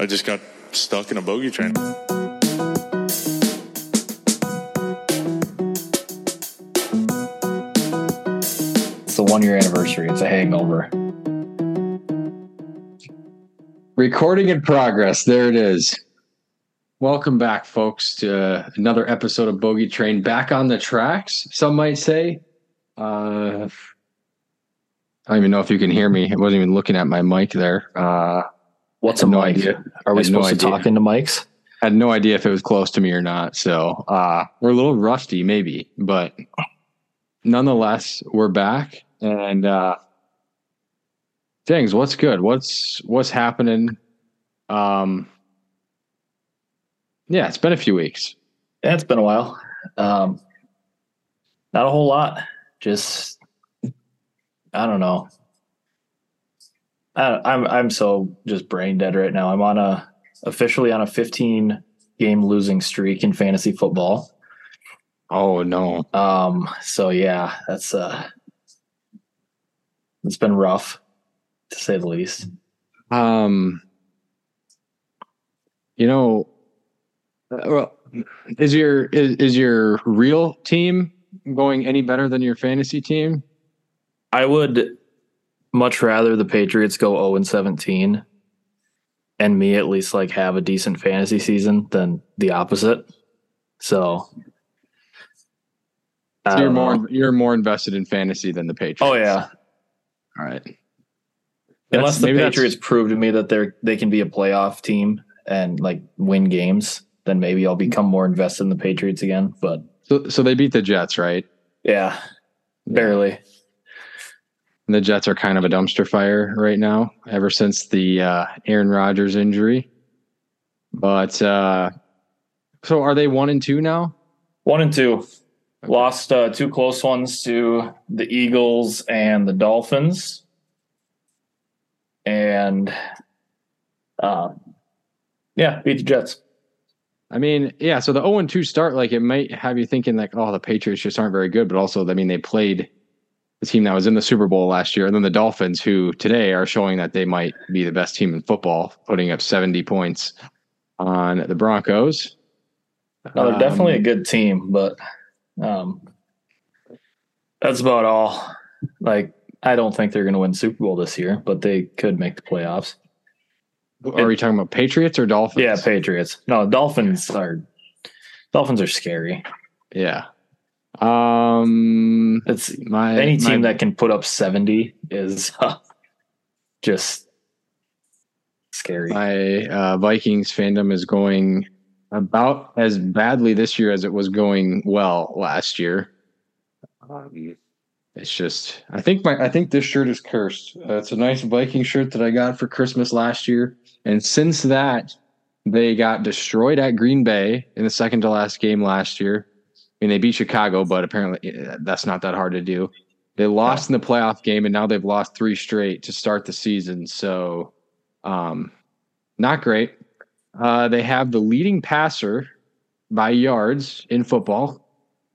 I just got stuck in a bogey train. It's the one year anniversary. It's a hangover. Recording in progress. There it is. Welcome back, folks, to another episode of Bogey Train. Back on the tracks, some might say. Uh, I don't even know if you can hear me. I wasn't even looking at my mic there. Uh, What's a no mic? idea. Are we Had no supposed to idea. talk into mics? had no idea if it was close to me or not. So uh, we're a little rusty, maybe, but nonetheless, we're back. And uh, things, what's good? What's what's happening? Um, yeah, it's been a few weeks. Yeah, it's been a while. Um, not a whole lot. Just I don't know. I, I'm I'm so just brain dead right now. I'm on a officially on a 15 game losing streak in fantasy football. Oh no, Um, so yeah, that's uh, it's been rough to say the least. um, you know, uh, well, is your is, is your real team going any better than your fantasy team? I would much rather the Patriots go 0 and 17 and me at least like have a decent fantasy season than the opposite. So, So you're more know. you're more invested in fantasy than the Patriots. Oh yeah. All right. Unless That's- the Patriots prove to me that they're they can be a playoff team and like win games, then maybe I'll become more invested in the Patriots again, but So so they beat the Jets, right? yeah, barely. And the Jets are kind of a dumpster fire right now, ever since the uh, Aaron Rodgers injury. But uh, so are they one and two now? One and two. Lost uh, two close ones to the Eagles and the Dolphins. And uh, yeah, beat the Jets. I mean, yeah. So the zero and two start, like it might have you thinking like, oh, the Patriots just aren't very good. But also, I mean, they played the team that was in the Super Bowl last year, and then the Dolphins, who today are showing that they might be the best team in football, putting up seventy points on the Broncos. No, they're definitely a Um, good team, but um, that's about all. Like, I don't think they're going to win Super Bowl this year, but they could make the playoffs. Are we talking about Patriots or Dolphins? Yeah, Patriots. No, Dolphins are Dolphins are scary. yeah. Um, It's my any team my- that can put up 70 is uh, just scary. my uh, Vikings fandom is going about as badly this year as it was going well last year. Um, it's just, I think my, I think this shirt is cursed. Uh, it's a nice Viking shirt that I got for Christmas last year, and since that, they got destroyed at Green Bay in the second to last game last year. I mean, they beat Chicago, but apparently uh, that's not that hard to do. They lost in the playoff game, and now they've lost three straight to start the season. So, um, not great. Uh, they have the leading passer by yards in football,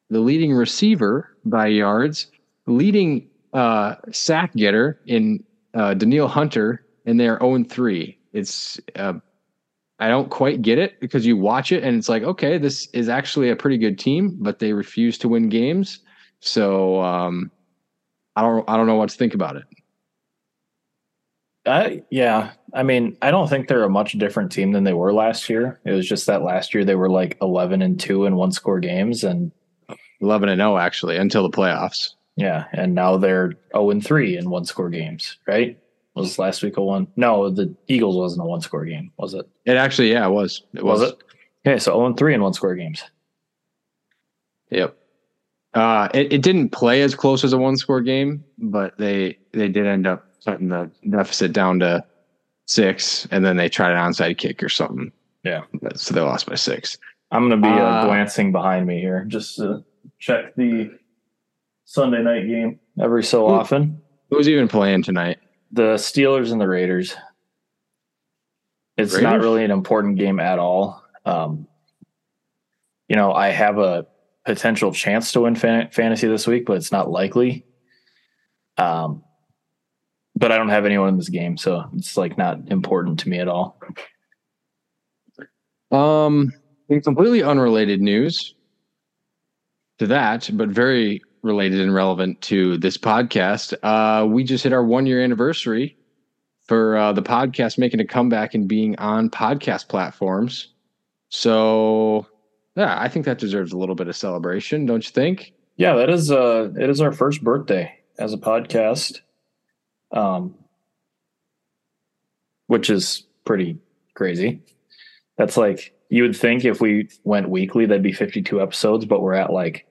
the leading receiver by yards, leading uh, sack getter in uh, Danielle Hunter, and they are 0 3. It's uh, I don't quite get it because you watch it and it's like, okay, this is actually a pretty good team, but they refuse to win games. So um, I don't I don't know what to think about it. I, yeah, I mean, I don't think they're a much different team than they were last year. It was just that last year they were like 11 and 2 in one score games and 11 and 0 actually until the playoffs. yeah, and now they're 0 and 3 in one score games, right? Was last week a one? No, the Eagles wasn't a one score game, was it? It actually, yeah, it was. It Was it? Okay, so 0 and 3 in one score games. Yep. Uh, it, it didn't play as close as a one score game, but they they did end up cutting the deficit down to six, and then they tried an onside kick or something. Yeah. So they lost by six. I'm going to be uh, Uh, glancing behind me here just to check the Sunday night game every so Who- often. Who's even playing tonight? The Steelers and the Raiders. It's not really an important game at all. Um, you know, I have a potential chance to win fan- fantasy this week, but it's not likely. Um, but I don't have anyone in this game, so it's like not important to me at all. Um, in completely unrelated news to that, but very related and relevant to this podcast, uh, we just hit our one year anniversary for uh, the podcast making a comeback and being on podcast platforms. So, yeah, I think that deserves a little bit of celebration, don't you think? Yeah, that is uh it is our first birthday as a podcast. Um which is pretty crazy. That's like you would think if we went weekly that'd be 52 episodes, but we're at like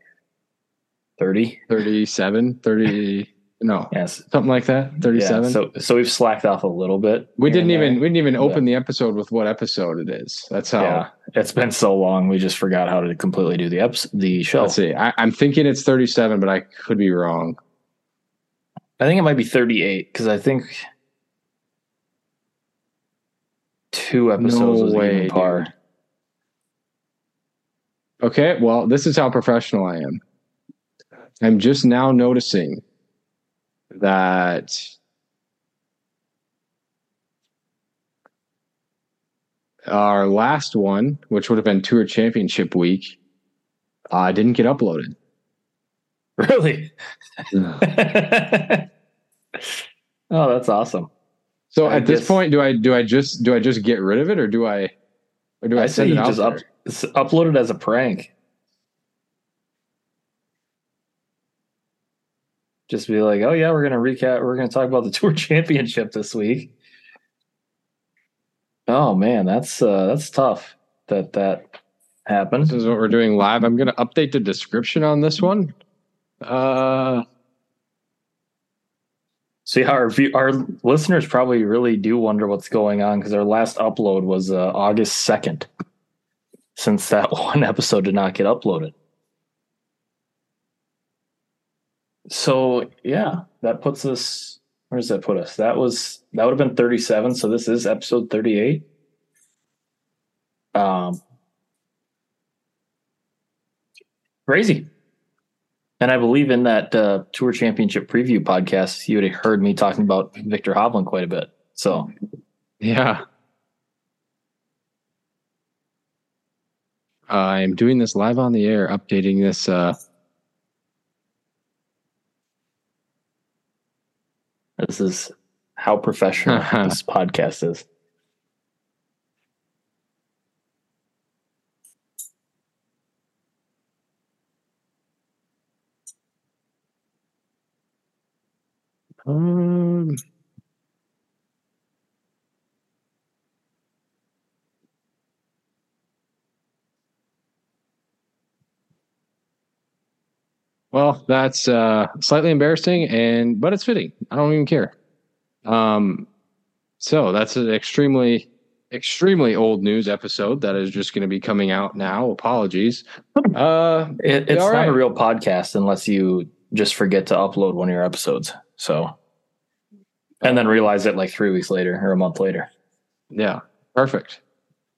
30. 37, 30, no, Yes. something like that, 37. Yeah, so so we've slacked off a little bit. we didn't even there. we didn't even open the episode with what episode it is. That's how. Yeah, it's been so long. We just forgot how to completely do the eps- the show. Let's see. I, I'm thinking it's 37, but I could be wrong. I think it might be 38 because I think two episodes No was way, even par. dude. Okay, well, this is how professional I am. I'm just now noticing that our last one, which would have been Tour Championship week, uh, didn't get uploaded. Really? oh, that's awesome. So I at this point, do I do I just do I just get rid of it, or do I or do I, I say send you it out just up, upload it as a prank. Just be like, oh yeah, we're gonna recap. We're gonna talk about the tour championship this week. Oh man, that's uh, that's tough that that happened. This is what we're doing live. I'm going to update the description on this one. Uh, See, our view, our listeners probably really do wonder what's going on because our last upload was uh, August second. Since that one episode did not get uploaded, so yeah, that puts us. Where does that put us? That was that would have been thirty-seven. So this is episode thirty-eight. Um, crazy. And I believe in that uh, Tour Championship preview podcast, you would have heard me talking about Viktor Hovland quite a bit. So yeah. I am doing this live on the air, updating this. Uh, this is how professional this podcast is. um, well, that's uh, slightly embarrassing, and but it's fitting. I don't even care. Um, so that's an extremely, extremely old news episode that is just going to be coming out now. Apologies. Uh, It, it's not right. a real podcast unless you just forget to upload one of your episodes. So, and then realize it like three weeks later or a month later. Yeah, perfect.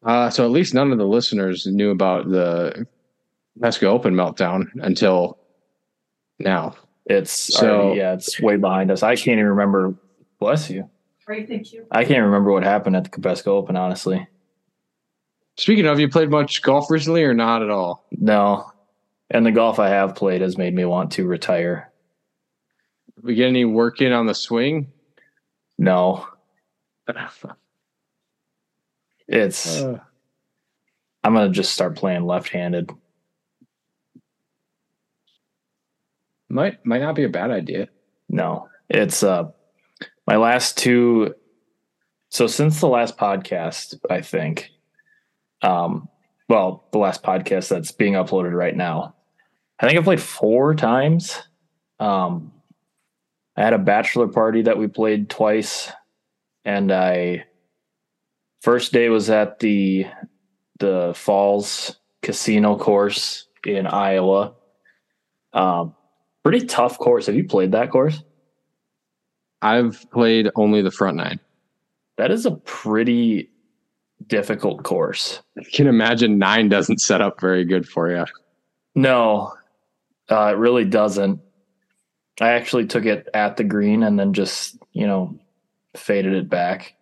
Uh, so at least none of the listeners knew about the Pesca Open meltdown until now. It's So- already, yeah, it's way behind us. I can't even remember. Bless you. Great, thank you. I can't remember what happened at the Cabesco Open. Honestly, Speaking of, you played much golf recently or not at all? no. And the golf I have played has made me want to retire. We get any work in on the swing? No, it's. Uh, I'm gonna just start playing left-handed. Might might not be a bad idea. No, it's uh my last two. So since the last podcast, I think, um, well, the last podcast that's being uploaded right now, I think I played four times. Um, I had a bachelor party that we played twice, and I first day was at the the Falls Casino course in Iowa. Um, pretty tough course. Have you played that course? I've played only the front nine. That is a pretty difficult course. I can imagine nine doesn't set up very good for you. No, uh, it really doesn't. I actually took it at the green and then just, you know, faded it back.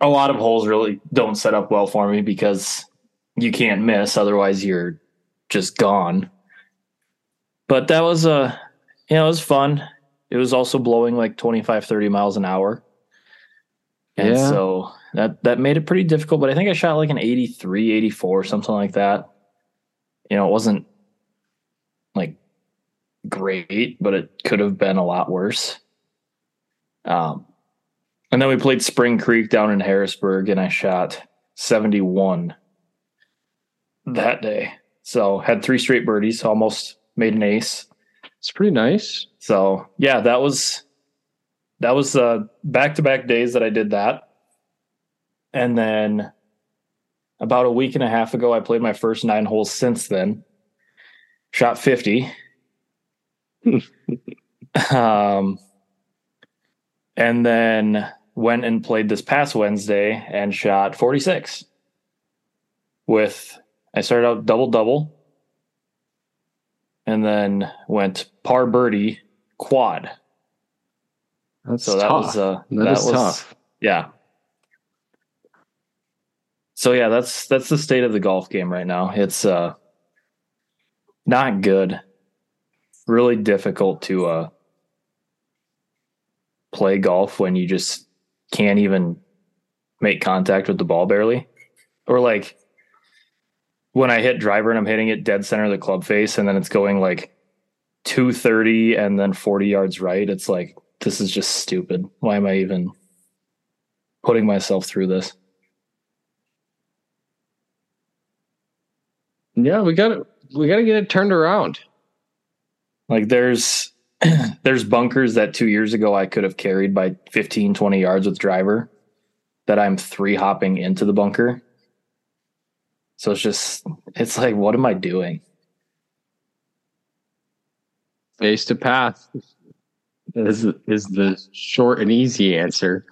a lot of holes really don't set up well for me because you can't miss, otherwise you're just gone. But that was a, uh, you know, it was fun. It was also blowing like 25, 30 miles an hour. And yeah. so that that made it pretty difficult, but I think I shot like an 83, 84, something like that. You know, it wasn't like great, but it could have been a lot worse. Um, and then we played Spring Creek down in Harrisburg, and I shot 71 that day. So had three straight birdies, almost made an ace. It's pretty nice. So yeah, that was that was uh back to back days that I did that. And then about a week and a half ago, I played my first nine holes since then. Shot 50. um, and then went and played this past Wednesday and shot 46 with I started out double double and then went par birdie quad. That's so that tough. was uh that, that was tough. Yeah. So yeah, that's that's the state of the golf game right now. It's uh not good. Really difficult to uh play golf when you just can't even make contact with the ball barely. Or like when I hit driver and I'm hitting it dead center of the club face and then it's going like 230 and then 40 yards right, it's like, this is just stupid. Why am I even putting myself through this? Yeah, we got to we got to get it turned around. Like there's there's bunkers that 2 years ago I could have carried by 15 20 yards with driver that I'm three hopping into the bunker so it's just, it's like, what am I doing? Face to path is is the short and easy answer.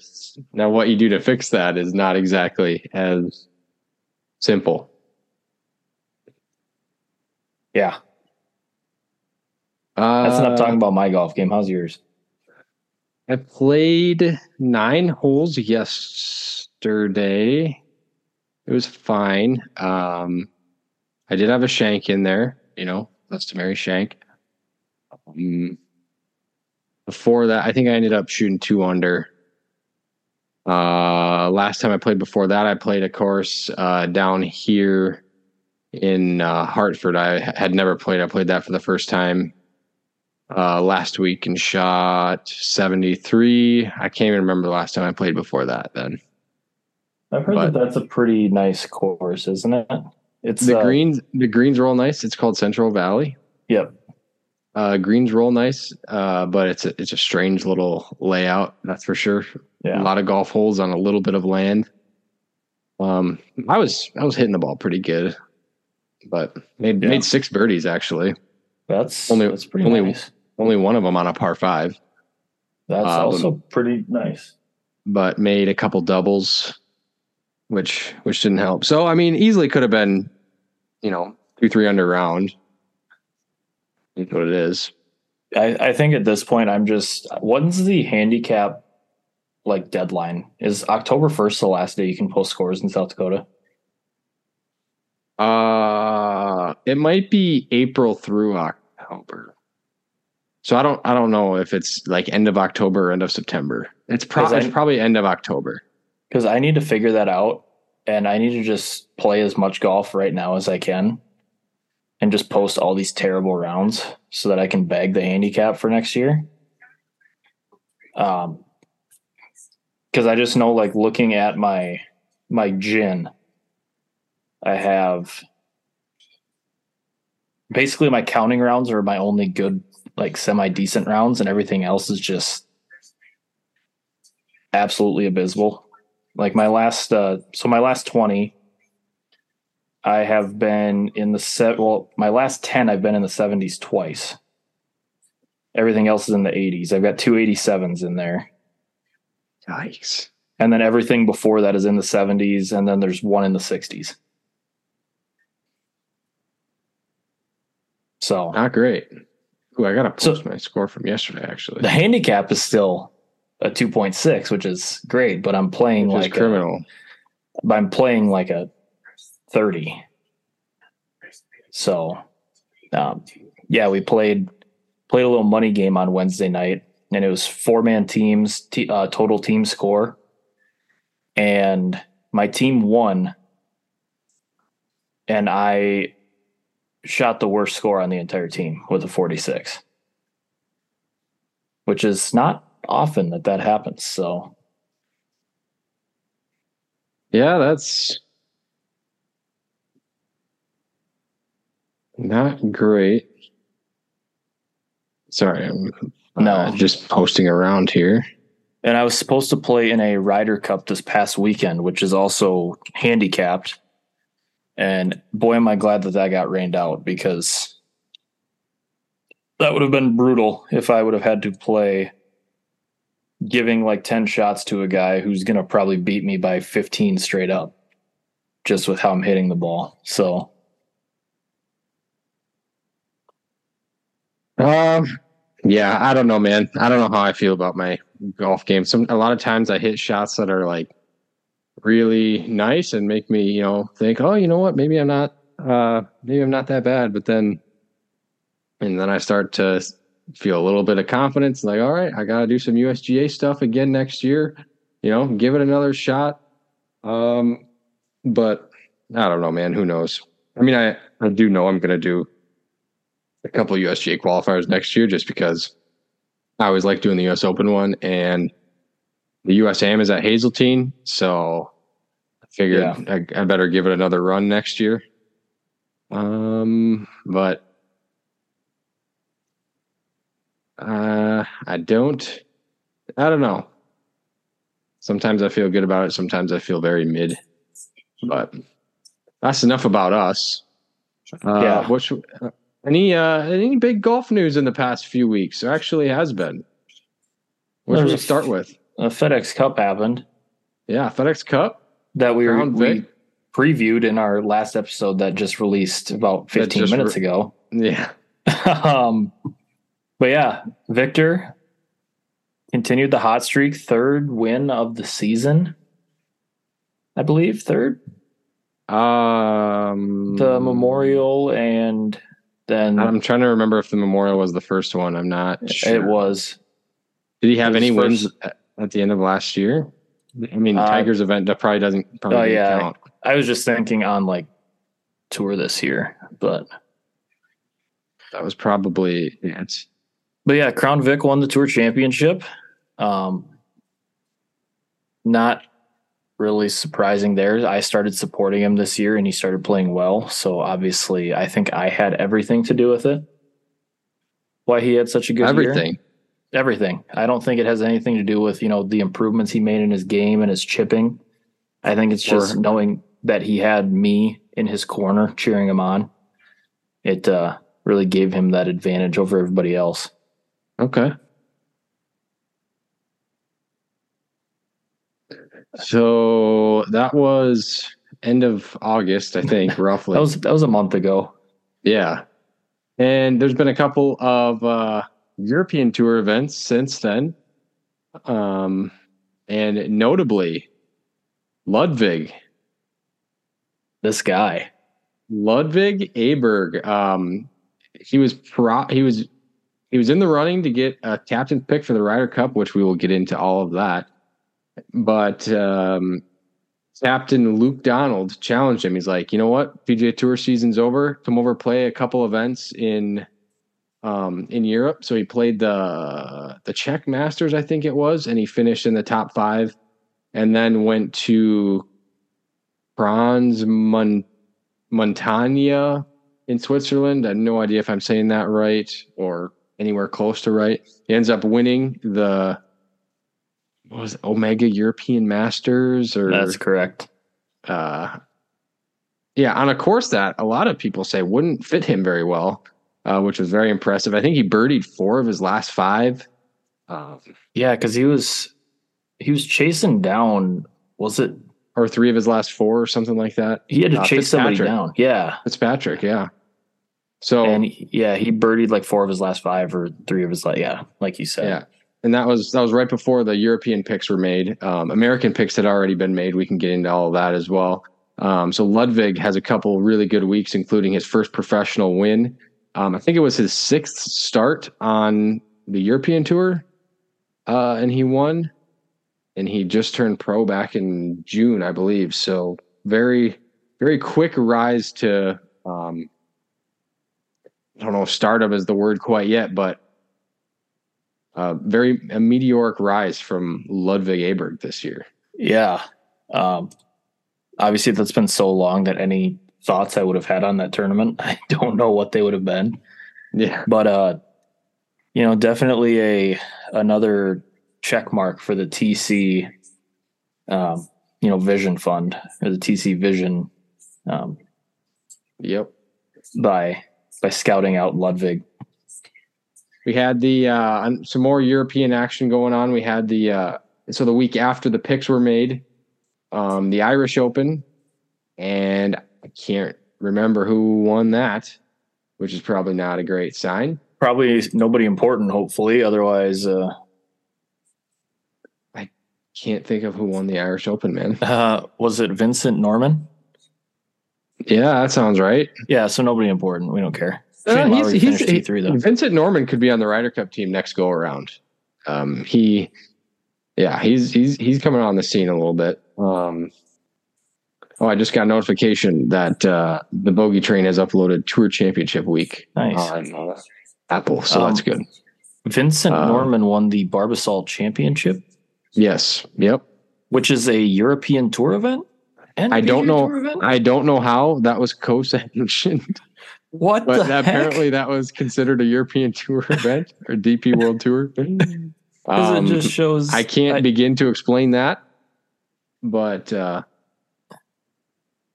Now, what you do to fix that is not exactly as simple. Yeah. Uh, That's enough talking about my golf game. How's yours? I played nine holes yesterday. It was fine. Um, I did have a shank in there, you know, customary shank. Um, before that, I think I ended up shooting two under. Uh, last time I played before that, I played a course uh, down here in uh, Hartford. I had never played. I played that for the first time uh, last week and shot 73. I can't even remember the last time I played before that then. I've heard but that that's a pretty nice course, isn't it? It's the uh, greens. The greens roll nice. It's called Central Valley. Yep. Uh, greens roll nice, uh, but it's a, it's a strange little layout. That's for sure. Yeah. A lot of golf holes on a little bit of land. Um, I was I was hitting the ball pretty good, but made yeah. made six birdies actually. That's only that's pretty only nice. only one of them on a par five. That's um, also pretty nice. But made a couple doubles which which didn't help. So I mean, easily could have been, you know, two three under round. That's what it is. I, I think at this point, I'm just. When's the handicap like deadline? Is October first the last day you can post scores in South Dakota? Uh, it might be April through October. So I don't I don't know if it's like end of October or end of September. It's probably it's probably end of October because I need to figure that out and I need to just play as much golf right now as I can and just post all these terrible rounds so that I can bag the handicap for next year. Um, because I just know, like looking at my my GHIN, I have basically my counting rounds are my only good, like semi decent rounds, and everything else is just absolutely abysmal. Like my last, uh, so my last 20, I have been in the set. Well, my last 10, I've been in the 70s twice. Everything else is in the 80s. I've got two 87s in there. Nice. And then everything before that is in the 70s. And then there's one in the 60s. So not great. Ooh, I gotta post so, my score from yesterday. Actually, the handicap is still a 2.6, which is great, but I'm playing Which like a, criminal. but I'm playing like a 30. So, um, yeah, we played played a little money game on Wednesday night, and it was four man teams, t- uh, total team score, and my team won, and I shot the worst score on the entire team with a 46, which is not often that that happens. So, Yeah, that's not great. Sorry, I'm No. uh, just posting around here. And I was supposed to play in a Ryder Cup this past weekend, which is also handicapped. And boy, am I glad that that got rained out because that would have been brutal if I would have had to play giving like 10 shots to a guy who's going to probably beat me by 15 straight up just with how I'm hitting the ball. So, Um, yeah, I don't know, man. I don't know how I feel about my golf game. Some a lot of times I hit shots that are like really nice and make me, you know, think, oh, you know what, maybe I'm not, uh, maybe I'm not that bad. But then, and then I start to feel a little bit of confidence. Like, all right, I got to do some USGA stuff again next year. You know, give it another shot. Um, but I don't know, man. Who knows? I mean, I I do know I'm gonna do a couple USGA qualifiers next year just because I always like doing the US Open one and the USAM is at Hazeltine. So I figured Yeah. I, I better give it another run next year. Um, but uh, I don't, I don't know. Sometimes I feel good about it. Sometimes I feel very mid, but that's enough about us. Uh, Yeah. What should, uh, any uh any big golf news in the past few weeks? There actually has been. What should we start with? a FedEx Cup happened Yeah, FedEx Cup. that we, were, we previewed in our last episode that just released about 15 just minutes re- ago. Yeah. um, but yeah, Victor continued the hot streak, third win of the season, I believe, third. Um The Memorial, and then I'm trying to remember if the Memorial was the first one. I'm not sure. it was. Did he have any first- wins at, at the end of last year? I mean, Uh, Tiger's event that probably doesn't probably Oh, yeah. count. I was just thinking on like tour this year, but That was probably yeah, it's But yeah, Crown Vic won the tour championship. Um, not really surprising there. I started supporting him this year and he started playing well. So obviously, I think I had everything to do with it. Why he had such a good year. everything. Everything. I don't think it has anything to do with, you know, the improvements he made in his game and his chipping. I think it's just Or- knowing that he had me in his corner cheering him on. It uh, really gave him that advantage over everybody else. Okay. So that was end of August, I think, roughly. That was that was a month ago. yeah. And there's been a couple of uh, European tour events since then. Um, and notably, Ludvig, This guy. Ludvig Aberg. Um, he was pro- he was he was in the running to get a captain pick for the Ryder Cup, which we will get into all of that. But um, Captain Luke Donald challenged him. He's like, you know what? PGA Tour season's over. Come over, play a couple events in um, in Europe. So he played the the Czech Masters, I think it was, and he finished in the top five, and then went to Bronze Mon- Montagna in Switzerland. I have no idea if I'm saying that right or anywhere close to right. He ends up winning the what was it, Omega European Masters or That's correct. uh, yeah, on a course that a lot of people say wouldn't fit him very well, uh, which was very impressive. I think he birdied four of his last five. Um, Yeah, because he was he was chasing down. Was it? or three of his last four, or something like that. He had to Uh, chase somebody down. Yeah, Fitzpatrick, yeah. So and he- yeah, he birdied like four of his last five or three of his last. Yeah, like you said. Yeah. and that was that was right before the European picks were made. Um, American picks had already been made. We can get into all of that as well. Um, so Ludvig has a couple really good weeks, including his first professional win. Um, I think it was his sixth start on the European tour, uh, and he won. And he just turned pro back in June, I believe. So very, very quick rise to. Um, I don't know if stardom is the word quite yet, but uh, very a meteoric rise from Ludvig Aberg this year. Yeah. Um, obviously, that's been so long that any thoughts I would have had on that tournament, I don't know what they would have been. Yeah. But uh, you know, definitely a another check mark for the TC, um, you know, Vision Fund or the TC Vision. Um, Yep. by by scouting out Ludvig. We had the uh, some more European action going on. We had the uh, so the week after the picks were made, um, the Irish Open, and I can't remember who won that, which is probably not a great sign. Probably nobody important, hopefully. Otherwise, uh, I Can't think of who won the Irish Open, man. uh, was it Vincent Norrman? Yeah, that sounds right. Yeah, so nobody important. We don't care. Uh, Shane he's- Lowry he's- finished T3 though. Vincent Norrman could be on the Ryder Cup team next go around. Um, he, yeah, he's he's he's coming on the scene a little bit. Um, oh, I just got a notification that uh, the Bogey Train has uploaded Tour Championship Week Nice. on uh, Apple, so Um, that's good. Vincent uh, Norrman won the Barbasol Championship, Yes, yep. which is a European Tour event. And I don't know. I don't know how that was co-sanctioned, What but apparently that was considered a European Tour event or DP World Tour. Um, it just shows. I can't I- begin to explain that, but uh,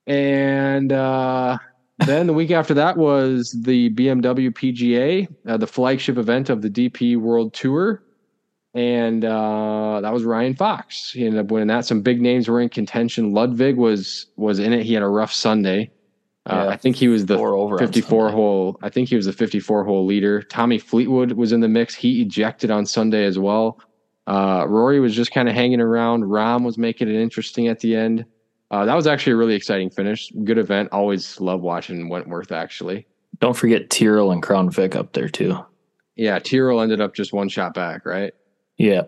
and uh, then the week after that was the BMW PGA, uh, the flagship event of the DP World Tour, and uh, that was Ryan Fox. He ended up winning that. Some big names were in contention. Ludvig was was in it. He had a rough Sunday. Uh, Yeah. I think he was the over 54 hole. I think he was the 54 hole leader. Tommy Fleetwood was in the mix. He ejected on Sunday as well. Uh, Rory was just kind of hanging around. Rahm was making it interesting at the end. Uh, that was actually a really exciting finish. Good event. Always love watching Wentworth. Actually, Don't forget Tyrrell and Crown Vic up there too. yeah. Tyrrell ended up just one shot back, right? Yeah.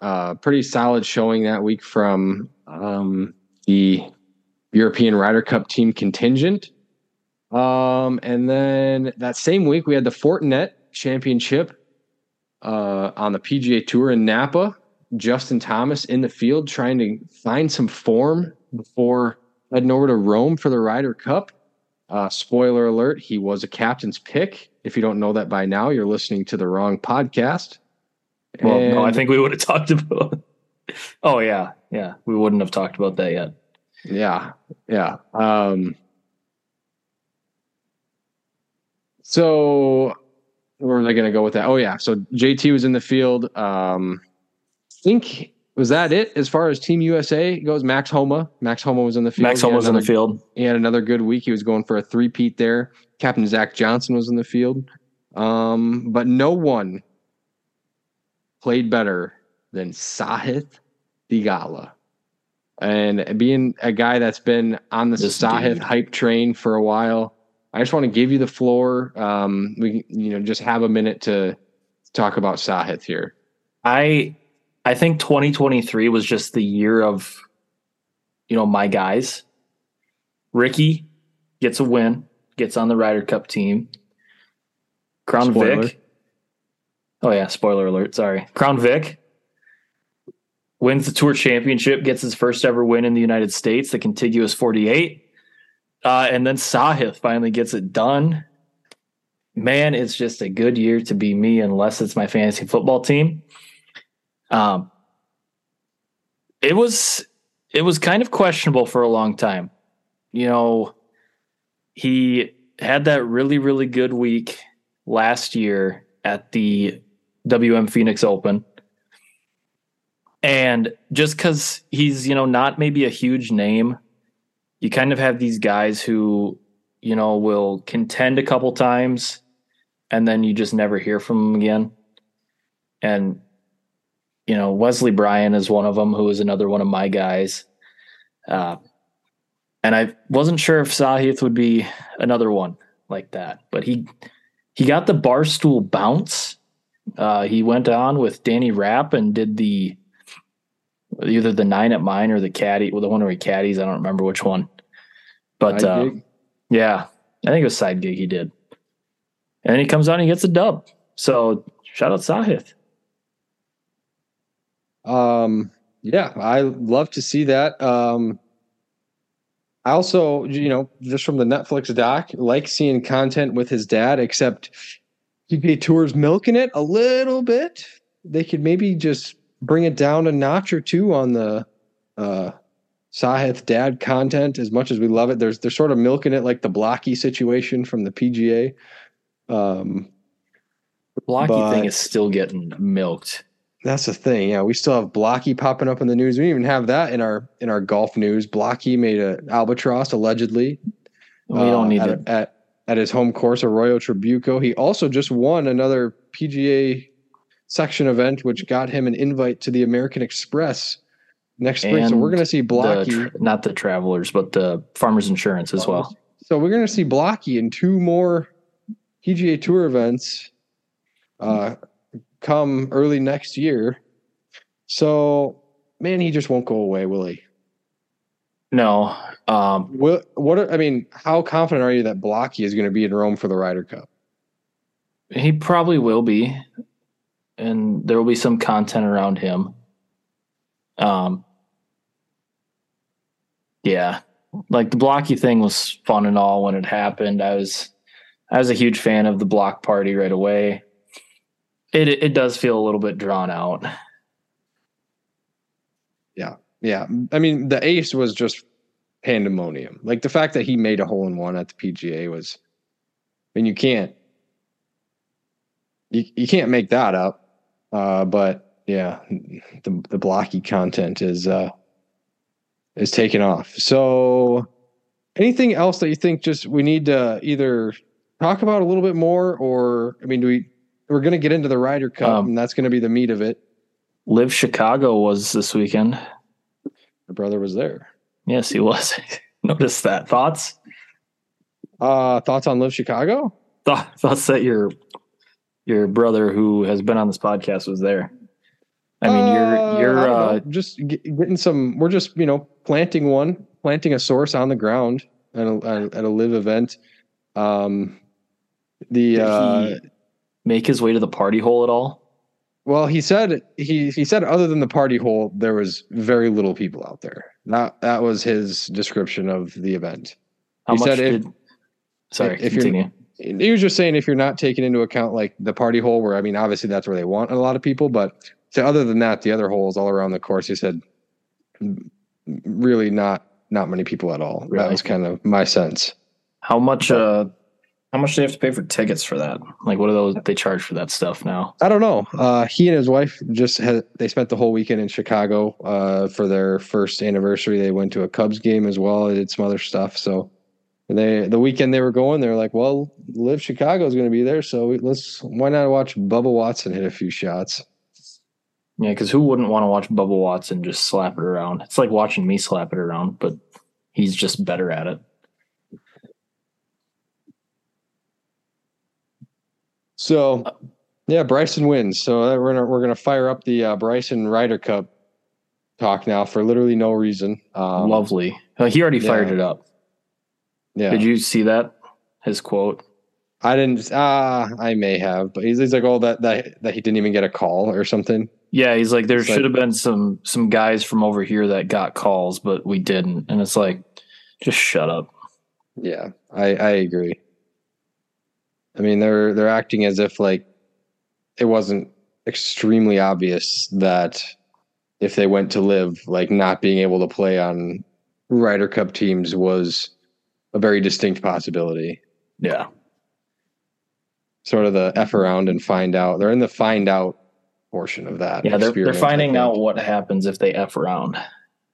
uh, pretty solid showing that week from um, the European Ryder Cup team contingent. Um, and then that same week, we had the Fortinet Championship uh, on the PGA Tour in Napa. Justin Thomas in the field trying to find some form before heading over to Rome for the Ryder Cup. Uh, spoiler alert, he was a captain's pick. If you don't know that by now, you're listening to the wrong podcast. Well, no, I think we would have talked about. oh yeah, yeah. We wouldn't have talked about that yet. Yeah, yeah. Um, so where was I going to go with that? Oh yeah, so JT was in the field. Um, I think was that it as far as Team USA goes. Max Homa, Max Homa was in the field. Max Homa was in the field. He had another good week. He was going for a three-peat there. Captain Zach Johnson was in the field, um, but no one played better than Sahith Theegala. And being a guy that's been on the This Sahith dude. hype train for a while, I just want to give you the floor. Um, we, you know, just have a minute to talk about Sahith here. I I think 2023 was just the year of you know my guys. Ricky gets a win, gets on the Ryder Cup team. Crown Spoiler. Vic. Oh yeah, spoiler alert, sorry. Crown Vic wins the tour championship, gets his first ever win in the United States, the contiguous 48. Uh, and then Sahith finally gets it done. Man, it's just a good year to be me unless it's my fantasy football team. Um, it was it was kind of questionable for a long time. You know, he had that really really good week last year at the WM Phoenix Open. And just cuz he's, you know, not maybe a huge name, you kind of have these guys who, you know, will contend a couple times and then you just never hear from them again. and you know Wesley Bryan is one of them, who is another one of my guys. Uh, and I wasn't sure if Sahith would be another one like that, but he he got the barstool bounce. Uh, he went on with Danny Rapp and did the either the nine at mine or the caddy, well, the one where he caddies. I don't remember which one, but uh, yeah, I think it was side gig he did. And then he comes on and he gets a dub. So shout out Sahith. Um, yeah, I love to see that. Um, I also, you know, just from the Netflix doc, like seeing content with his dad, except PGA Tour's milking it a little bit. They could maybe just bring it down a notch or two on the uh Sahith dad content as much as we love it. There's they're sort of milking it like the blocky situation from the PGA. Um the blocky thing is still getting milked. That's the thing. Yeah, we still have Blocky popping up in the news. We even have that in our in our golf news. Blocky made a albatross allegedly. We don't uh, need at, it at at his home course, Arroyo Trabuco. He also just won another PGA section event, which got him an invite to the American Express next spring. And so we're going to see Blocky, the tra- not the Travelers, but the Farmers Insurance as well. So we're going to see Blocky in two more PGA Tour events uh, come early next year. So, man, he just won't go away, will he? No. Um, what? What? I mean, how confident are you that Blocky is going to be in Rome for the Ryder Cup? He probably will be, and there will be some content around him. Um, yeah, like the Blocky thing was fun and all when it happened. I was, I was a huge fan of the block party right away. It it does feel a little bit drawn out. Yeah. I mean, the ace was just pandemonium. Like the fact that he made a hole in one at the PGA was. I mean, you can't. You you can't make that up. Uh, but yeah, the the blocky content is uh is taken off. So, anything else that you think just we need to either talk about a little bit more, or I mean, do we? We're going to get into the Ryder Cup, Um, and that's going to be the meat of it. LIV Chicago was this weekend. My brother was there. Yes, he was. Notice that. Thoughts? Uh, thoughts on LIV Chicago? Thought, thoughts that your your brother who has been on this podcast was there. I mean, Uh, you're you're I don't uh, just get, getting some. We're just you know planting one, planting a source on the ground at a, at a live event. Um, the did uh, he make his way to the party hole at all? Well, he said he he said other than the party hole, there was very little people out there. That that was his description of the event. How He much said if- sorry, if you're- continue. He was just saying if you're not taking into account like the party hole, where I mean, obviously that's where they want a lot of people, but so other than that, the other holes all around the course, he said, really not not many people at all. That was kind of my sense. How much? Uh, how much do they have to pay for tickets for that? Like, what are those they charge for that stuff now? I don't know. Uh, he and his wife just had they spent the whole weekend in Chicago uh, for their first anniversary. They went to a Cubs game as well. They did some other stuff. So they the weekend they were going, they were like, "Well, LIV Chicago is going to be there, so we- let's why not watch Bubba Watson hit a few shots." Yeah, because who wouldn't want to watch Bubba Watson just slap it around? It's like watching me slap it around, but he's just better at it. So, yeah, Bryson wins. So uh, we're gonna we're gonna fire up the uh, Bryson Ryder Cup talk now for literally no reason. Um, Lovely. Uh, he already fired yeah. it up. Yeah, Did you see that? His quote. I didn't. Ah, I may have, but he's, he's like, oh, that that that he didn't even get a call or something. Yeah, he's like, there It's should like- have been some some guys from over here that got calls, but we didn't. And it's like, just shut up. Yeah, I I agree. I mean, they're they're acting as if like it wasn't extremely obvious that if they went to LIV, like not being able to play on Ryder Cup teams was a very distinct possibility. Yeah. Sort of the f around and find out. They're in the find out portion of that. Yeah, they're they're finding out what happens if they F around.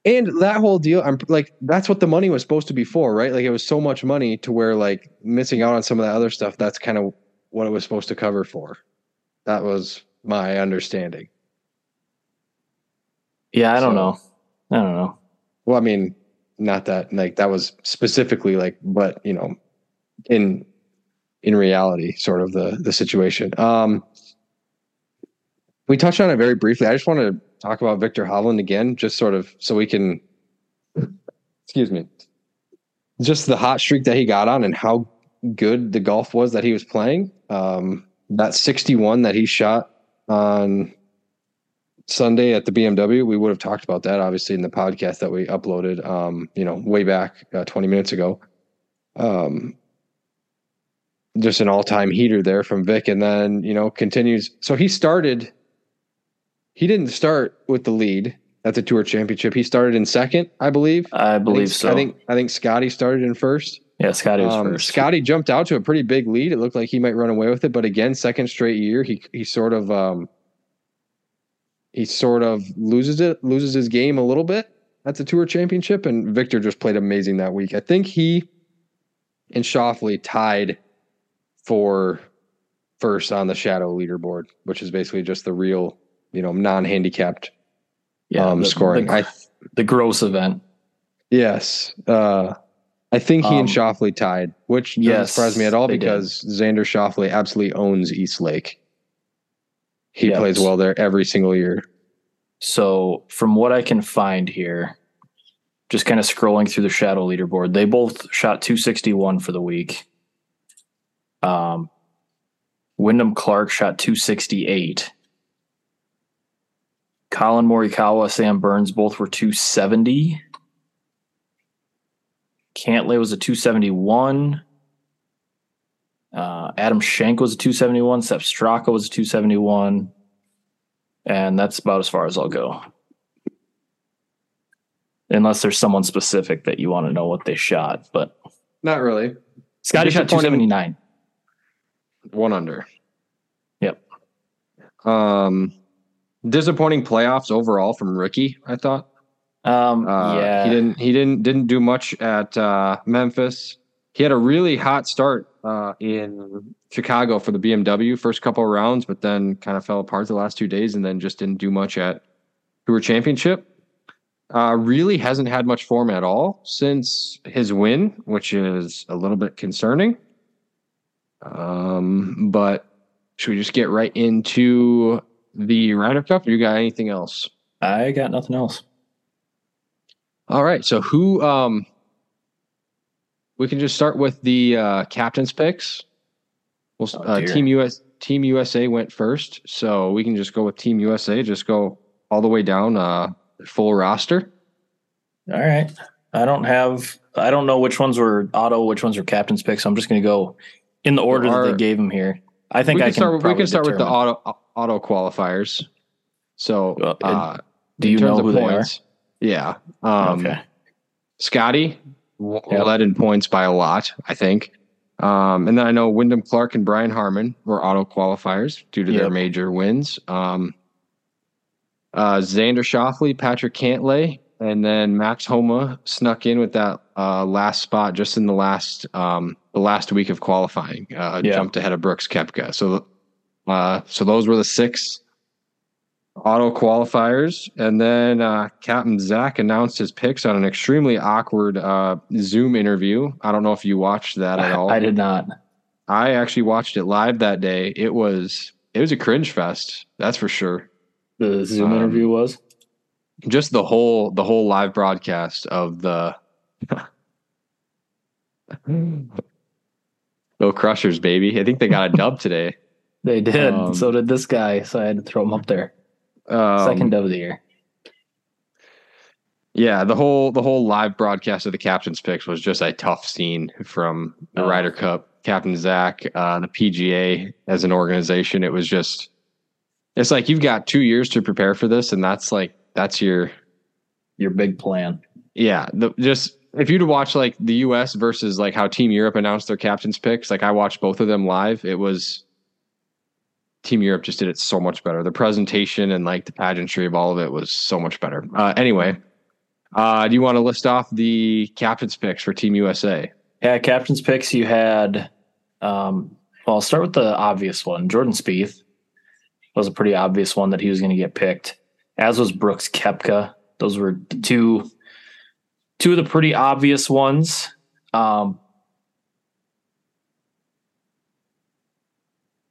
And that whole deal, I'm like, that's what the money was supposed to be for, right? Like, it was so much money to where, like, missing out on some of that other stuff. That's kind of what it was supposed to cover for. That was my understanding. Yeah, I don't know. I don't know. Well, I mean, not that like that was specifically like, but you know, in in reality, sort of the the situation. Um, we touched on it very briefly. I just want to talk about Viktor Hovland again, just sort of so we can, excuse me, just the hot streak that he got on and how good the golf was that he was playing. Um, that 61 that he shot on Sunday at the BMW, we would have talked about that obviously in the podcast that we uploaded, um, you know, way back uh, 20 minutes ago. Um, just an all time heater there from Vic. And then, you know, continues. So he started, he didn't start with the lead at the tour championship. He started in second, I believe. I I believe think, so. I think, I think Scottie started in first. yeah, Scottie was Um, first. Scottie jumped out to a pretty big lead. It looked like he might run away with it, but again, second straight year, he he sort of um, he sort of loses it, loses his game a little bit at the Tour Championship, and Viktor just played amazing that week. I think he and Schauffele tied for first on the Shadow leaderboard, which is basically just the real, you know, non-handicapped yeah, um, the, scoring. The, I the gross event. Yes. Uh, I think he Um, and Schauffele tied, which doesn't yes, surprise me at all they did. because Xander Schauffele absolutely owns East Lake. He Yep. plays well there every single year. So, from what I can find here, just kind of scrolling through the shadow leaderboard, they both shot 261 for the week. Um, Wyndham Clark shot 268. Collin Morikawa, Sam Burns both were 270. Cantlay was a 271. Uh, Adam Schenk was a 271. Sepp Straka was a 271. And that's about as far as I'll go. Unless there's someone specific that you want to know what they shot. But Not really. Scottie shot Disappointing. 279. One under. Yep. Um, disappointing playoffs overall from Rickie. I thought. Um, Uh, yeah. he didn't. He didn't didn't do much at uh, Memphis. He had a really hot start uh, in Chicago for the BMW first couple of rounds, but then kind of fell apart the last two days, and then just didn't do much at Tour Championship. Uh, really hasn't had much form at all since his win, which is a little bit concerning. Um, but should we just get right into the Ryder Cup? Or you got anything else? I got nothing else. All right. So who um we can just start with the uh captain's picks. Well Oh, uh, team US team USA went first, so we can just go with team USA, just go all the way down uh full roster. All right. I don't have, I don't know which ones were auto, which ones were captain's picks. So I'm just going to go in the order Our- that they gave them here. I think we I can can start with, we can start with the auto auto qualifiers. So Well, uh Do you know of who they are? points, Yeah. Um okay. Scottie Yep. led in points by a lot, I think. Um, and then I know Wyndham Clark and Brian Harman were auto qualifiers due to their major wins. Um, uh, Xander Schauffele, Patrick Cantlay, and then Max Homa snuck in with that uh, last spot just in the last um, the last week of qualifying. Uh, Yeah. Jumped ahead of Brooks Koepka. So, uh, so those were the six auto qualifiers, and then uh, Captain Zach announced his picks on an extremely awkward uh, Zoom interview. I don't know if you watched that at all. I did not. I actually watched it live that day. It was it was a cringe fest, that's for sure. The Zoom Um, interview was. Just the whole the whole live broadcast of the Go Crushers, baby. I think they got a dub today. They did. um, so did this guy. So I had to throw him up there. Um, Second of the year. Yeah, the whole the whole live broadcast of the captain's picks was just a tough scene from the Oh. Ryder Cup, Captain Zach, uh, the PGA as an organization. It was just, it's like you've got two years to prepare for this, and that's like that's your Your big plan. yeah. The, just if you'd watch like the U.S. versus like how Team Europe announced their captain's picks, like I watched both of them live. It was Team Europe just did it so much better. The presentation and like the pageantry of all of it was so much better. Uh, anyway, uh, do you want to list off the captain's picks for Team USA? Yeah, captain's picks. You had. Um, well, I'll start with the obvious one. Jordan Spieth. was a pretty obvious one that he was going to get picked, as was Brooks Koepka. Those were two two of the pretty obvious ones. Um,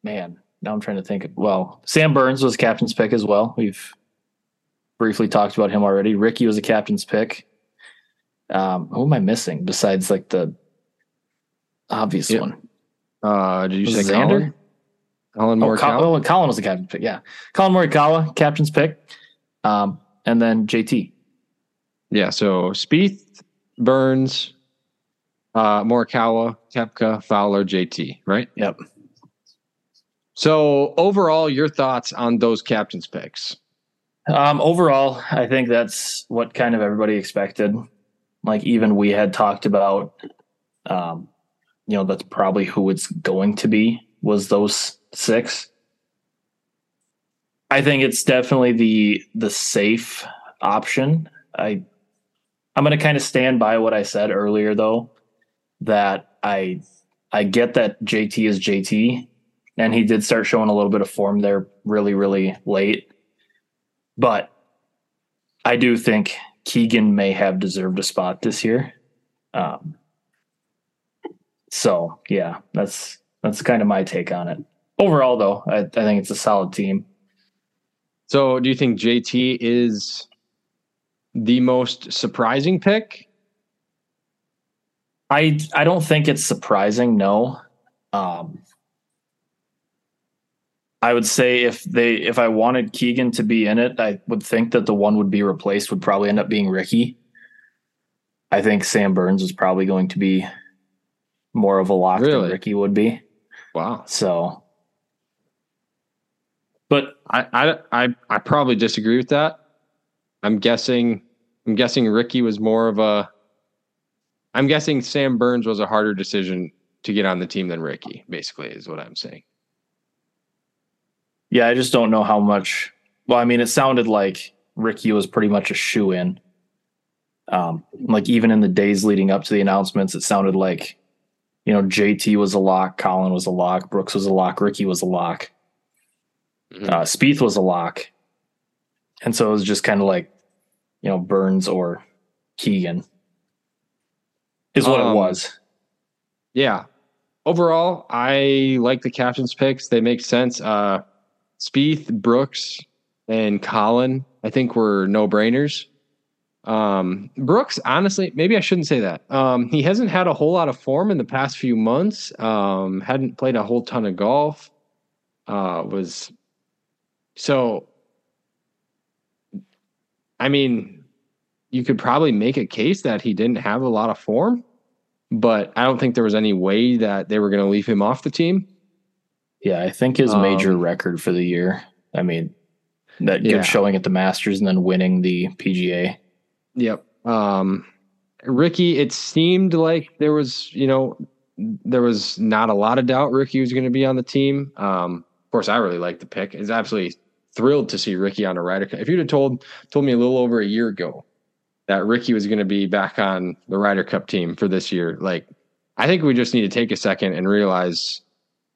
man, now I'm trying to think. Well, Sam Burns was captain's pick as well. We've briefly talked about him already. Rickie was a captain's pick. Um, who am I missing besides like the obvious one? Uh, did you Was say Xander? Collin? Collin Oh, Morikawa? Oh, Collin was the captain's pick. Yeah, Collin Morikawa, captain's pick, um, and then JT. Yeah, so Spieth, Burns, uh, Morikawa, Koepka, Fowler, JT, right? Yep. So overall, your thoughts on those captains picks? Um, overall, I think that's what kind of everybody expected. Like even we had talked about, um, you know, that's probably who it's going to be was those six. I think it's definitely the the safe option. I I'm going to kind of stand by what I said earlier though that I I get that JT is JT and he did start showing a little bit of form there really really late. But I do think Keegan may have deserved a spot this year. Um, so yeah, that's that's kind of my take on it. Overall, though, I, I think it's a solid team. So do you think JT is the most surprising pick? I I don't think it's surprising. No, um, I would say if they if I wanted Keegan to be in it, I would think that the one would be replaced would probably end up being Rickie. I think Sam Burns is probably going to be more of a lock Really? than Rickie would be. Wow. So, but I, I I I probably disagree with that. I'm guessing I'm guessing Rickie was more of a I'm guessing Sam Burns was a harder decision to get on the team than Rickie, basically, is what I'm saying. yeah, I just don't know how much. Well, I mean, it sounded like Rickie was pretty much a shoe in. Um, like even in the days leading up to the announcements, it sounded like, you know, JT was a lock, Collin was a lock, Brooks was a lock, Rickie was a lock, Mhm. uh, Spieth was a lock, and so it was just kind of like, you know, Burns or Keegan is what Um, it was. Yeah. Overall, I like the captain's picks. They make sense. Uh Spieth, Brooks, and Collin, I think were no brainers. Um, Brooks, honestly, maybe I shouldn't say that. Um, he hasn't had a whole lot of form in the past few months. Um, hadn't played a whole ton of golf. Uh, was so. I mean, you could probably make a case that he didn't have a lot of form, but I don't think there was any way that they were going to leave him off the team. Yeah, I think his major Um, record for the year. I mean, that good Yeah. showing at the Masters and then winning the PGA. Yep. Um, Rickie, it seemed like there was, you know, there was not a lot of doubt Rickie was going to be on the team. Um, of course, I really like the pick. It's absolutely thrilled to see Rickie on a Ryder Cup. If you'd have told told me a little over a year ago that Rickie was going to be back on the Ryder Cup team for this year, like I think we just need to take a second and realize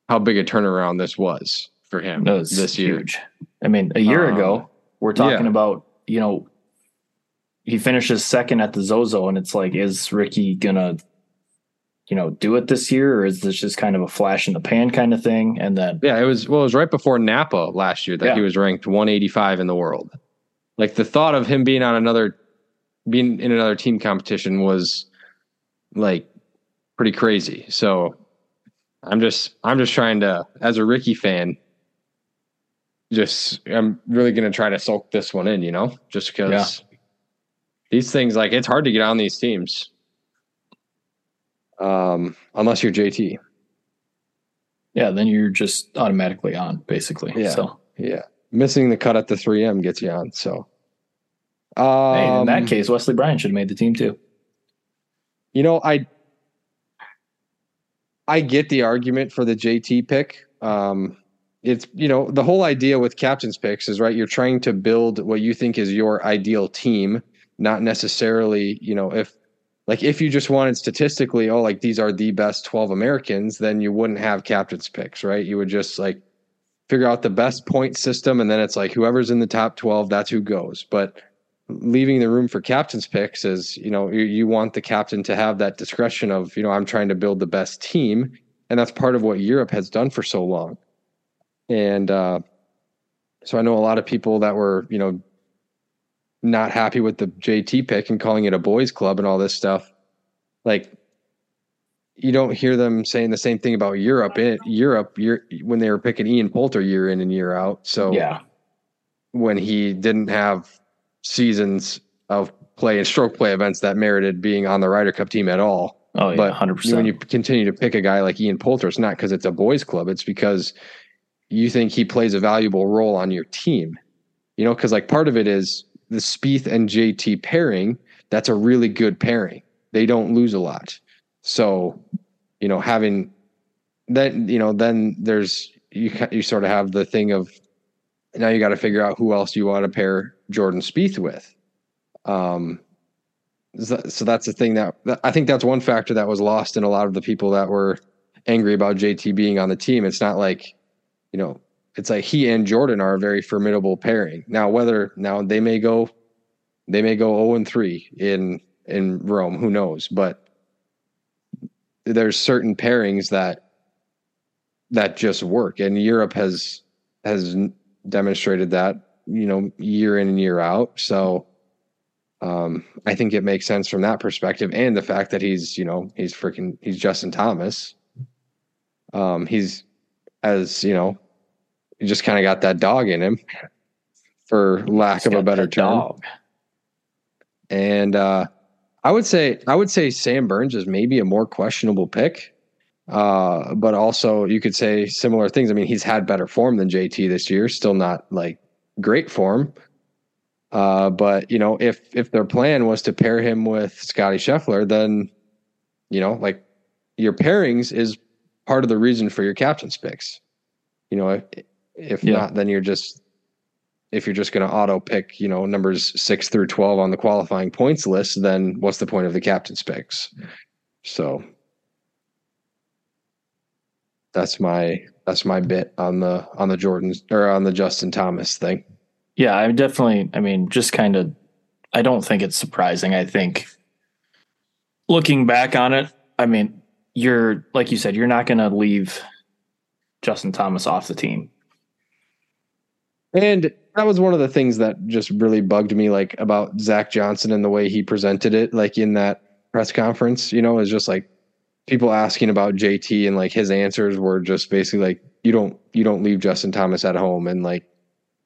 how big a turnaround this was for him was this year. huge. I mean, a year Um, ago, we're talking yeah. about, you know, he finishes second at the Zozo, and it's like, is Rickie gonna, you know, do it this year, or is this just kind of a flash in the pan kind of thing? And then, Yeah, it was well, it was right before Napa last year that Yeah. he was ranked 185 in the world. Like the thought of him being on another being in another team competition was like pretty crazy. So I'm just I'm just trying to as a Rickie fan just I'm really going to try to soak this one in, you know, just because these things like it's hard to get on these teams. Um unless you're JT. yeah, then you're just automatically on, basically. Yeah. So, Yeah. Missing the cut at the 3M gets you on. So, um, hey, in that case, Wesley Bryan should have made the team too. you know, I, I get the argument for the JT pick. Um, it's, you know, the whole idea with captain's picks is right. You're trying to build what you think is your ideal team, not necessarily, you know, if, like, if you just wanted statistically, oh, like these are the best 12 Americans, then you wouldn't have captain's picks, right? You would just like figure out the best point system, and then it's like whoever's in the top twelve, that's who goes. But leaving the room for captain's picks is, you know, you, you want the captain to have that discretion of, you know, I'm trying to build the best team, and that's part of what Europe has done for so long. And uh, so I know a lot of people that were, you know, not happy with the JT pick and calling it a boys club and all this stuff. Like you don't hear them saying the same thing about Europe. In Europe, when they were picking Ian Poulter year in and year out. So Yeah. when he didn't have seasons of play and stroke play events that merited being on the Ryder Cup team at all. Oh yeah. But Hundred when you continue to pick a guy like Ian Poulter, it's not because it's a boys club. It's because you think he plays a valuable role on your team. You know, because like part of it is the Spieth and JT pairing. That's a really good pairing. They don't lose a lot. So, you know, having then you know then there's you you sort of have the thing of now you got to figure out who else you want to pair Jordan Spieth with. Um, so that's the thing that, that I think that's one factor that was lost in a lot of the people that were angry about JT being on the team. It's not like, you know, it's like he and Jordan are a very formidable pairing. Now, whether now they may go, they may go 0 and 3 in in Rome, who knows? But there's certain pairings that that just work, and Europe has has demonstrated that, you know, year in and year out. So um, I think it makes sense from that perspective, and the fact that he's, you know, he's freaking, he's Justin Thomas. Um, he's as you know, just kind of got that dog in him, for lack of a better term. dog. And uh, I would say, I would say Sam Burns is maybe a more questionable pick. Uh, but also you could say similar things. I mean, he's had better form than JT this year, still not like great form. Uh, but you know, if if their plan was to pair him with Scottie Scheffler, then you know, like your pairings is part of the reason for your captain's picks. You know, if, Yeah. not, then you're just if you're just going to auto pick, you know, numbers six through twelve on the qualifying points list, then what's the point of the captain's picks? So that's my that's my bit on the on the Jordans or on the Justin Thomas thing. Yeah, I'm definitely. I mean, just kind of. I don't think it's surprising. I think looking back on it, I mean, you're like you said, you're not going to leave Justin Thomas off the team. And that was one of the things that just really bugged me, like about Zach Johnson and the way he presented it, like in that press conference. You know, is just like people asking about JT and like his answers were just basically like, you don't you don't leave Justin Thomas at home, and like,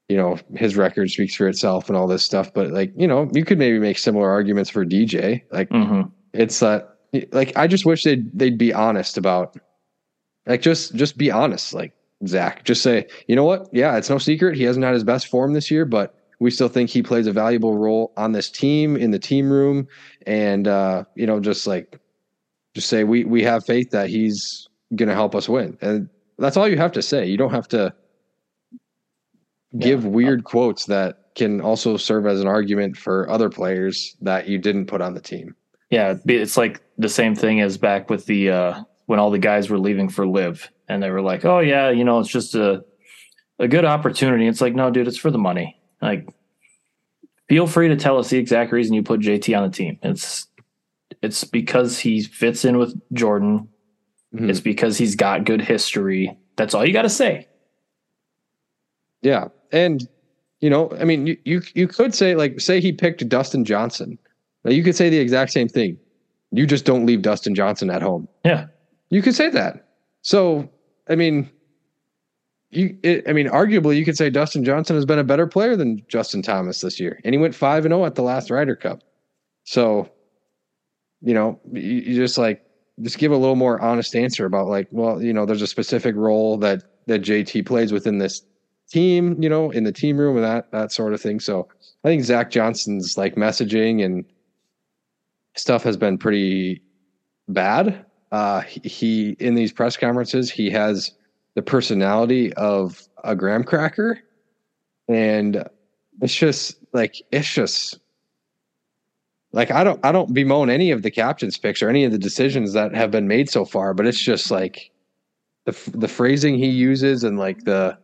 you know, his record speaks for itself and all this stuff. But like, you know, you could maybe make similar arguments for DJ. Like, Mm-hmm. it's that like I just wish they'd they'd be honest about like just just be honest like Zach just say you know what? Yeah it's no secret. He hasn't had his best form this year but we still think he plays a valuable role on this team in the team room. And uh you know just like just say we we have faith that he's gonna help us win. And that's all you have to say. You don't have to give Yeah. weird quotes that can also serve as an argument for other players that you didn't put on the team. Yeah, it's like the same thing as back with the uh, when all the guys were leaving for LIV, and they were like, "Oh yeah, you know, it's just a a good opportunity." It's like, no, dude, it's for the money. Like, feel free to tell us the exact reason you put JT on the team. It's it's because he fits in with Jordan. Mhm. It's because he's got good history. That's all you got to say. Yeah, and you know, I mean, you you you could say like, say he picked Dustin Johnson. Now you could say the exact same thing. You just don't leave Dustin Johnson at home. Yeah, You could say that. So, I mean, you, it, I mean, arguably, you could say Dustin Johnson has been a better player than Justin Thomas this year, and he went five and zero at the last Ryder Cup. So, you know, you, you just like just give a little more honest answer about like, well, you know, there's a specific role that that JT plays within this team, you know, in the team room and that that sort of thing. So, I think Zach Johnson's like messaging and stuff has been pretty bad. Uh, he, in these press conferences he has the personality of a graham cracker, and it's just like it's just like I don't I don't bemoan any of the captain's picks or any of the decisions that have been made so far, but it's just like the the phrasing he uses and like the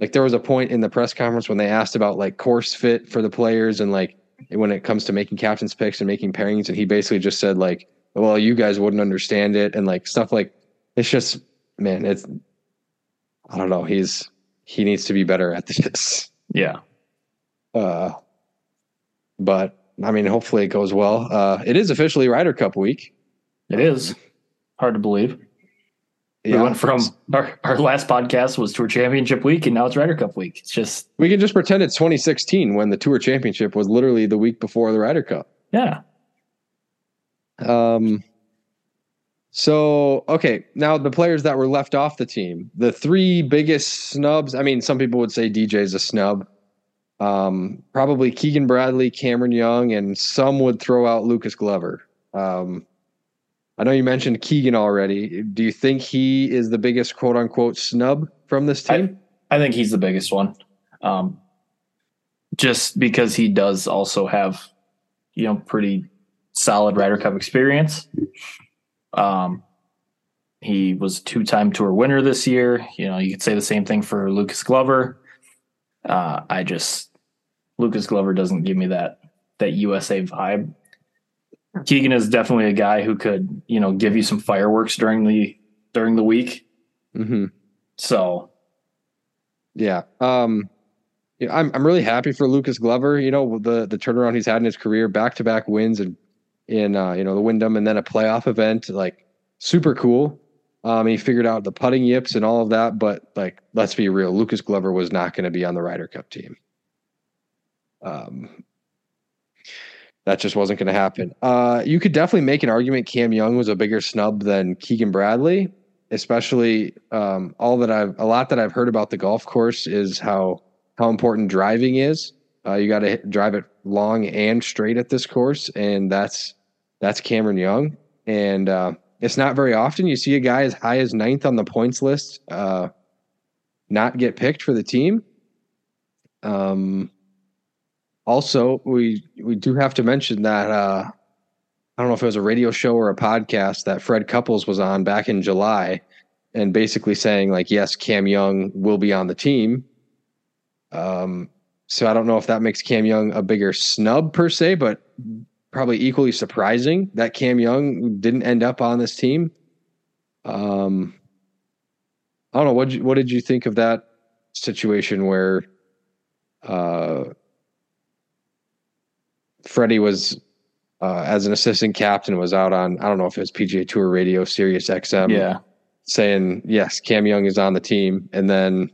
like there was a point in the press conference when they asked about like course fit for the players and like when it comes to making captain's picks and making pairings, and he basically just said like, "Well, you guys wouldn't understand it," and like stuff like it's just man, it's I don't know. He's he needs to be better at this. Yeah. Uh, but I mean, hopefully it goes well. Uh, it is officially Ryder Cup week. It is hard to believe. We went from our, our last podcast was Tour Championship week, and now it's Ryder Cup week. It's just we can just pretend it's 2016 when the Tour Championship was literally the week before the Ryder Cup. yeah, Um. So okay, now the players that were left off the team, the three biggest snubs. I mean, some people would say DJ's a snub. Um, probably Keegan Bradley, Cameron Young, and some would throw out Lucas Glover. Um, I know you mentioned Keegan already. Do you think he is the biggest quote unquote snub from this team? I think he's the biggest one. Um, just because he does also have, you know, pretty solid Ryder Cup experience. Um, he was two time tour winner this year. You know, you could say the same thing for Lucas Glover. Uh, I just Lucas Glover doesn't give me that that USA vibe. Keegan is definitely a guy who could, you know, give you some fireworks during the during the week. mm-hmm. So Yeah. Um I'm I'm really happy for Lucas Glover, you know, the the turnaround he's had in his career, back-to-back wins and in uh, you know, the Wyndham and then a playoff event, like super cool. Um he figured out the putting yips and all of that, but like let's be real, Lucas Glover was not going to be on the Ryder Cup team. Um that just wasn't going to happen. Uh, you could definitely make an argument Cam Young was a bigger snub than Keegan Bradley, especially um, all that I've a lot that I've heard about the golf course is how how important driving is. Uh, you got to drive it long and straight at this course, and that's that's Cameron Young. And uh, it's not very often you see a guy as high as ninth on the points list uh, not get picked for the team. Um, also, we we do have to mention that uh, I don't know if it was a radio show or a podcast that Fred Couples was on back in July, and basically saying like, yes, Cam Young will be on the team. Um, so I don't know if that makes Cam Young a bigger snub per se, but probably equally surprising that Cam Young didn't end up on this team. Um, I don't know what what did you think of that situation where uh, Freddie was uh, as an assistant captain was out on I don't know if it was PGA Tour Radio, Sirius XM, yeah, saying yes, Cam Young is on the team, and then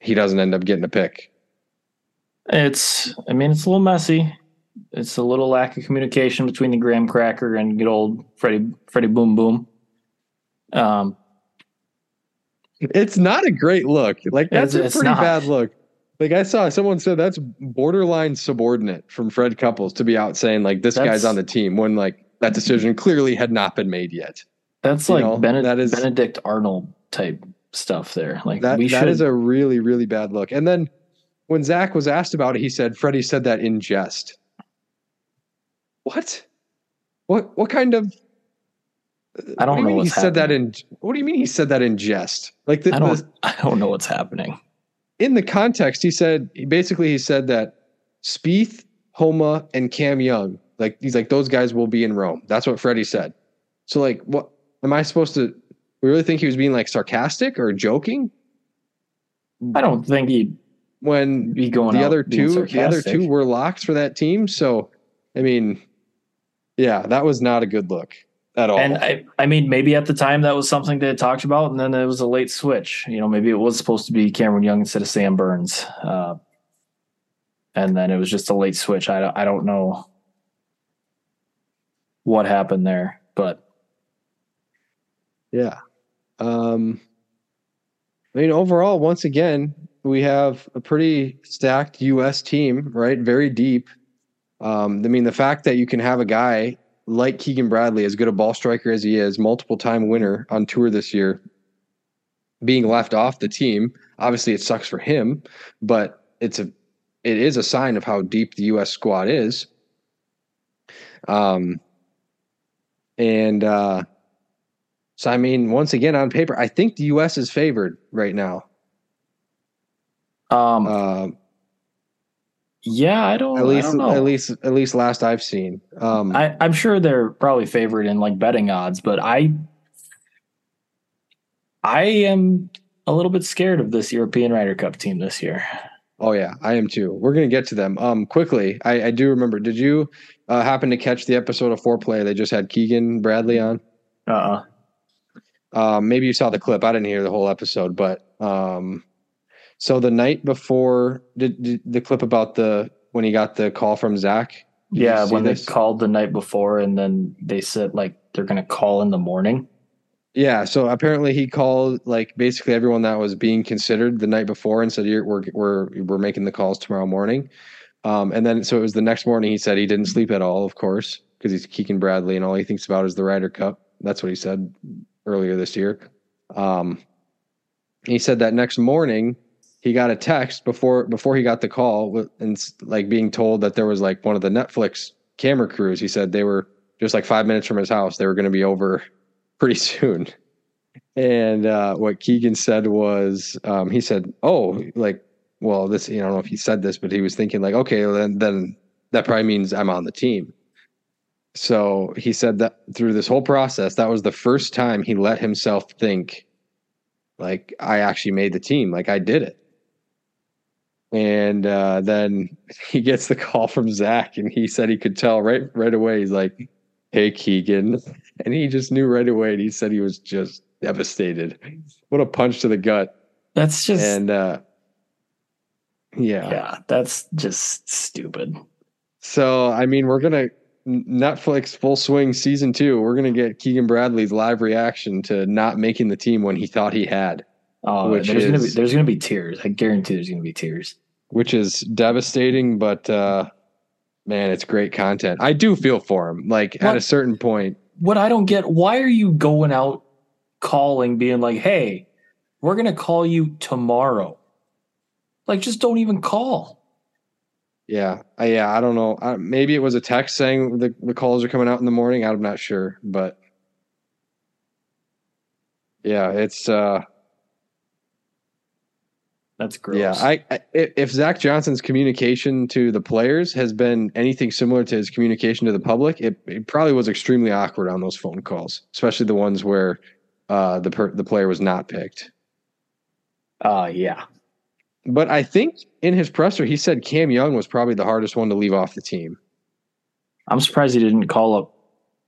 he doesn't end up getting a pick. It's, I mean, it's a little messy. It's a little lack of communication between the graham cracker and good old Freddie, Freddie Boom Boom. Um, It's not a great look. Like that's a pretty not. bad look. Like I saw someone said that's borderline subordinate from Fred Couples to be out saying like this That's- guy's on the team when like that decision clearly had not been made yet. that's You like know, Benedict, that is- Benedict Arnold type stuff there. Like That we that should, is a really really bad look. And then when Zach was asked about it, he said Freddie said that in jest. What? What? What kind of? I don't do know mean he said that in. What do you mean he said that in jest? Like the, I don't, I don't know what's happening. in the context, he said basically he said that Spieth, Homa, and Cam Young, like he's like those guys will be in Rome. That's what Freddie said. So like, what am I supposed to? We really think he was being like sarcastic or joking I don't think he'd when be going the other two, the other two were locks for that team. So, I mean, yeah, that was not a good look at all. And I, I mean, maybe at the time that was something they had talked about, and then it was a late switch. You know, maybe it was supposed to be Cameron Young instead of Sam Burns, uh, and then it was just a late switch. I, don't- I don't know what happened there, but Yeah. Um, I mean, overall, once again, we have a pretty stacked U.S. team, right? Very deep. Um, I mean, the fact that you can have a guy like Keegan Bradley, as good a ball striker as he is, multiple time winner on tour this year, being left off the team. Obviously, it sucks for him, but it's a it is a sign of how deep the U.S. squad is. Um, and uh, so, I mean, once again, on paper, I think the U.S. is favored right now. Um, Uh, yeah, I don't. at I least, don't know. at least, at least last I've seen. Um, I, I'm sure they're probably favored in like betting odds, but I, I am a little bit scared of this European Ryder Cup team this year. oh yeah, I am too. We're gonna get to them. Um, quickly, I, I do remember. Did you uh, happen to catch the episode of Foreplay? They just had Keegan Bradley on. Uh, uh Um, maybe you saw the clip. I didn't hear the whole episode, but um, so the night before, did, did the clip about the when he got the call from Zach? Did yeah, when this? they called the night before, and then they said like they're gonna call in the morning. Yeah, so apparently he called like basically everyone that was being considered the night before and said we're we're we're making the calls tomorrow morning. Um, and then so it was the next morning. He said he didn't sleep at all, of course, because he's Keegan Bradley and all he thinks about is the Ryder Cup. That's what he said earlier this year. Um, he said that next morning he got a text before before he got the call and like being told that there was like one of the Netflix camera crews. He said they were just like five minutes from his house. They were going to be over pretty soon. And uh, what Keegan said was, um, he said, "Oh, like, well, this, you know, I don't know if he said this, but he was thinking like, okay, then, then that probably means I'm on the team." So he said that through this whole process, that was the first time he let himself think, like, I actually made the team, like I did it. And uh, then he gets the call from Zach, and he said he could tell right right away. He's like, "Hey, Keegan," and he just knew right away. And he said he was just devastated. What a punch to the gut! That's just And uh, yeah. yeah, that's just stupid. So I mean, we're gonna Netflix full swing season two. We're gonna get Keegan Bradley's live reaction to not making the team when he thought he had, Uh, Which there's gonna be there's gonna be tears. I guarantee there's gonna be tears. which is devastating. But uh, man, it's great content. I do feel for him. Like at a certain point, What I don't get, why are you going out calling, being like, "Hey, we're gonna call you tomorrow"? Like, just don't even call. yeah, I, yeah, I don't know. Uh, maybe it was a text saying the the calls are coming out in the morning. I'm not sure, but yeah, it's. uh That's gross. Yeah, I, I if Zach Johnson's communication to the players has been anything similar to his communication to the public, it, it probably was extremely awkward on those phone calls, especially the ones where uh, the per, the player was not picked. uh, yeah. But I think in his presser, he said Cam Young was probably the hardest one to leave off the team. I'm surprised he didn't call up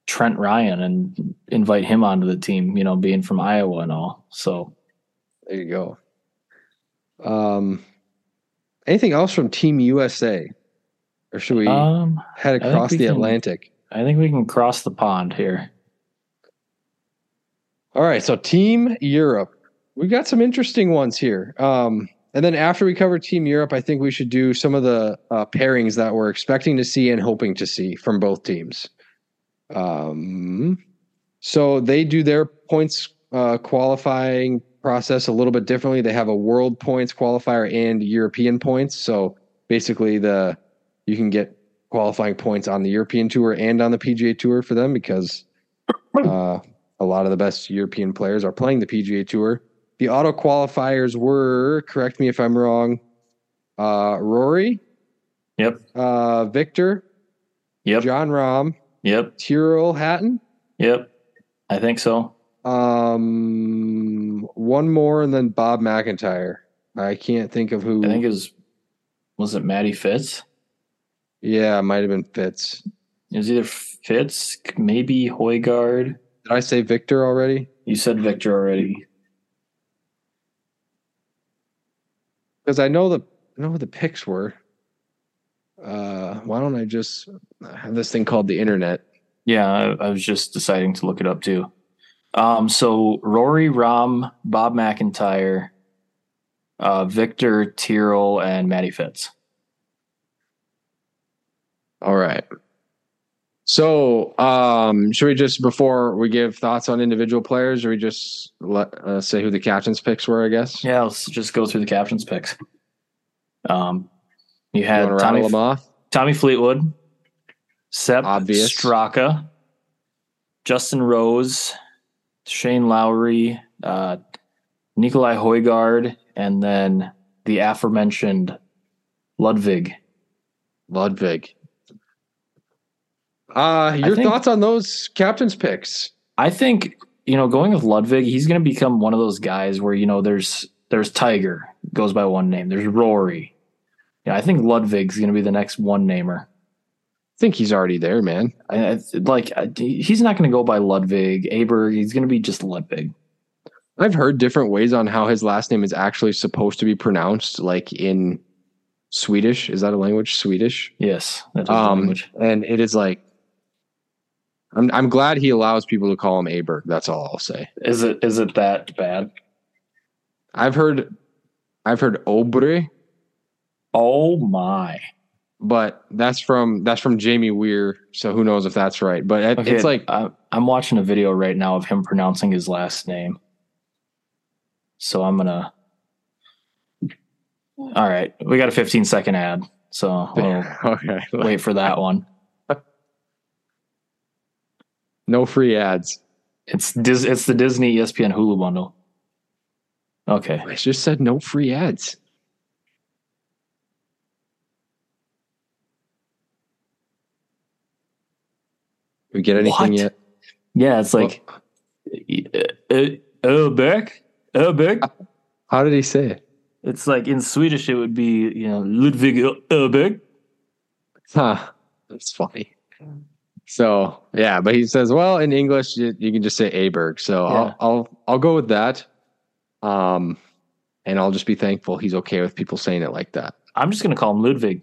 Trent Ryan and invite him onto the team. You know, being from Iowa and all. So There you go. Um, anything else from Team USA, or should we um, head across the can- Atlantic? I think we can cross the pond here. All right, so Team Europe. We got some interesting ones here. Um, and then after we cover Team Europe, I think we should do some of the uh, pairings that we're expecting to see and hoping to see from both teams. Um, so they do their points uh, qualifying process a little bit differently. They have a world points qualifier and European points. So basically, the you can get qualifying points on the European tour and on the PGA tour for them because uh, a lot of the best European players are playing the PGA Tour. The auto qualifiers were, correct me if I'm wrong, uh, Rory, Yep. uh, Viktor, Yep. Jon Rahm, Yep. Tyrrell Hatton, Yep. I think so. Um, one more, and then Bob McIntyre. I can't think of who. I think it was was it Matty Fitz? yeah, it might have been Fitz. It was either Fitz, maybe Højgaard. Did I say Viktor already? You said Viktor already. Because I know the I know who the picks were. Uh, why don't I just have this thing called the internet? Yeah, I, I was just deciding to look it up too. Um, so Rory, Rahm, Bob McIntyre, uh, Viktor, Tyrrell, and Matty Fitz. All right. So, um, should we just before we give thoughts on individual players, or we just let uh, say who the captains' picks were? I guess. Yeah, let's just go through the captain's picks. Um, you You had to Tommy, off? Tommy Fleetwood, Sepp Obvious. Straka, Justin Rose, Shane Lowry, uh, Nicolai Højgaard, and then the aforementioned Ludvig. Ludvig. Uh, your think- thoughts on those captain's picks? I think you know going with Ludvig, he's going to become one of those guys where you know there's there's Tiger goes by one name. There's Rory. Yeah, I think Ludvig's going to be the next one namer. I think he's already there, man. I, I, like I- he's not going to go by Ludvig. Aber, he's going to be just Ludvig. I've heard different ways on how his last name is actually supposed to be pronounced, like in Swedish. Is that a language? Swedish. Yes, that's his Um, language. and it is like, I'm I'm glad he allows people to call him Aberg. That's all I'll say. Is it is it that bad? I've heard, I've heard Obre, Oh my! But that's from that's from Jamie Weir. So who knows if that's right? But it, Okay, it's like I, I'm watching a video right now of him pronouncing his last name. So I'm gonna. All right, we got a 15 second ad, so we'll okay, wait for that one. no free ads. It's Dis, it's the Disney ESPN Hulu bundle. Okay, I just said no free ads. We get anything What? yet? yeah, it's like, uh, uh, back, uh, back. How did he say it? It's like in Swedish, it would be you know Ludvig Öberg. Huh. That's funny. So yeah, but he says, well, in English you, you can just say Aberg. So Yeah. I'll I'll I'll go with that. Um, and I'll just be thankful he's okay with people saying it like that. I'm just gonna call him Ludvig.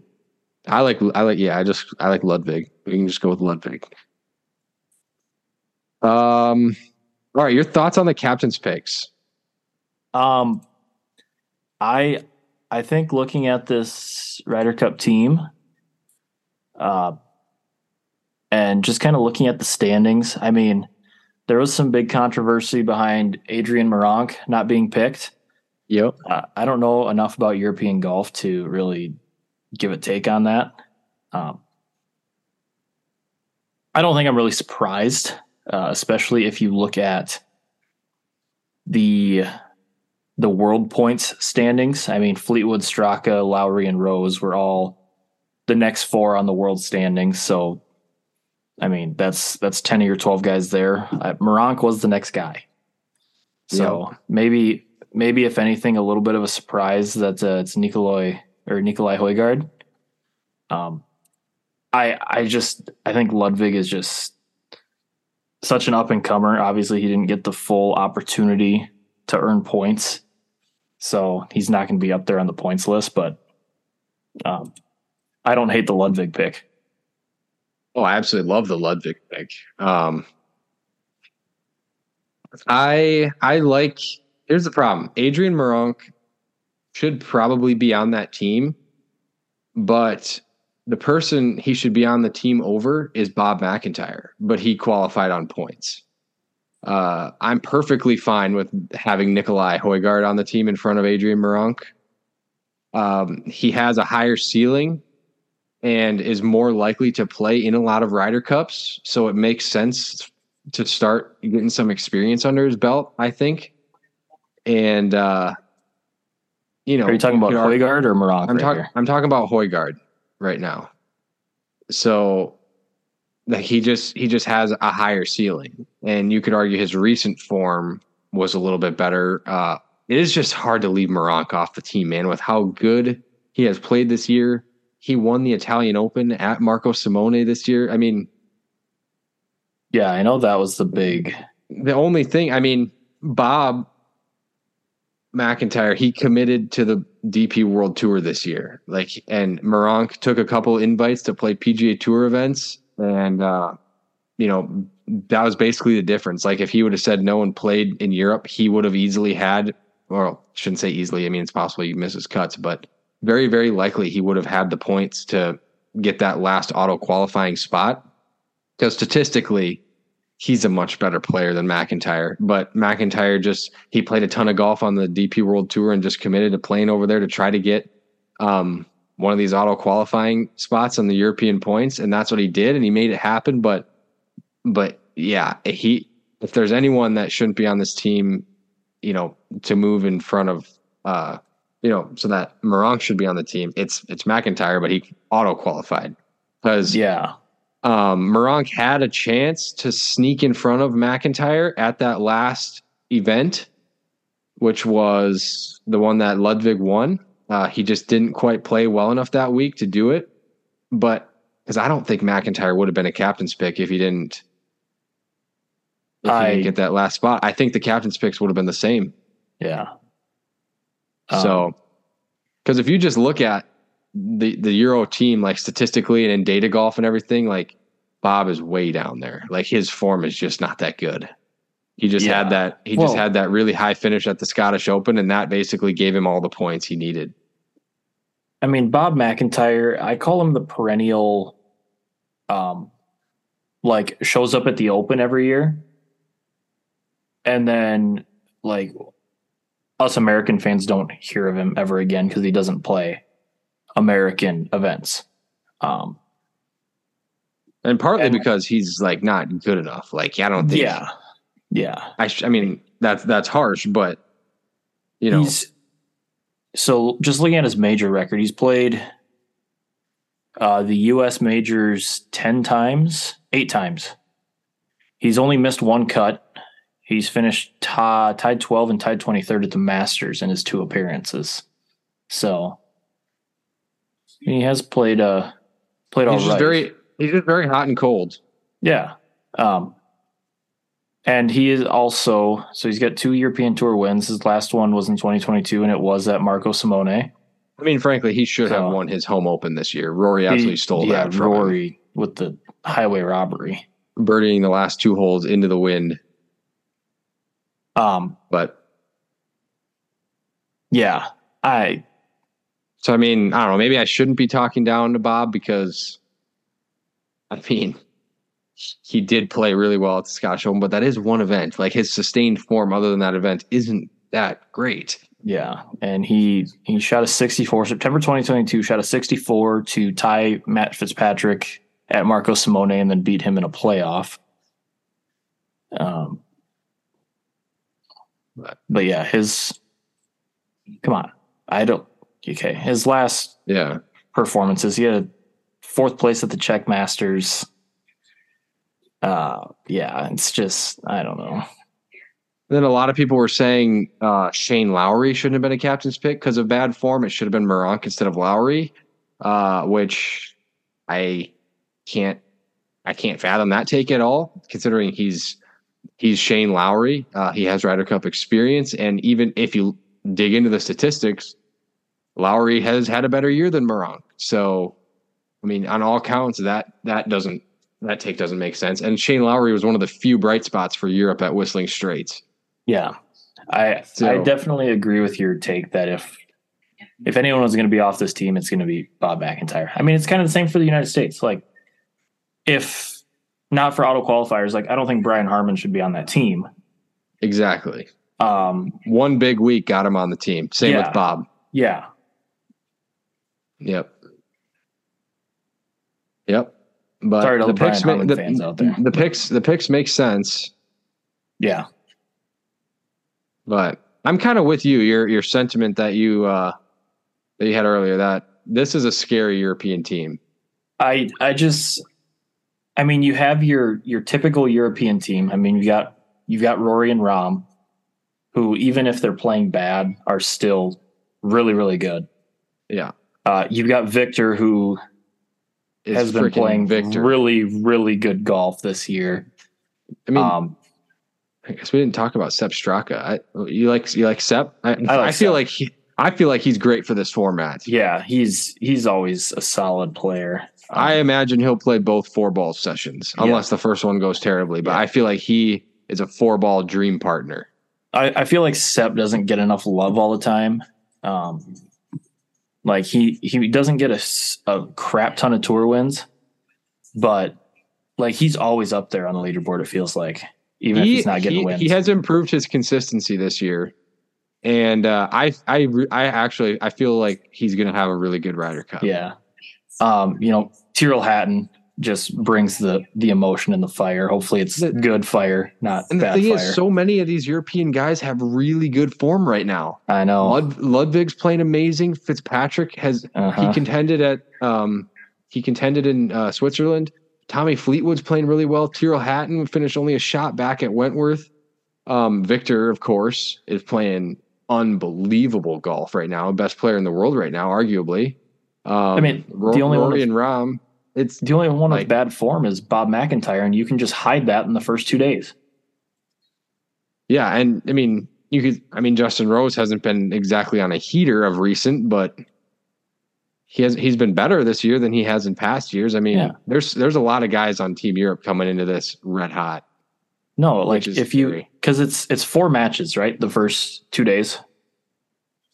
I like I like yeah, I just I like Ludvig. We can just go with Ludvig. Um, all right, your thoughts on the captain's picks? Um, I I think looking at this Ryder Cup team, uh, and just kind of looking at the standings. I mean, there was some big controversy behind Adrian Meronk not being picked. Yep. Uh, I don't know enough about European golf to really give a take on that. Um, I don't think I'm really surprised, uh, especially if you look at the the world points standings. I mean, Fleetwood, Straka, Lowry, and Rose were all the next four on the world standings. So, I mean, that's that's ten of your twelve guys there. Uh, Meronk was the next guy. So maybe maybe if anything, a little bit of a surprise that uh, it's Nicolai or Nicolai Højgaard. Um, I I just I think Ludvig is just such an up and comer. Obviously, he didn't get the full opportunity to earn points, so he's not going to be up there on the points list. But um, I don't hate the Ludvig pick. Oh, I absolutely love the Ludvig pick. Um, I I like. Here's the problem: Adrian Meronk should probably be on that team, but the person he should be on the team over is Bob McIntyre, but he qualified on points. Uh, I'm perfectly fine with having Nicolai Højgaard on the team in front of Adrian Meronk. Um, he has a higher ceiling and is more likely to play in a lot of Ryder Cups. So it makes sense to start getting some experience under his belt, I think. And uh you know, Are you talking about Højgaard or Meronk? I'm right talking? I'm talking about Højgaard right now. So like he just he just has a higher ceiling. And you could argue his recent form was a little bit better. Uh it is just hard to leave Meronk off the team, man, with how good he has played this year. He won the Italian Open at Marco Simone this year. I mean, Yeah, I know that was the big. the only thing, I mean, Bob McIntyre, he committed to the DP World Tour this year. Like, and Meronk took a couple invites to play PGA Tour events, and uh, you know that was basically the difference. Like, if he would have said no and played in Europe, he would have easily had, or shouldn't say easily. I mean, it's possible he misses cuts, but very, very likely he would have had the points to get that last auto qualifying spot. Because statistically, he's a much better player than McIntyre. But McIntyre just he played a ton of golf on the DP World Tour and just committed to playing over there to try to get um, one of these auto qualifying spots on the European points, and that's what he did, and he made it happen. But but yeah, he if there's anyone that shouldn't be on this team, you know, to move in front of uh, you know, so that Meronk should be on the team. It's it's McIntyre, but he auto qualified because Yeah. Um, Meronk had a chance to sneak in front of McIntyre at that last event, which was the one that Ludvig won. Uh, he just didn't quite play well enough that week to do it. But because I don't think McIntyre would have been a captain's pick if he didn't, if he I- didn't get that last spot. I think the captain's picks would have been the same. Yeah. Um, So, because if you just look at the the Euro team, like statistically and in data golf and everything, like Bob is way down there. Like his form is just not that good. He just Yeah. had that. He Well- just had that really high finish at the Scottish Open, and that basically gave him all the points he needed. I mean, Bob McIntyre, I call him the perennial, um, like shows up at the Open every year, and then like us American fans don't hear of him ever again because he doesn't play American events. Um, And partly And- because he's like not good enough. Like I don't think. yeah, yeah. I. I mean that's that's harsh, but you know. He's so just looking at his major record, he's played uh, the U.S. majors ten times, eight times. He's only missed one cut. He's finished ti- tied twelve and tied twenty third at the Masters in his two appearances. So he has played uh played all he's just right. very. He's just very hot and cold. Yeah. Um, and he is also so he's got two European Tour wins. His last one was in 2022, and it was at Marco Simone. I mean, frankly, he should have So- won his home open this year. Rory absolutely He- stole yeah, that from him. Rory with the highway robbery. birdieing the last two holes into the wind. Um, But yeah, I so I mean, I don't know. Maybe I shouldn't be talking down to Bob because I mean he did play really well at the Scottish Open, but that is one event. Like his sustained form other than that event isn't that great. yeah, and he he shot a 64 September 2022. Shot a 64 to tie Matt Fitzpatrick at Marco Simone, and then beat him in a playoff. Um, But- but yeah, his come on, I don't okay. His last Yeah. performances, he had fourth place at the Czech Masters. Uh, yeah, it's just I don't know. Then a lot of people were saying uh, Shane Lowry shouldn't have been a captain's pick because of bad form. It should have been Meronk instead of Lowry, uh, which I can't I can't fathom that take at all, considering he's he's Shane Lowry. Uh, he has Ryder Cup experience, and even if you dig into the statistics, Lowry has had a better year than Meronk. So, I mean, on all counts, that that doesn't that take doesn't make sense. And Shane Lowry was one of the few bright spots for Europe at Whistling Straits. Yeah, I I definitely agree with your take that if if anyone was going to be off this team, it's going to be Bob McIntyre. I mean, it's kind of the same for the United States. Like, if not for auto qualifiers, like I don't think Brian Harman should be on that team. Exactly. Um, One big week got him on the team. Same Yeah. with Bob. yeah, Yep. Yep. But Sorry to the the picks ma- the, fans out there. the picks the picks make sense, yeah, but I'm kind of with you. Your your sentiment that you uh that you had earlier that this is a scary European team. I I just I mean you have your your typical European team. I mean you got you've got Rory and Rahm, who even if they're playing bad are still really really good. Yeah. Uh, you've got Viktor who has been playing Viktor. really really good golf this year. I mean, um, I guess we didn't talk about Sepp Straka. I, you like you like Sepp? I, I, like feel Sepp. like he, I feel like he's great for this format. yeah, he's he's always a solid player. Um, I imagine he'll play both four ball sessions, Yeah. unless the first one goes terribly. But Yeah. I feel like he is a four ball dream partner. I, I feel like Sepp doesn't get enough love all the time. Um, like he he doesn't get a crap ton of tour wins, but like he's always up there on the leaderboard. It feels like even if he's not getting he, wins. he has improved his consistency this year, and uh, I I I actually I feel like he's going to have a really good Ryder Cup. yeah. Um, you know, Tyrrell Hatton just brings the the emotion and the fire. Hopefully, it's good fire, not And the thing fire. is, so many of these European guys have really good form right now. I know. Lud- Ludvig's playing amazing. Fitzpatrick has Uh-huh. he contended at um he contended in uh, Switzerland. Tommy Fleetwood's playing really well. Tyrrell Hatton finished only a shot back at Wentworth. Um, Viktor, of course, is playing unbelievable golf right now. Best player in the world right now, arguably. Um, I mean, the only one Rory with- and Rahm. It's The only one Like- with bad form is Bob McIntyre, and you can just hide that in the first two days. Yeah, and I mean, you could. I mean, Justin Rose hasn't been exactly on a heater of recent, but he has. He's been better this year than he has in past years. I mean, Yeah. there's there's a lot of guys on Team Europe coming into this red hot. No, like if you because it's it's four matches, right? The first two days.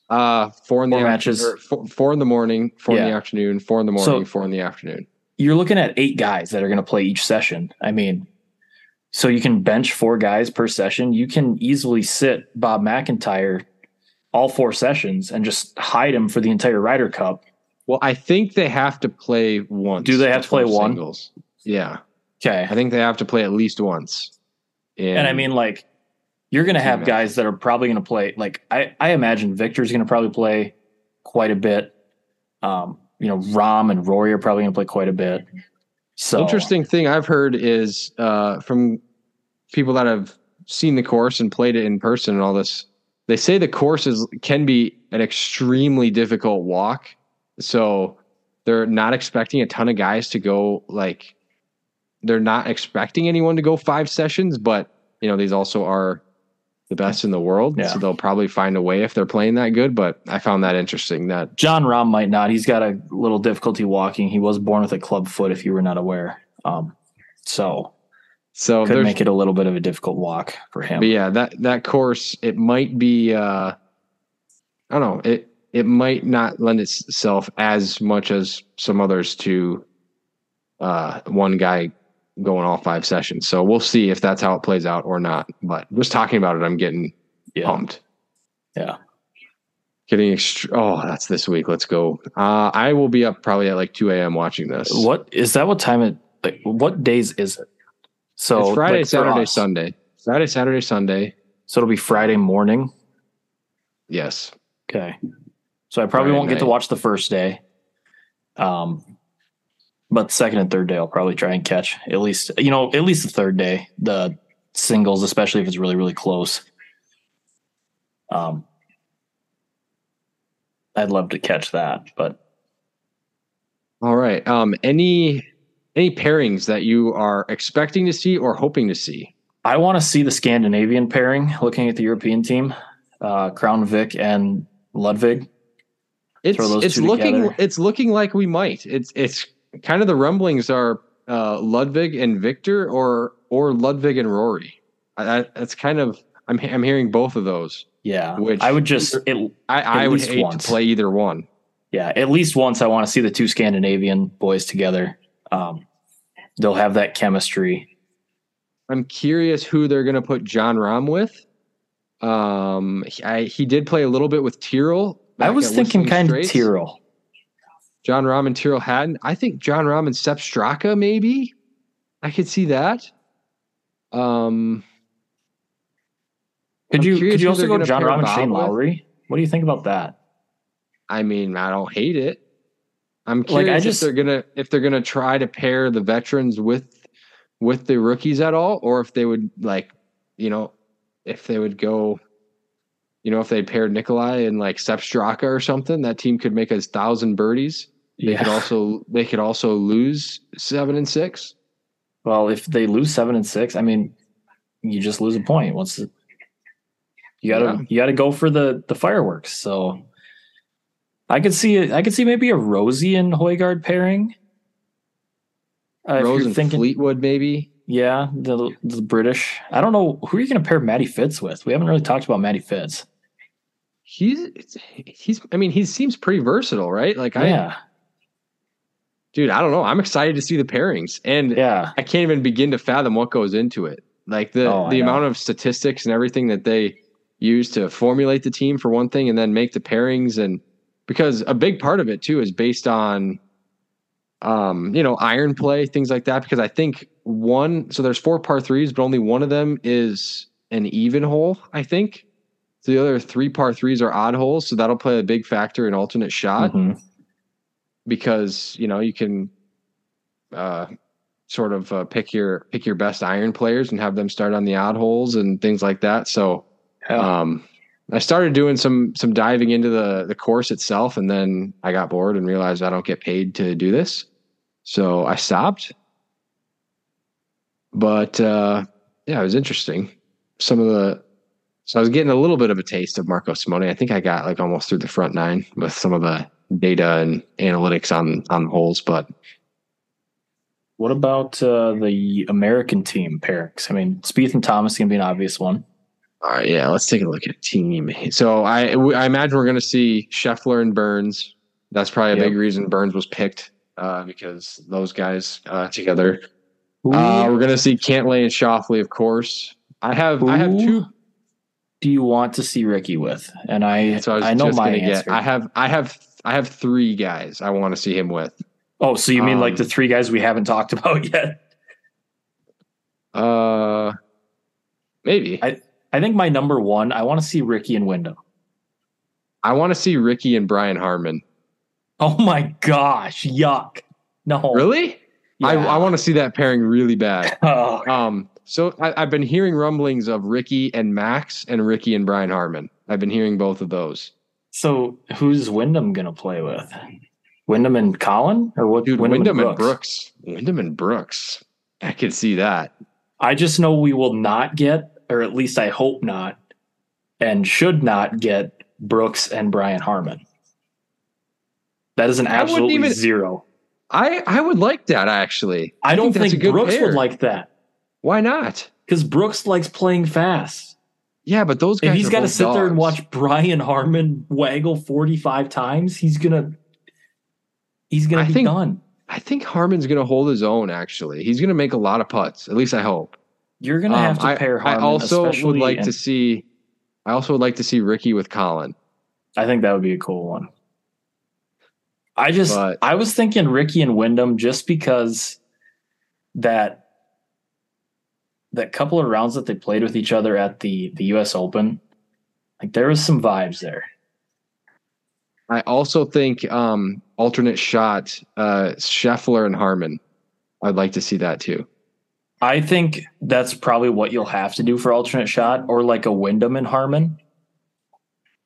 Uh, four in the Four after- matches. four, four in the morning, four in the afternoon, four in the So- morning, four in the afternoon. You're looking at eight guys that are going to play each session. I mean, so you can bench four guys per session. You can easily sit Bob McIntyre all four sessions and just hide him for the entire Ryder Cup. Well, I think they have to play once. Do they have to play one? Singles. Yeah, Okay. I think they have to play at least once. And I mean, like, you're going to have guys that are probably going to play. Like, I, I imagine Viktor's going to probably play quite a bit. Um, you know, Rahm and Rory are probably going to play quite a bit. So Interesting thing I've heard is uh, from people that have seen the course and played it in person and all this. They say the course is can be an extremely difficult walk, so they're not expecting a ton of guys to go like. They're not expecting anyone to go five sessions, but you know these also are the best in the world, Yeah. so they'll probably find a way if they're playing that good. But I found that interesting that Jon Rahm might not. He's got a little difficulty walking. He was born with a club foot, if you were not aware. Um, so so could make it a little bit of a difficult walk for him. But yeah, that that course it might be uh I don't know, it it might not lend itself as much as some others to uh one guy going all five sessions. So we'll see if that's how it plays out or not. But just talking about it, I'm getting yeah. pumped. Yeah. Getting extra oh, that's this week. Let's go. Uh I will be up probably at like two AM watching this. What is that? What time it? Like, what days is it? So it's Friday, like, Saturday, Sunday. Friday, Saturday, Sunday. So it'll be Friday morning. Yes. Okay. So I probably Friday won't get to watch the first day. Um, but the second and third day, I'll probably try and catch at least, you know, at least the third day, the singles, especially if it's really, really close. Um, I'd love to catch that, but All right. Um, any any pairings that you are expecting to see or hoping to see? I want to see the Scandinavian pairing. Looking at the European team, uh, Crown Vic and Ludvig. It's it's looking together. it's looking like we might. It's it's kind of the rumblings are uh, Ludvig and Viktor or or Ludvig and Rory. I, I, that's kind of I'm I'm hearing both of those. Yeah, Which- I would just it, I, I would hate once. to play either one. yeah, at least once I want to see the two Scandinavian boys together. Um, they'll have that chemistry. I'm curious who they're going to put Jon Rahm with. Um, he, I, he did play a little bit with Tyrrell. I was thinking kind of Tyrrell. Jon Rahm and Tyrrell Hatton. I think Jon Rahm and Sepp Straka, maybe. I could see that. Um, Could I'm you could you also go Jon Rahm and Shane with. Lowry? What do you think about that? I mean, I don't hate it. I'm Like, curious I if just- they're gonna if they're gonna try to pair the veterans with with the rookies at all, or if they would like, you know, if they would go, you know, if they paired Nicolai and like Sepp Straka or something, that team could make a thousand birdies. They could also they could also lose seven and six. Well, if they lose seven and six, I mean, you just lose a point. What's the, you got to Yeah. you got to go for the the fireworks. So I could see it. I could see maybe a Rosie and Højgaard pairing. Uh, Rose and thinking, Fleetwood, maybe. yeah, the the British. I don't know who are you going to pair Matty Fitz with. We haven't really talked about Matty Fitz. He's he's. I mean, he seems pretty versatile, right? Like, I, yeah, dude, I don't know. I'm excited to see the pairings, and yeah, I can't even begin to fathom what goes into it. Like the Oh, the amount of statistics and everything that they use to formulate the team for one thing, and then make the pairings, and because a big part of it too is based on um, you know, iron play, things like that. Because I think one, so there's four par threes, but only one of them is an even hole, I think. So the other three par threes are odd holes. So that'll play a big factor in alternate shot Mhm. Because, you know, you can uh, sort of uh, pick your pick your best iron players and have them start on the odd holes and things like that. So um, I started doing some some diving into the the course itself, and then I got bored and realized I don't get paid to do this, so I stopped. But uh, yeah, it was interesting. Some of the so I was getting a little bit of a taste of Marco Simone. I think I got like almost through the front nine with some of the data and analytics on on holes, but What about uh, the American team pairings? I mean, Spieth and Thomas can be an obvious one. All right, yeah, let's take a look at team. So I I imagine we're going to see Scheffler and Burns. That's probably a Yep. big reason Burns was picked uh, because those guys uh, together. Uh, we're going to see Cantlay and Schauffele, of course. I have I have two. do you want to see Rickie with? And I, So I was I know my answer. get. I have I have I have three guys I want to see him with. oh, so you mean like um, the three guys we haven't talked about yet? Uh, maybe I, I- I think my number one, I want to see Rickie and Wyndham. I want to see Rickie and Brian Harman. Oh my gosh, yuck! No, Really? I Yeah. I want to see that pairing really bad. Oh, Um, so I, I've been hearing rumblings of Rickie and Max and Rickie and Brian Harman. I've been hearing both of those. So who's Wyndham gonna play with? Wyndham and Collin, or what? Dude, Wyndham, and, Brooks? Brooks. Wyndham and Brooks. I can see that. I just know we will not get, or at least I hope not, and should not get Brooks and Brian Harman. That is an I absolutely even- zero. I I would like that actually. I don't that's think, Brooks pair. would like that Why not? because Brooks likes playing fast. Yeah, but those guys. If he's got got to sit there and watch Brian Harman waggle forty-five times, he's gonna he's gonna I be think- done. I think Harman's going to hold his own. Actually, he's going to make a lot of putts. At least I hope. You're gonna have to Um, I, pair I also would like in- to see. I also would like to see Rickie with Collin. I think that would be a cool one. I just But- I was thinking Rickie and Wyndham just because that that couple of rounds that they played with each other at the the US Open, like there was some vibes there. I also think um, alternate shot uh, Scheffler and Harman. I'd like to see that too. I think that's probably what you'll have to do for alternate shot or like a Wyndham and Harman.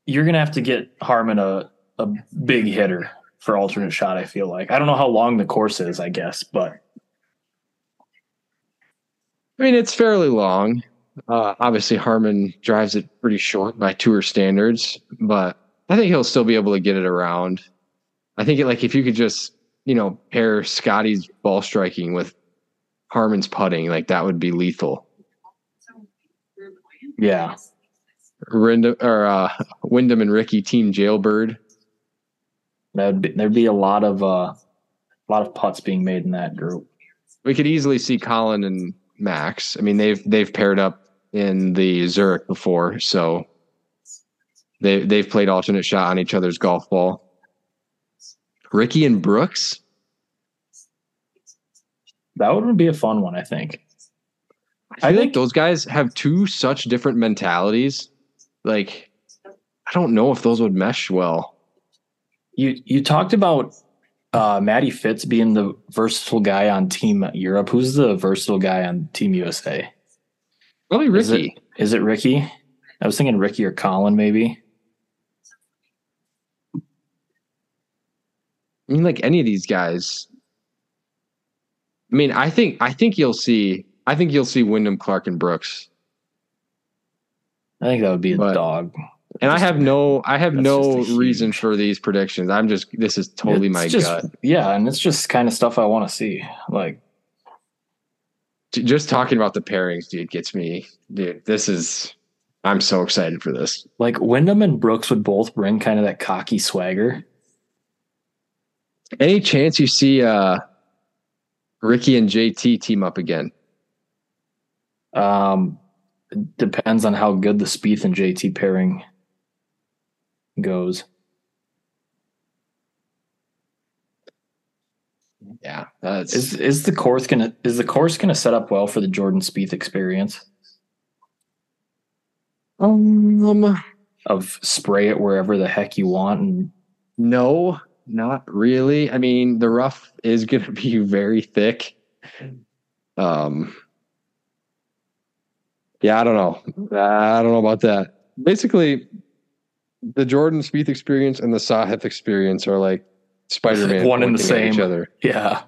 You're gonna have to get Harman a a big hitter for alternate shot. I feel like I don't know how long the course is. I guess, but I mean, it's fairly long. Uh, obviously, Harman drives it pretty short by tour standards, but I think he'll still be able to get it around. I think, like, if you could just, you know, pair Scottie's ball striking with Harman's putting, like that would be lethal. yeah, Wyndham or uh, Wyndham and Rickie team jailbird. That'd be, there'd be a lot of uh, a lot of putts being made in that group. We could easily see Collin and Max. I mean, they've they've paired up in the Zurich before, so they they've played alternate shot on each other's golf ball. Rickie and Brooks. That would be a fun one, I think. I, I think think- those guys have two such different mentalities. Like, I don't know if those would mesh well. You you talked about uh, Matty Fitz being the versatile guy on Team Europe. Who's the versatile guy on Team USA? Probably Is Rickie. it, is it Rickie? I was thinking Rickie or Collin, maybe. I mean, like any of these guys. I mean, I think I think you'll see. I think you'll see Wyndham, Clark, and Brooks. I think that would be a But- dog. And I have no, I have no reason for these predictions. I'm just, this is totally It's my just- gut. Yeah, and it's just kind of stuff I want to see. Like, Just talking about the pairings, dude, gets me, dude. This is, I'm so excited for this. like Wyndham and Brooks would both bring kind of that cocky swagger. Any chance you see uh Rickie and JT team up again? Um, depends on how good the Spieth and JT pairing goes. yeah, that's Is is the course gonna is the course gonna set up well for the Jordan Spieth experience um of spray it wherever the heck you want and no, not really. I mean, the rough is going to be very thick. Um, yeah, I don't know. I don't know about that. Basically, the Jordan Spieth experience and the Sahith experience are like Spider-Man, One and the at Each same. other. yeah.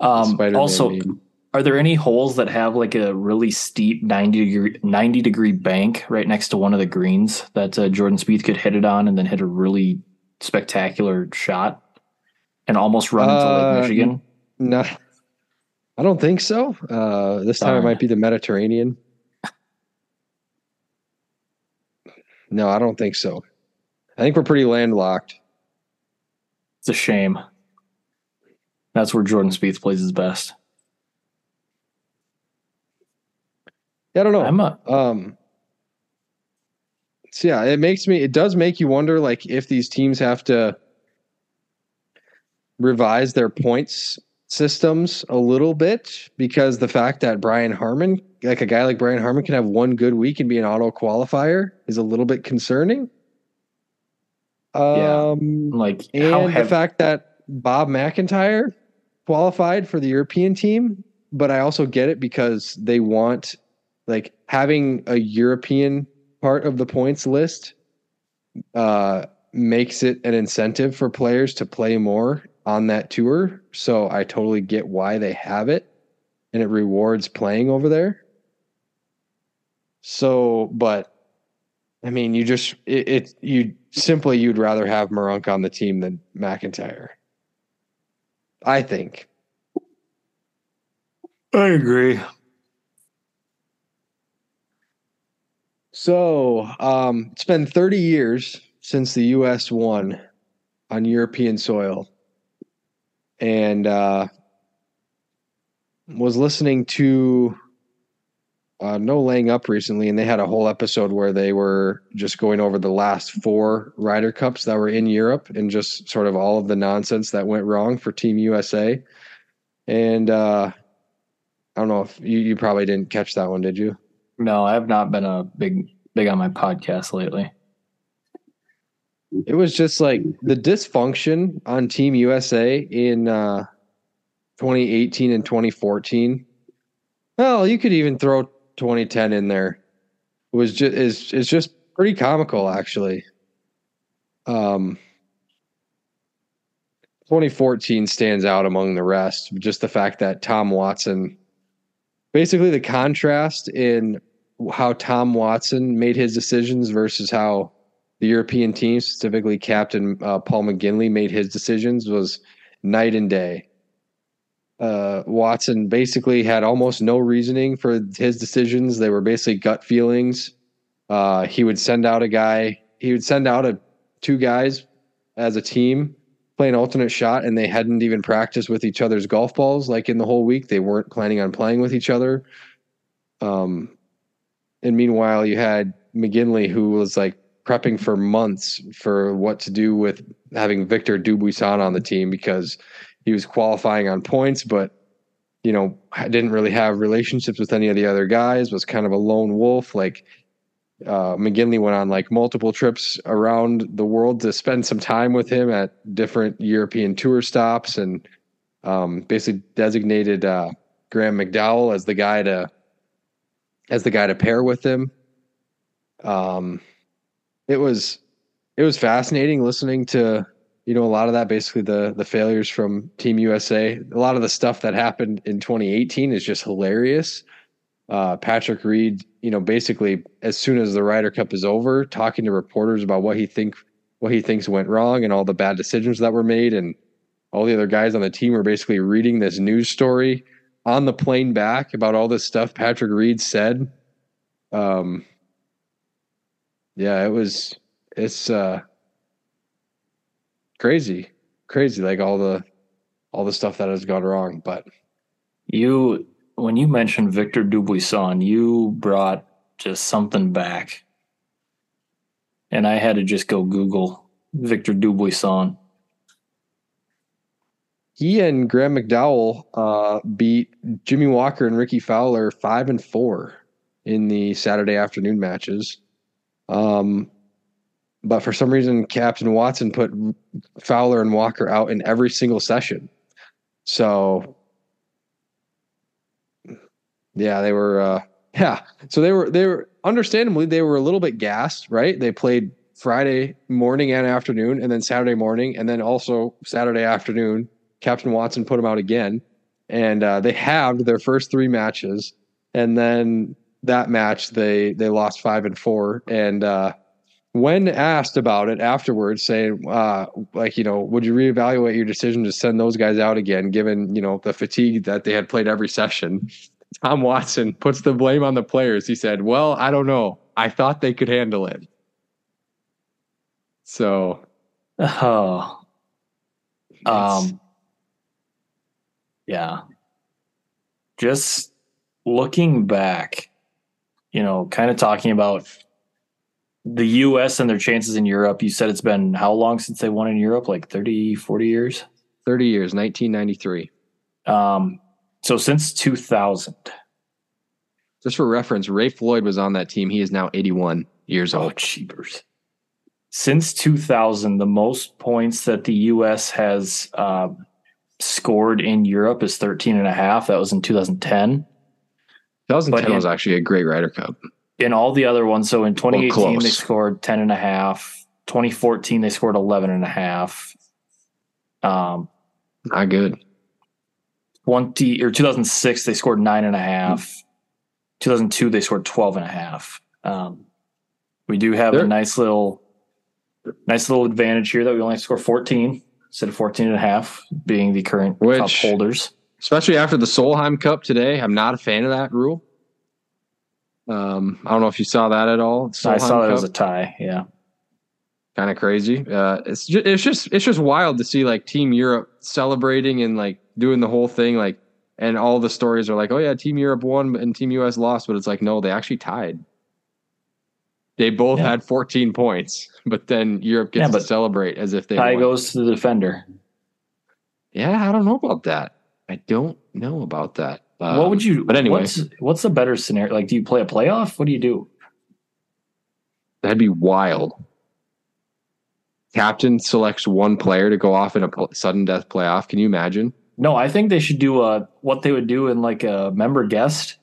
Um, Spider-Man also, meme. are there any holes that have like a really steep 90 degree 90 degree bank right next to one of the greens that uh, Jordan Spieth could hit it on and then hit a really spectacular shot and almost run into Uh, Lake Michigan? no, I don't think so. Uh, this time it might be the Mediterranean. No, I don't think so. I think we're pretty landlocked. It's a shame. That's where Jordan Spieth plays his best. Yeah, I don't know. I'm a Um, so yeah, it makes me. It does make you wonder, like, if these teams have to revise their points systems a little bit because the fact that Brian Harman, like a guy like Brian Harman, can have one good week and be an auto qualifier is a little bit concerning. Yeah. Um, like and how the fact that Bob McIntyre qualified for the European team, but I also get it because they want like having a European part of the points list uh, makes it an incentive for players to play more on that tour. So I totally get why they have it, and it rewards playing over there. So, but I mean, you just it, it you simply you'd rather have Meronk on the team than McIntyre. I think. I agree. So, um, it's been 30 years since the U.S. won on European soil, and uh, was listening to uh, No Laying Up recently, and they had a whole episode where they were just going over the last four Ryder Cups that were in Europe and just sort of all of the nonsense that went wrong for Team USA. And uh, I don't know if you, you probably didn't catch that one, did you? No, I have not been a big big on my podcast lately. It was just like the dysfunction on Team USA in uh, 2018 and 2014. Well, you could even throw 2010 in there. Was just is is just pretty comical actually. Um 2014 stands out among the rest. Just the fact that Tom Watson basically the contrast in how Tom Watson made his decisions versus how the European team, specifically Captain uh, Paul McGinley, made his decisions was night and day. Uh, Watson basically had almost no reasoning for his decisions. They were basically gut feelings. Uh, he would send out a guy. He would send out a two guys as a team play an alternate shot, and they hadn't even practiced with each other's golf balls. Like in the whole week, they weren't planning on playing with each other. Um, and meanwhile, you had McGinley, who was like prepping for months for what to do with having Victor Dubuisson on the team because he was qualifying on points, but you know didn't really have relationships with any of the other guys. Was kind of a lone wolf. Like uh, McGinley went on like multiple trips around the world to spend some time with him at different European tour stops, and um, basically designated uh, Graham McDowell as the guy to as the guy to pair with him. Um, it was it was fascinating listening to you know a lot of that basically the the failures from team usa a lot of the stuff that happened in 2018 is just hilarious. Uh, patrick reed you know basically as soon as the ryder cup is over talking to reporters about what he think what he thinks went wrong and all the bad decisions that were made and all the other guys on the team were basically reading this news story on the plane back about all this stuff patrick reed said. Um yeah it was it's uh crazy crazy like all the all the stuff that has gone wrong but You when you mentioned Victor Dubuisson, you brought just something back. And I had to just go Google Victor Dubuisson. he and Graham McDowell uh, beat Jimmy Walker and Rickie Fowler five and four in the Saturday afternoon matches. Um, but for some reason, Captain Watson put Fowler and Walker out in every single session. So, yeah, they were. Uh, yeah, so they were. They were understandably they were a little bit gassed, right? They played Friday morning and afternoon, and then Saturday morning, and then also Saturday afternoon. Captain Watson put them out again, and uh, they halved their first three matches, and then that match they they lost five and four, and uh, when asked about it afterwards, saying, uh, like, you know, would you reevaluate your decision to send those guys out again, given, you know, the fatigue that they had played every session? Tom Watson puts the blame on the players. He said, well, I don't know. I thought they could handle it. So, Oh. Um, yeah. Just looking back, you know, kind of talking about the US and their chances in Europe. You said it's been how long since they won in Europe? Like 30, 40 years? 30 years, 1993. Um, so since 2000. Just for reference, Ray Floyd was on that team. He is now 81 years Oh, old. cheapers. Since 2000, the most points that the U.S. has uh, scored in Europe is 13 and a half. That was in 2010. 2010 But was in- actually a great Ryder Cup. In all the other ones, so in 2018, close. they scored 10 and a half. 2014, they scored 11 and a half. Um, Not good. 20 or 2006, they scored nine and a half. 2002, they scored 12 and a half. Um, we do have They're- a nice little, nice little advantage here that we only score 14 instead of 14 and a half being the current cup holders. Especially after the Solheim Cup today. I'm not a fan of that rule. Um, I don't know if you saw that at all. I saw that Solheim as a tie. Yeah. kind of crazy. Uh, it's just, it's just it's just wild to see like Team Europe celebrating and like doing the whole thing like, and all the stories are like, oh yeah, Team Europe won and Team US lost, but it's like no, they actually tied. They both Yeah. had 14 points, but then Europe gets Yeah, to celebrate as if they Tie won. goes to the defender. Yeah, I don't know about that. I don't know about that. Um, what would you, but anyway. what's, what's a better scenario? Like, do you play a playoff? What do you do? That'd be wild. Captain selects one player to go off in a sudden death playoff. Can you imagine? No, I think they should do a, what they would do in like a member guest.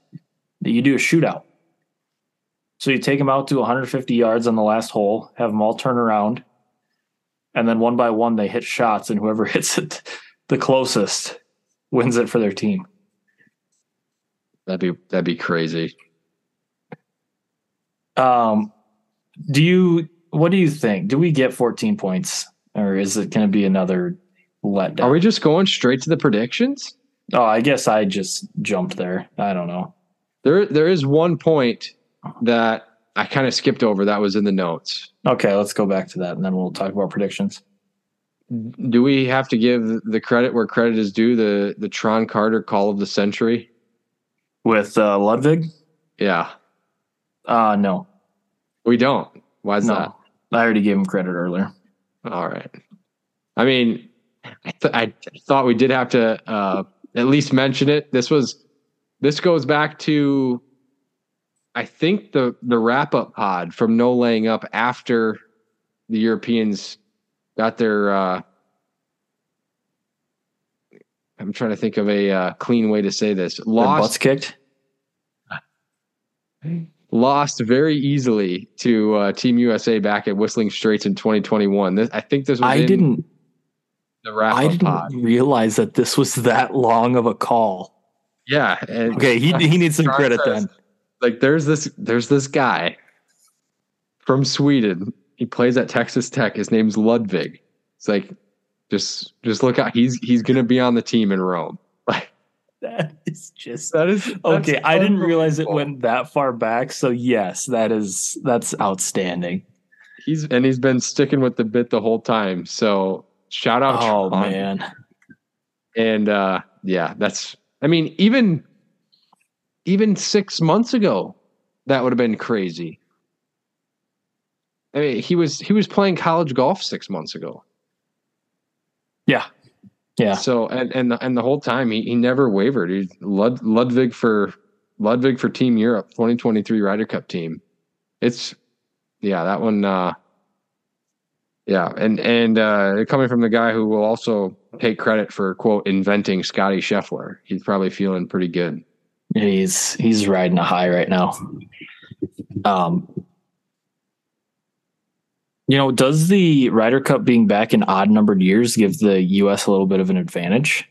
That you do a shootout. So you take them out to 150 yards on the last hole, have them all turn around, and then one by one they hit shots, and whoever hits it the closest wins it for their team. That'd be that'd be crazy. Um, do you? What do you think? Do we get 14 points, or is it going to be another letdown? Are we just going straight to the predictions? oh, I guess I just jumped there. I don't know. There there is one point that I kind of skipped over that was in the notes. Okay, let's go back to that, and then we'll talk about predictions. Do we have to give the credit where credit is due? The the Tron Carter call of the century. With uh, Ludvig, Yeah, uh, no, we don't. Why is no, that? I already gave him credit earlier. All right. I mean, I, th- I thought we did have to uh, at least mention it. This was this goes back to I think the the wrap up pod from no laying up after the Europeans got their. Uh, I'm trying to think of a uh, clean way to say this. Their butts Lost kicked. lost very easily to uh, Team USA back at Whistling Straits in 2021. This, I think this was I didn't. the wrap I didn't pod. realize that this was that long of a call. Yeah. and- Okay, he he needs some credit says, then. Like there's this there's this guy from Sweden. He plays at Texas Tech. His name's Ludvig. It's like just just look out. He's he's gonna be on the team in Rome. Like That is just that is okay. I didn't realize it went that far back. So yes, that is that's outstanding. He's and he's been sticking with the bit the whole time. So shout out Oh Tron. man, And uh yeah, that's I mean, even even six months ago, that would have been crazy. I mean, he was he was playing college golf six months ago. Yeah, Yeah. So and and the, and the whole time he, he never wavered. He Lud, Ludvig for Ludvig for Team Europe 2023 Ryder Cup team. It's yeah, that one uh yeah, and and uh coming from the guy who will also take credit for quote inventing Scottie Scheffler. He's probably feeling pretty good. He's he's riding a high right now. Um you know, does the Ryder Cup being back in odd numbered years give the US a little bit of an advantage?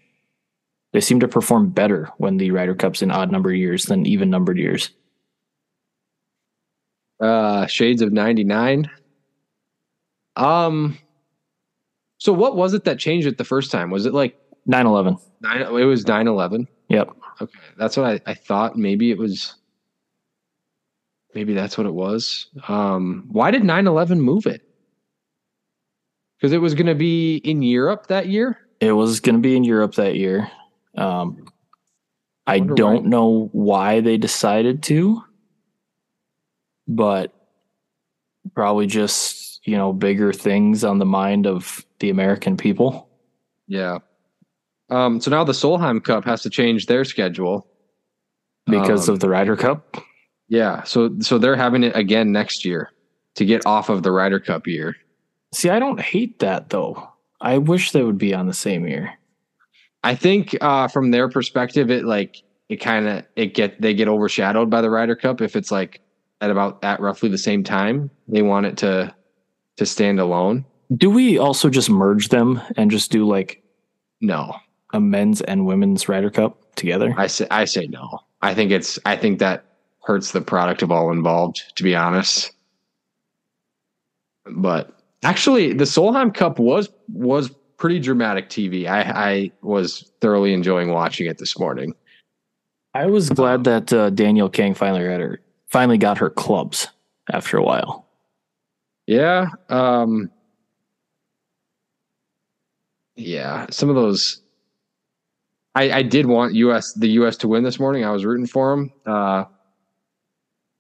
They seem to perform better when the Ryder Cup's in odd numbered years than even numbered years. Uh Shades of 99. Um so what was it that changed it the first time? Was it like 9 11. nine it was 9-11? Yep. Okay. That's what I, I thought. Maybe it was maybe that's what it was. Um why did 9-11 move it? Because it was gonna be in Europe that year? It was going to be in Europe that year. Um, I Wonder don't why. know why they decided to, but probably just, you know, bigger things on the mind of the American people. Yeah. Um, so now the Solheim Cup has to change their schedule because Um, of the Ryder Cup. Yeah, so so they're having it again next year to get off of the Ryder Cup year. See, I don't hate that though. I wish they would be on the same year. I think uh, from their perspective, it like it kind of it get they get overshadowed by the Ryder Cup if it's like at about at roughly the same time. They want it to to stand alone. Do we also just merge them and just do like No, a men's and women's Ryder Cup together? I say I say no. I think it's I think that hurts the product of all involved. To be honest, but actually, the Solheim Cup was was pretty dramatic TV. I I was thoroughly enjoying watching it this morning. I was glad that uh, Danielle Kang finally got her finally got her clubs after a while. Yeah. Um, yeah. Some of those. I, I did want US the US to win this morning. I was rooting for them. Uh,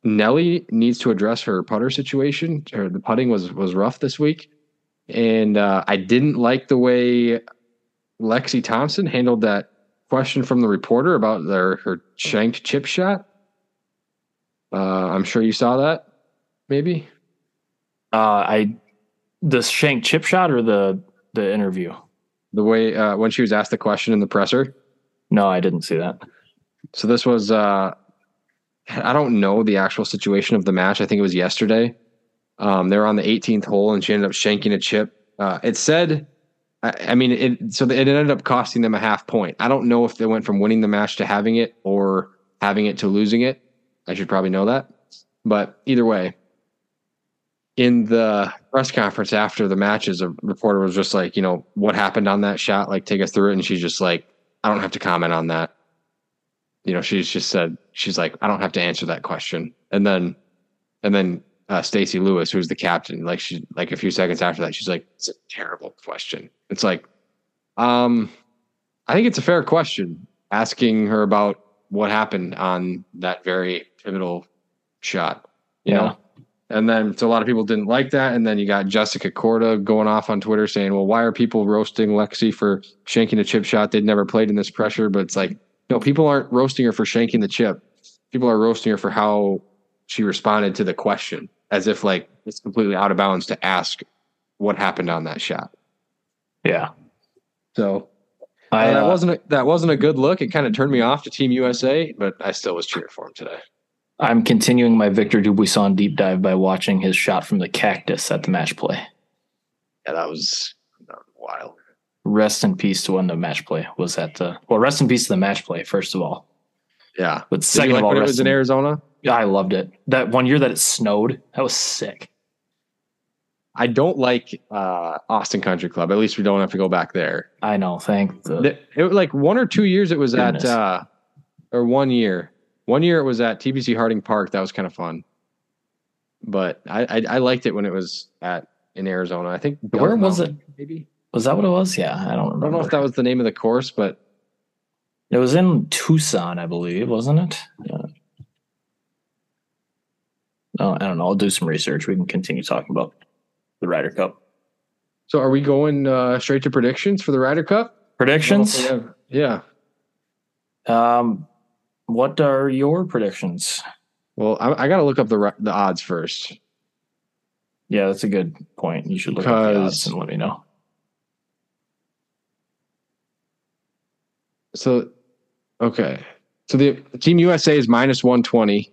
Nelly needs to address her putter situation. Her, the putting was was rough this week, and uh, I didn't like the way Lexi Thompson handled that question from the reporter about their her shanked chip shot. Uh, I'm sure you saw that. Maybe. Uh, I the shanked chip shot or the the interview. the way uh, when she was asked the question in the presser. No, I didn't see that. So this was uh, I don't know the actual situation of the match. I think it was yesterday. Um, they were on the 18th hole and she ended up shanking a chip. Uh, it said, I, I mean, it so it ended up costing them a half point. I don't know if they went from winning the match to having it or having it to losing it. I should probably know that, but either way. In the press conference after the matches, a reporter was just like, you know, what happened on that shot? Like, take us through it. And she's just like, I don't have to comment on that. You know, she's just said, she's like, I don't have to answer that question. And then, and then uh, Stacy Lewis, who's the captain, like she, like a few seconds after that, she's like, it's a terrible question. It's like, um, I think it's a fair question asking her about what happened on that very pivotal shot. You Yeah. know, and then so a lot of people didn't like that. And then you got Jessica Korda going off on Twitter saying, "Well, why are people roasting Lexi for shanking a chip shot? They'd never played in this pressure." But it's like, no, people aren't roasting her for shanking the chip. People are roasting her for how she responded to the question, as if like it's completely out of bounds to ask what happened on that shot. Yeah, So I that uh, wasn't a, that wasn't a good look. It kind of turned me off to Team USA, but I still was cheering for him today. I'm continuing my Victor Dubuisson deep dive by watching his shot from the cactus at the match play. Yeah, that was, that was wild. Rest in peace to when the match play was at the well. Rest in peace to the match play first of all. Yeah. But Did second like of all, it was in in- Arizona? Yeah, I loved it. That one year that it snowed, that was sick. I don't like uh, Austin Country Club. At least we don't have to go back there. I know. Thank the The- It, was like one or two years it was Goodness. at, uh, or one year. One year it was at TPC Harding Park. That was kind of fun. But I, I I liked it when it was at in Arizona. I think Where was it Maybe was that what it was? Yeah, I don't I don't know if that was the name of the course, but It was in Tucson, I believe, wasn't it? Yeah. Oh, I don't know. I'll do some research. We can continue talking about the Ryder Cup. so are we going uh, straight to predictions for the Ryder Cup? Predictions? Yeah. Um, what are your predictions? Well, I, I got to look up the the odds first. Yeah, that's a good point. You should look up the odds and let me know. So, okay. So the Team USA is minus 120.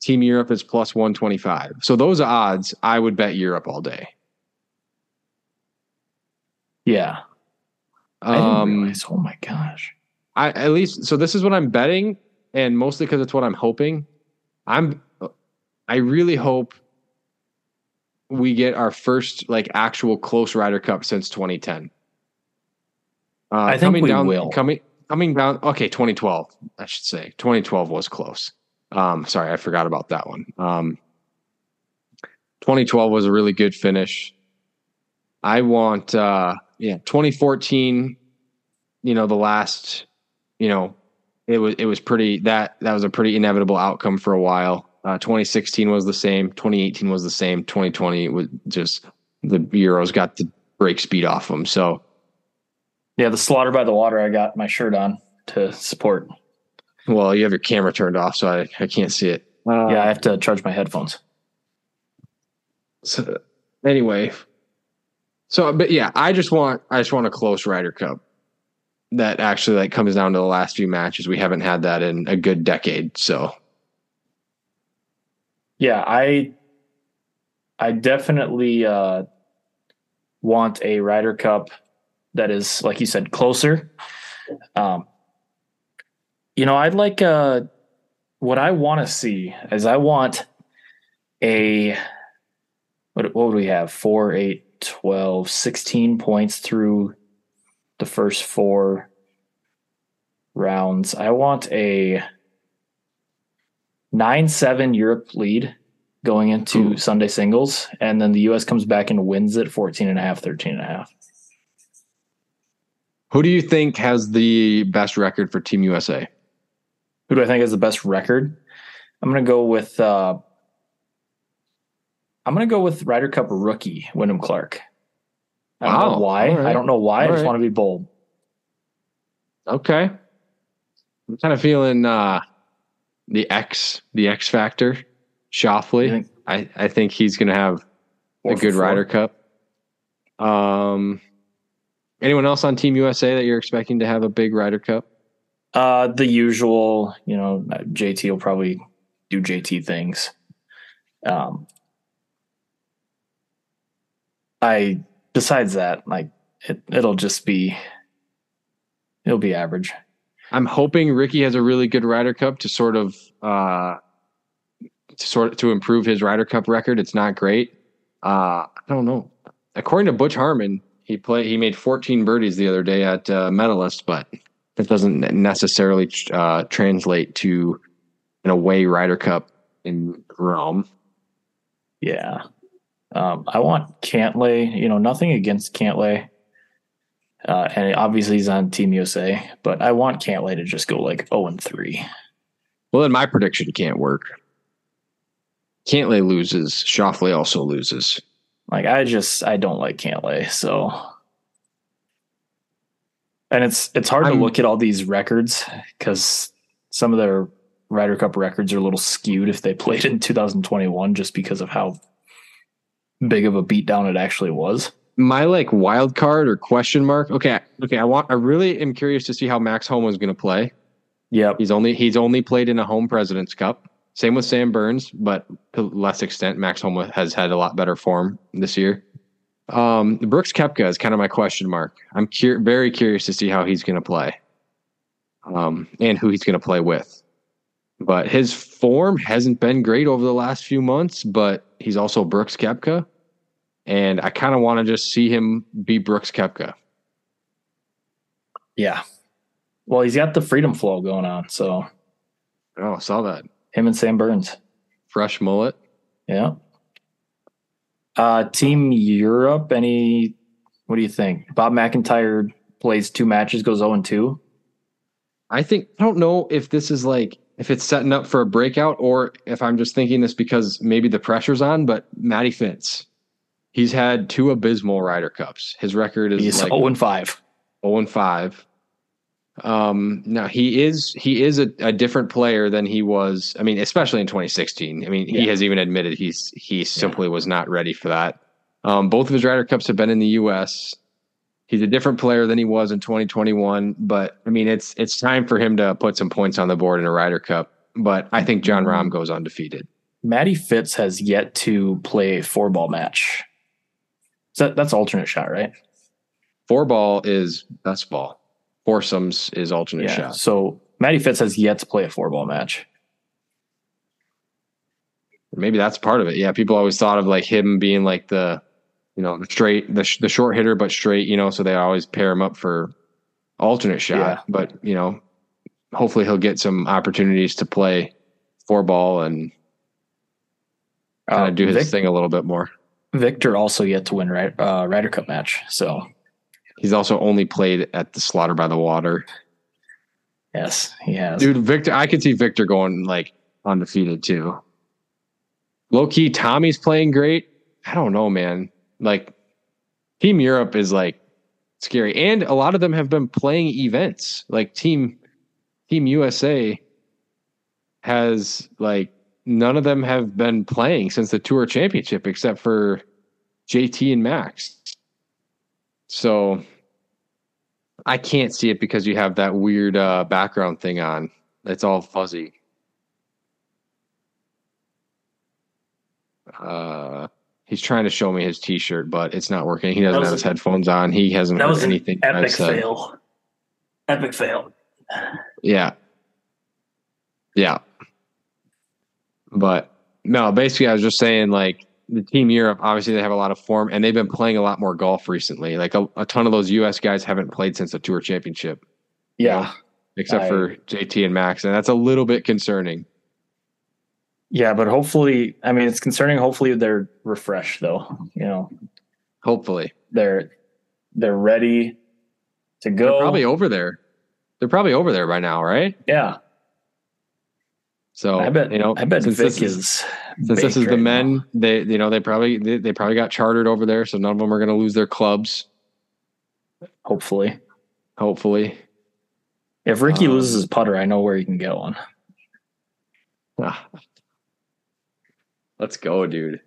Team Europe is plus 125. So those odds, I would bet Europe all day. Yeah, Um, realize. Oh my gosh. I at least so this is what I'm betting, and mostly because it's what I'm hoping. I'm I really hope we get our first like actual close Ryder Cup since 2010. Uh, I think coming we down, will. coming coming down. Okay, 2012. I should say 2012 was close. Um, sorry, I forgot about that one. Um, 2012 was a really good finish. I want uh, yeah 2014 you know the last you know it was it was pretty that that was a pretty inevitable outcome for a while uh, 2016 was the same 2018 was the same 2020 was just the euros got the break speed off them so Yeah, the slaughter by the water. I got my shirt on to support. well you have your camera turned off so i, I can't see it uh, yeah, I have to charge my headphones. so anyway so but yeah i just want i just want a close Ryder cup that actually like comes down to the last few matches we haven't had that in a good decade so Yeah, I I definitely uh want a Ryder Cup that is like you said closer. Um you know, I'd like uh what I want to see is I want a what what would we have? 4 8 12 16 points through the first 4 rounds. I want a 9 7 Europe lead going into Ooh. Sunday singles, and then the US comes back and wins it 14 and a half, 13 and a half. Who do you think has the best record for Team USA? Who do I think has the best record? I'm gonna go with uh I'm gonna go with Ryder Cup rookie Wyndham Clark. I don't Wow. know why. All right. I don't know why. I just right. want to be bold. Okay. I'm kind of feeling uh the X the X factor, Schauffele. think- I, I think he's gonna have Four a good. Ryder Cup. Um anyone else on Team USA that you're expecting to have a big Ryder Cup? Uh, the usual, you know, JT will probably do JT things. Um, I besides that, like it, it'll just be, it'll be average. I'm hoping Rickie has a really good Ryder Cup to sort of uh to sort of to improve his Ryder Cup record. It's not great. Uh I don't know. According to Butch Harmon, he played. he made 14 birdies the other day at uh, Medalist, but that doesn't necessarily uh, translate to an away Ryder Cup in Rome. Yeah. Um, I want Cantlay. You know, nothing against Cantlay. Uh, and obviously he's on Team USA, but I want Cantlay to just go like zero and three. Well, then my prediction can't work. Cantlay loses. Schauffele also loses. Like I just I don't like Cantlay, so and it's it's hard I'm- to look at all these records because some of their Ryder Cup records are a little skewed if they played in 2021 just because of how big of a beatdown it actually was. my like wild card or question mark. Okay, okay. I want. I really am curious to see how Max Homa is going to play. Yep. He's only he's only played in a home Presidents Cup. Same with Sam Burns, but to less extent. Max Homa has had a lot better form this year. Um, Brooks Koepka is kind of my question mark. I'm very curious to see how he's going to play, um, and who he's going to play with. But his form hasn't been great over the last few months. But he's also Brooks Koepka, and I kind of want to just see him be Brooks Koepka. Yeah. Well, he's got the freedom flow going on, so Oh, I saw that him and Sam Burns. fresh mullet. Yeah. Uh, Team Europe. Any? What do you think? Bob McIntyre plays two matches, goes zero and two. I think I don't know if this is like if it's setting up for a breakout or if I'm just thinking this because maybe the pressure's on. But Matty Fitz, he's had two abysmal Ryder Cups. His record is He's like zero and five. 0 and 5. Um, now he is he is a, a different player than he was. I mean, especially in 2016. I mean, he has even admitted he's he simply was not ready for that. Um, both of his Ryder Cups have been in the U.S. He's a different player than he was in 2021. But I mean, it's it's time for him to put some points on the board in a Ryder Cup. But I think Jon Rahm goes undefeated. Matty Fitz has yet to play a four ball match. So that's alternate shot, right? Four ball is best ball. Foursomes is alternate shot. So Matty Fitz has yet to play a four ball match. Maybe that's part of it. Yeah, people always thought of like him being like the, you know, the straight, the sh- the short hitter, but straight. You know, so they always pair him up for alternate shot. Yeah. But you know, hopefully he'll get some opportunities to play four ball and kind of Uh, do his Vic- thing a little bit more. Viktor also yet to win right uh, Ryder Cup match. So He's also only played at the Slaughter by the Water. yes, he has. Dude, Viktor, I could see Viktor going like undefeated too. Low key, Tommy's playing great. I don't know, man. Like, Team Europe is like scary, and a lot of them have been playing events. Like Team Team USA has like none of them have been playing since the Tour Championship, except for JT and Max. So I can't see it because you have that weird uh, background thing on. It's all fuzzy. Uh, he's trying to show me his T-shirt, but it's not working. He doesn't have his a- headphones on. He hasn't that heard was an anything I've epic fail. Epic fail. Yeah. Yeah. But no, basically, I was just saying, like, the Team Europe, obviously, they have a lot of form and they've been playing a lot more golf recently. Like, a, a ton of those U.S. guys haven't played since the Tour Championship, Yeah. except I- for JT and Max. And that's a little bit concerning. Yeah, but hopefully, I mean, it's concerning. Hopefully, they're refreshed, though. You know, Hopefully. they're they're ready to go. They're probably over there. They're probably over there by now, right? yeah. So, I bet. you know, I bet since Vic this is, is. since this is the right men, now. they, you know, they probably, they, they probably got chartered over there. So none of them are going to lose their clubs, Hopefully, hopefully. if Rickie Um, loses his putter, I know where he can get one. Ah. Let's go, dude.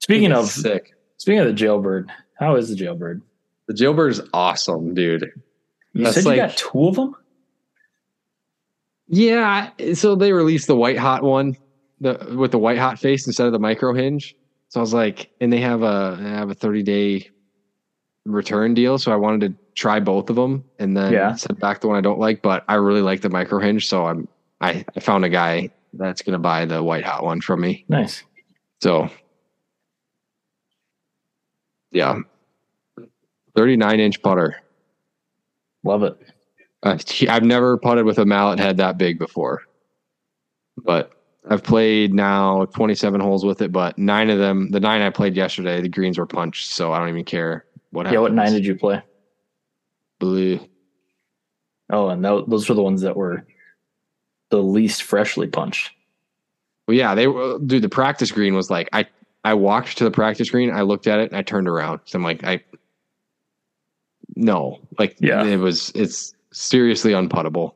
Speaking of sick. speaking of the jailbird, how is the jailbird? The jailbird is awesome, dude. You That's said like- you got two of them. Yeah, so they released the white hot one, the with the white hot face instead of the micro hinge. So I was like, and they have a they have a thirty day return deal. So I wanted to try both of them and then Yeah. send back the one I don't like. But I really like the micro hinge, so I'm I, I found a guy that's gonna buy the white hot one from me. Nice. So yeah, thirty nine inch putter. Love it. Uh, I've never putted with a mallet head that big before, but I've played now 27 holes with it. But nine of them, the nine I played yesterday, the greens were punched, so I don't even care what happens. Yeah. What nine did you play? Blue. Oh, and tho- those were the ones that were the least freshly punched. Well, yeah, they were. Dude, the practice green was like I. I walked to the practice green, I looked at it, and I turned around. So I'm like, I. No, like Yeah. it was. It's seriously unputtable.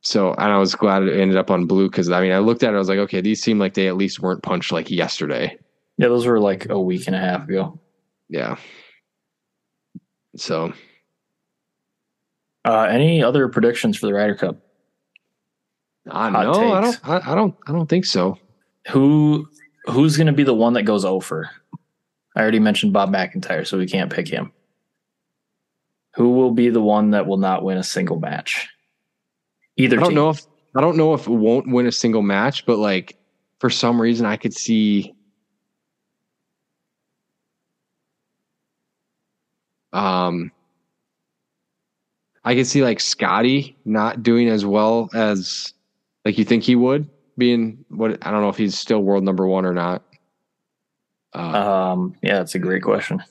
So, and I was glad it ended up on blue because I mean, I looked at it, I was like, okay, these seem like they at least weren't punched like yesterday. Yeah, those were like a week and a half ago. Yeah. So Uh, any other predictions for the Ryder Cup? I Hot no, I don't. I, I don't. I don't think so. Who who's going to be the one that goes over? I already mentioned Bob McIntyre, so we can't pick him. Who will be the one that will not win a single match? Either I don't team. know if I don't know if it won't win a single match, but like for some reason, I could see. Um, I could see like Scottie not doing as well as like you think he would, being what I don't know if he's still world number one or not. Uh, Um, yeah, that's a great question.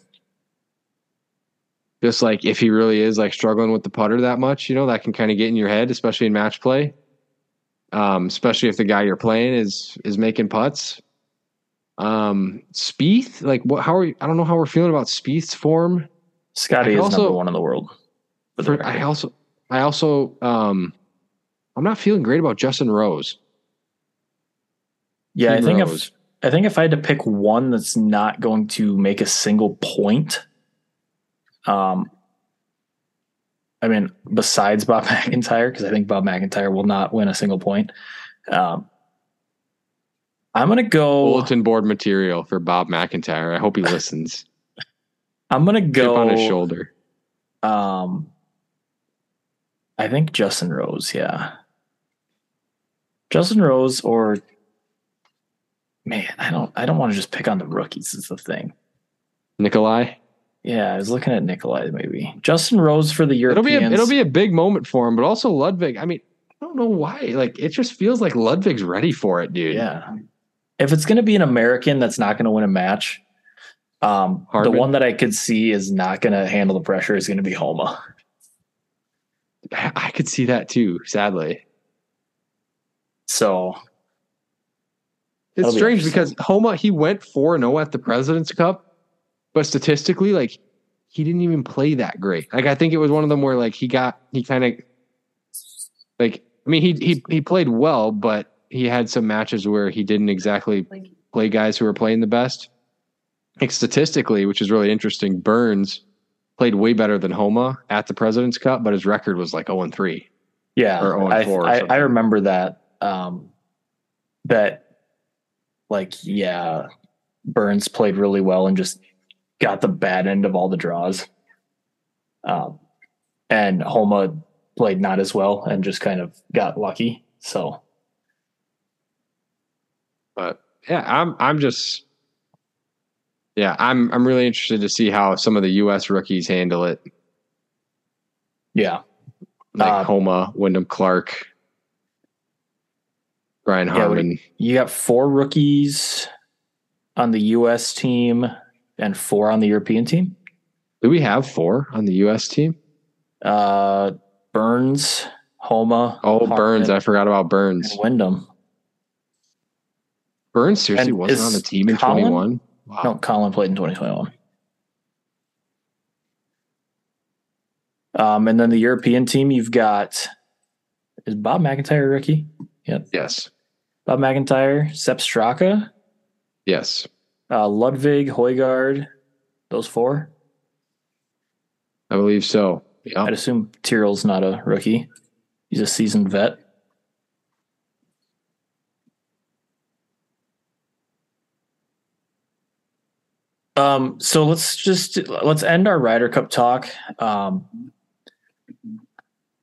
Just like if he really is like struggling with the putter that much, you know, that can kind of get in your head, especially in match play. Um, especially if the guy you're playing is is making putts. Um, Spieth, like what? How are we, I don't know how we're feeling about Spieth's form. Scottie I is also- number one in the world. for the I also, I also, um, I'm not feeling great about Justin Rose. yeah, I think Rose. if I think if I had to pick one that's not going to make a single point, um, I mean, besides Bob McIntyre, because I think Bob McIntyre will not win a single point. Um, I'm gonna go. Bulletin board material for Bob McIntyre. I hope he listens. I'm gonna Chip go on his shoulder. Um, I think Justin Rose. Yeah, Justin Rose or man, I don't. I don't want to just pick on the rookies. Is the thing. Nicolai. Yeah, I was looking at Nicolai maybe Justin Rose for the Europeans. It'll be a, it'll be a big moment for him, but also Ludvig. I mean, I don't know why. Like it just feels like Ludvig's ready for it, dude. yeah. If it's going to be an American that's not going to win a match, um, the one that I could see is not going to handle the pressure is going to be Homa. I could see that too. Sadly, So it's be strange because Homa he went four zero at the President's Cup, but statistically, like he didn't even play that great. Like I think it was one of them where like he got he kind of like I mean he he he played well, but he had some matches where he didn't exactly play guys who were playing the best. Like statistically, which is really interesting, Burns played way better than Homa at the President's Cup, but his record was like 0 and 3. Yeah, Or 0 and I, 4 or I. I remember that. Um, that, like, yeah, Burns played really well and just got the bad end of all the draws. Um, and Homa played not as well and just kind of got lucky. So But yeah, I'm I'm just yeah, I'm I'm really interested to see how some of the US rookies handle it. yeah, Like Uh, Homa, Wyndham Clark, Brian Yeah, Harman. you got four rookies on the U.S. team and four on the European team. Do we have four on the US team? Uh, Burns, Homa. Oh, Burns. I forgot about Burns. Wyndham. Burns seriously And wasn't on the team in Collin? 21. Wow. No, Collin played in 2021. Um, and then the European team, you've got is Bob McIntyre a rookie? Yep. Yes. Bob McIntyre, Sepp Straka, Yes. Uh, Ludvig, Højgaard, those four. I believe so. Yeah. I'd assume Tyrrell's not a rookie. He's a seasoned vet. Um, so let's just let's end our Ryder Cup talk. Um,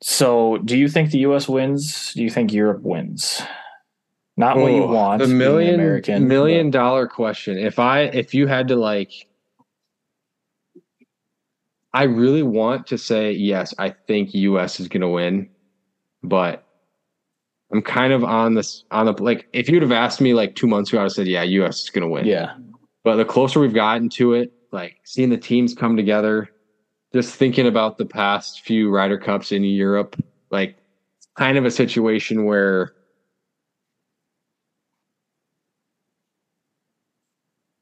so do you think the US wins? Do you think Europe wins? Not what you want. The million American, million dollar question. If I if you had to like I really want to say yes, I think US is gonna win, but I'm kind of on this on the like if you'd have asked me like two months ago, I would have said, Yeah, US is gonna win. yeah, But the closer we've gotten to it, like seeing the teams come together, just thinking about the past few Ryder Cups in Europe, like kind of a situation where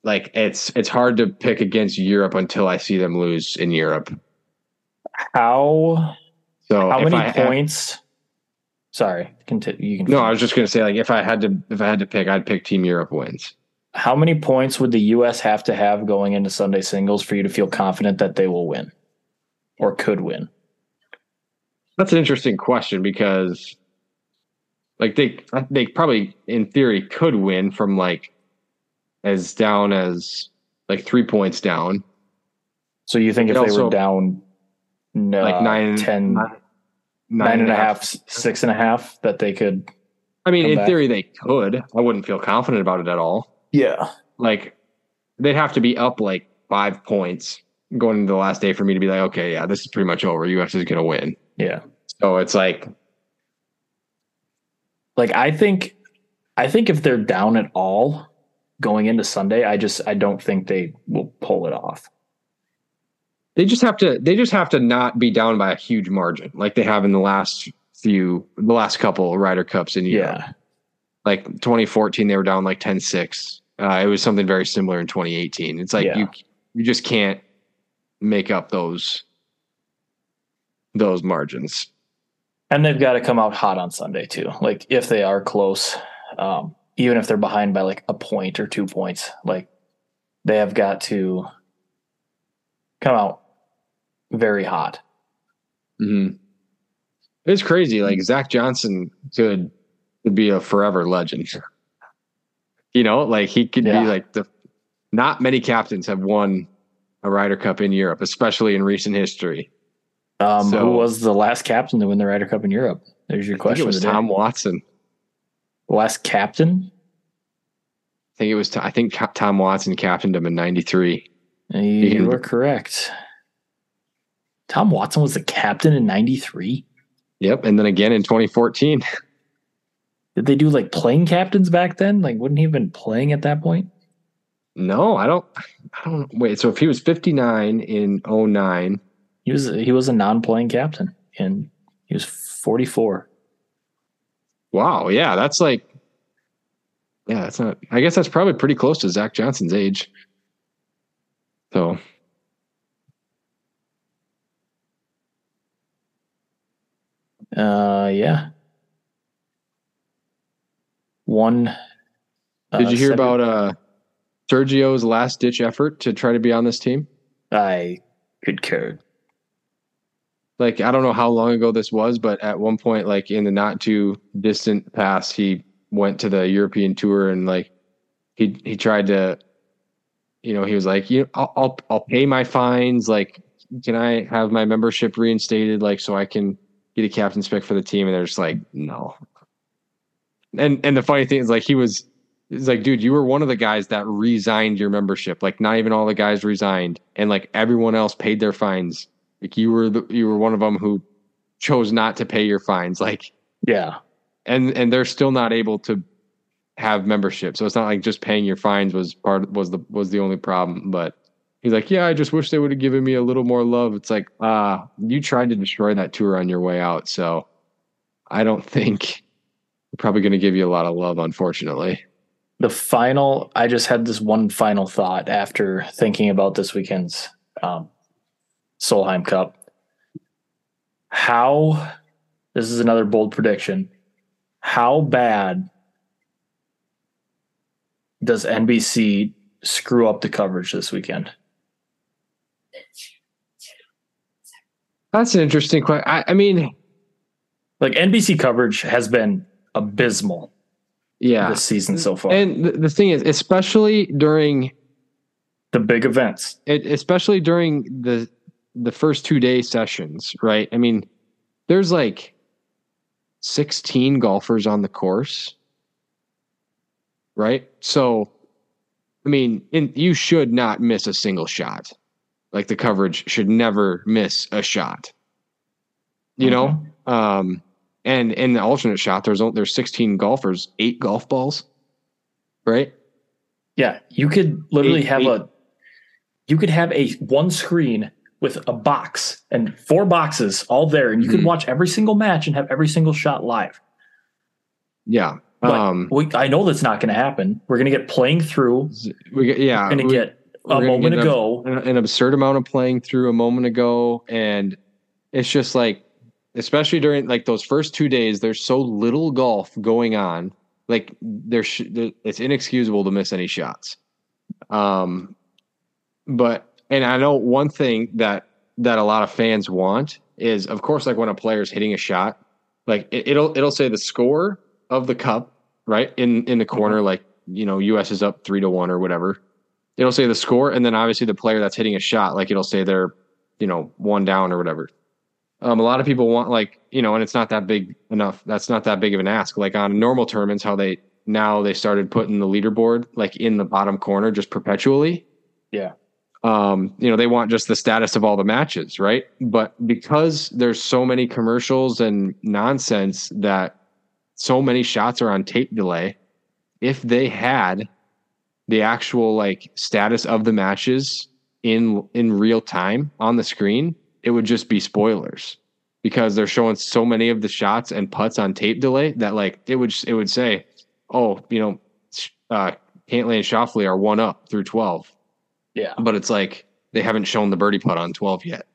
like it's it's hard to pick against Europe until I see them lose in Europe. how So how many I had- points? Sorry, continue. You can. no, I was just gonna say like if I had to if I had to pick, I'd pick Team Europe wins. How many points would the U.S. have to have going into Sunday singles for you to feel confident that they will win or could win? That's an interesting question because, like, they they probably in theory could win from like as down as like three points down, So you think if It they were down no, like nine, 10, nine, nine and a half, six and a half, that they could? I mean, in back. theory, they could. I wouldn't feel confident about it at all. Yeah. Like, they'd have to be up like five points going into the last day for me to be like, okay, yeah, this is pretty much over. US is going to win. Yeah. So it's like, Like I think, I think if they're down at all going into Sunday, I just I don't think they will pull it off. they just have to they just have to not be down by a huge margin like they have in the last few the last couple Ryder Cups in Europe. Yeah. Like 2014 they were down like 10-6. Uh, it was something very similar in 2018. It's like Yeah. you you just can't make up those those margins. And they've got to come out hot on Sunday too. Like if they are close, um, even if they're behind by like a point or two points, like they have got to come out very hot. Mm-hmm. It's crazy. Like Zach Johnson could could be a forever legend. You know, like he could Yeah. be like the. Not many captains have won a Ryder Cup in Europe, especially in recent history. Um, So- who was the last captain to win the Ryder Cup in Europe? There's your I question. it was of the day. Tom Watson. Last captain? I think it was. I think Tom Watson captained him in '93. Uh, you can- were correct. Tom Watson was the captain in '93. Yep, and then again in 2014. Did they do like playing captains back then? Like, wouldn't he have been playing at that point? No, I don't. I don't. Wait. So if he was 59 in 09, He was he was a non-playing captain, and he was 44. Wow, yeah, that's like, yeah, that's not. I guess that's probably pretty close to Zach Johnson's age. So Uh, yeah. One. Did uh, you hear seven- about uh Sergio's last ditch effort to try to be on this team? I could care. Like I don't know how long ago this was, but at one point, like in the not too distant past, he went to the European tour and like he he tried to, you know, he was like, you know, I'll I'll, I'll pay my fines. Like, can I have my membership reinstated? Like, so I can get a captain's pick for the team? And they're just like, no. And and the funny thing is, like, he was. It's like, dude, you were one of the guys that resigned your membership. Like, not even all the guys resigned, and like everyone else paid their fines. Like, you were the you were one of them who chose not to pay your fines. Like, Yeah. and and they're still not able to have membership. So it's not like just paying your fines was part was the was the only problem. But he's like, yeah, I just wish they would have given me a little more love. It's like, ah, you tried to destroy that tour on your way out. So I don't think we're probably going to give you a lot of love, unfortunately. The final, I just had this one final thought after thinking about this weekend's um, Solheim Cup. How, this is another bold prediction, how bad does NBC screw up the coverage this weekend? That's an interesting question. I, I mean, Like NBC coverage has been abysmal yeah. this season so far. And the, the thing is, especially during the big events. it, especially during the the first two day sessions, right? I mean, there's like 16 golfers on the course, right? So, I mean, in, you should not miss a single shot. Like the coverage should never miss a shot. You know, um, and in the alternate shot, there's only, there's 16 golfers, eight golf balls, right? Yeah, you could literally Eight- have eight- a you could have a one screen with a box and four boxes all there and you could Mhm. watch every single match and have every single shot live. Yeah. But um, we, I know that's not going to happen. We're going to get playing through. we get, yeah, We're going to get a moment get ago. an, an absurd amount of playing through a moment ago and it's just like especially during like those first two days there's so little golf going on like there sh- there- it's inexcusable to miss any shots um but and i know one thing that that a lot of fans want is of course like when a player's hitting a shot like it, it'll it'll say the score of the cup right in in the corner like you know us is up three to one or whatever. It'll say the score and then obviously the player that's hitting a shot like it'll say they're you know one down or whatever. Um, a lot of people want like you know and it's not that big enough that's not that big of an ask. Like on normal tournaments how they now they started putting the leaderboard like in the bottom corner just perpetually. Yeah. Um you know they want just the status of all the matches right? But because there's so many commercials and nonsense that so many shots are on tape delay if they had the actual like status of the matches in in real time on the screen it would just be spoilers. Because they're showing so many of the shots and putts on tape delay that like it would it would say oh you know uh Cantlay and Schauffele are one up through 12 Yeah. but it's like they haven't shown the birdie putt on 12 yet.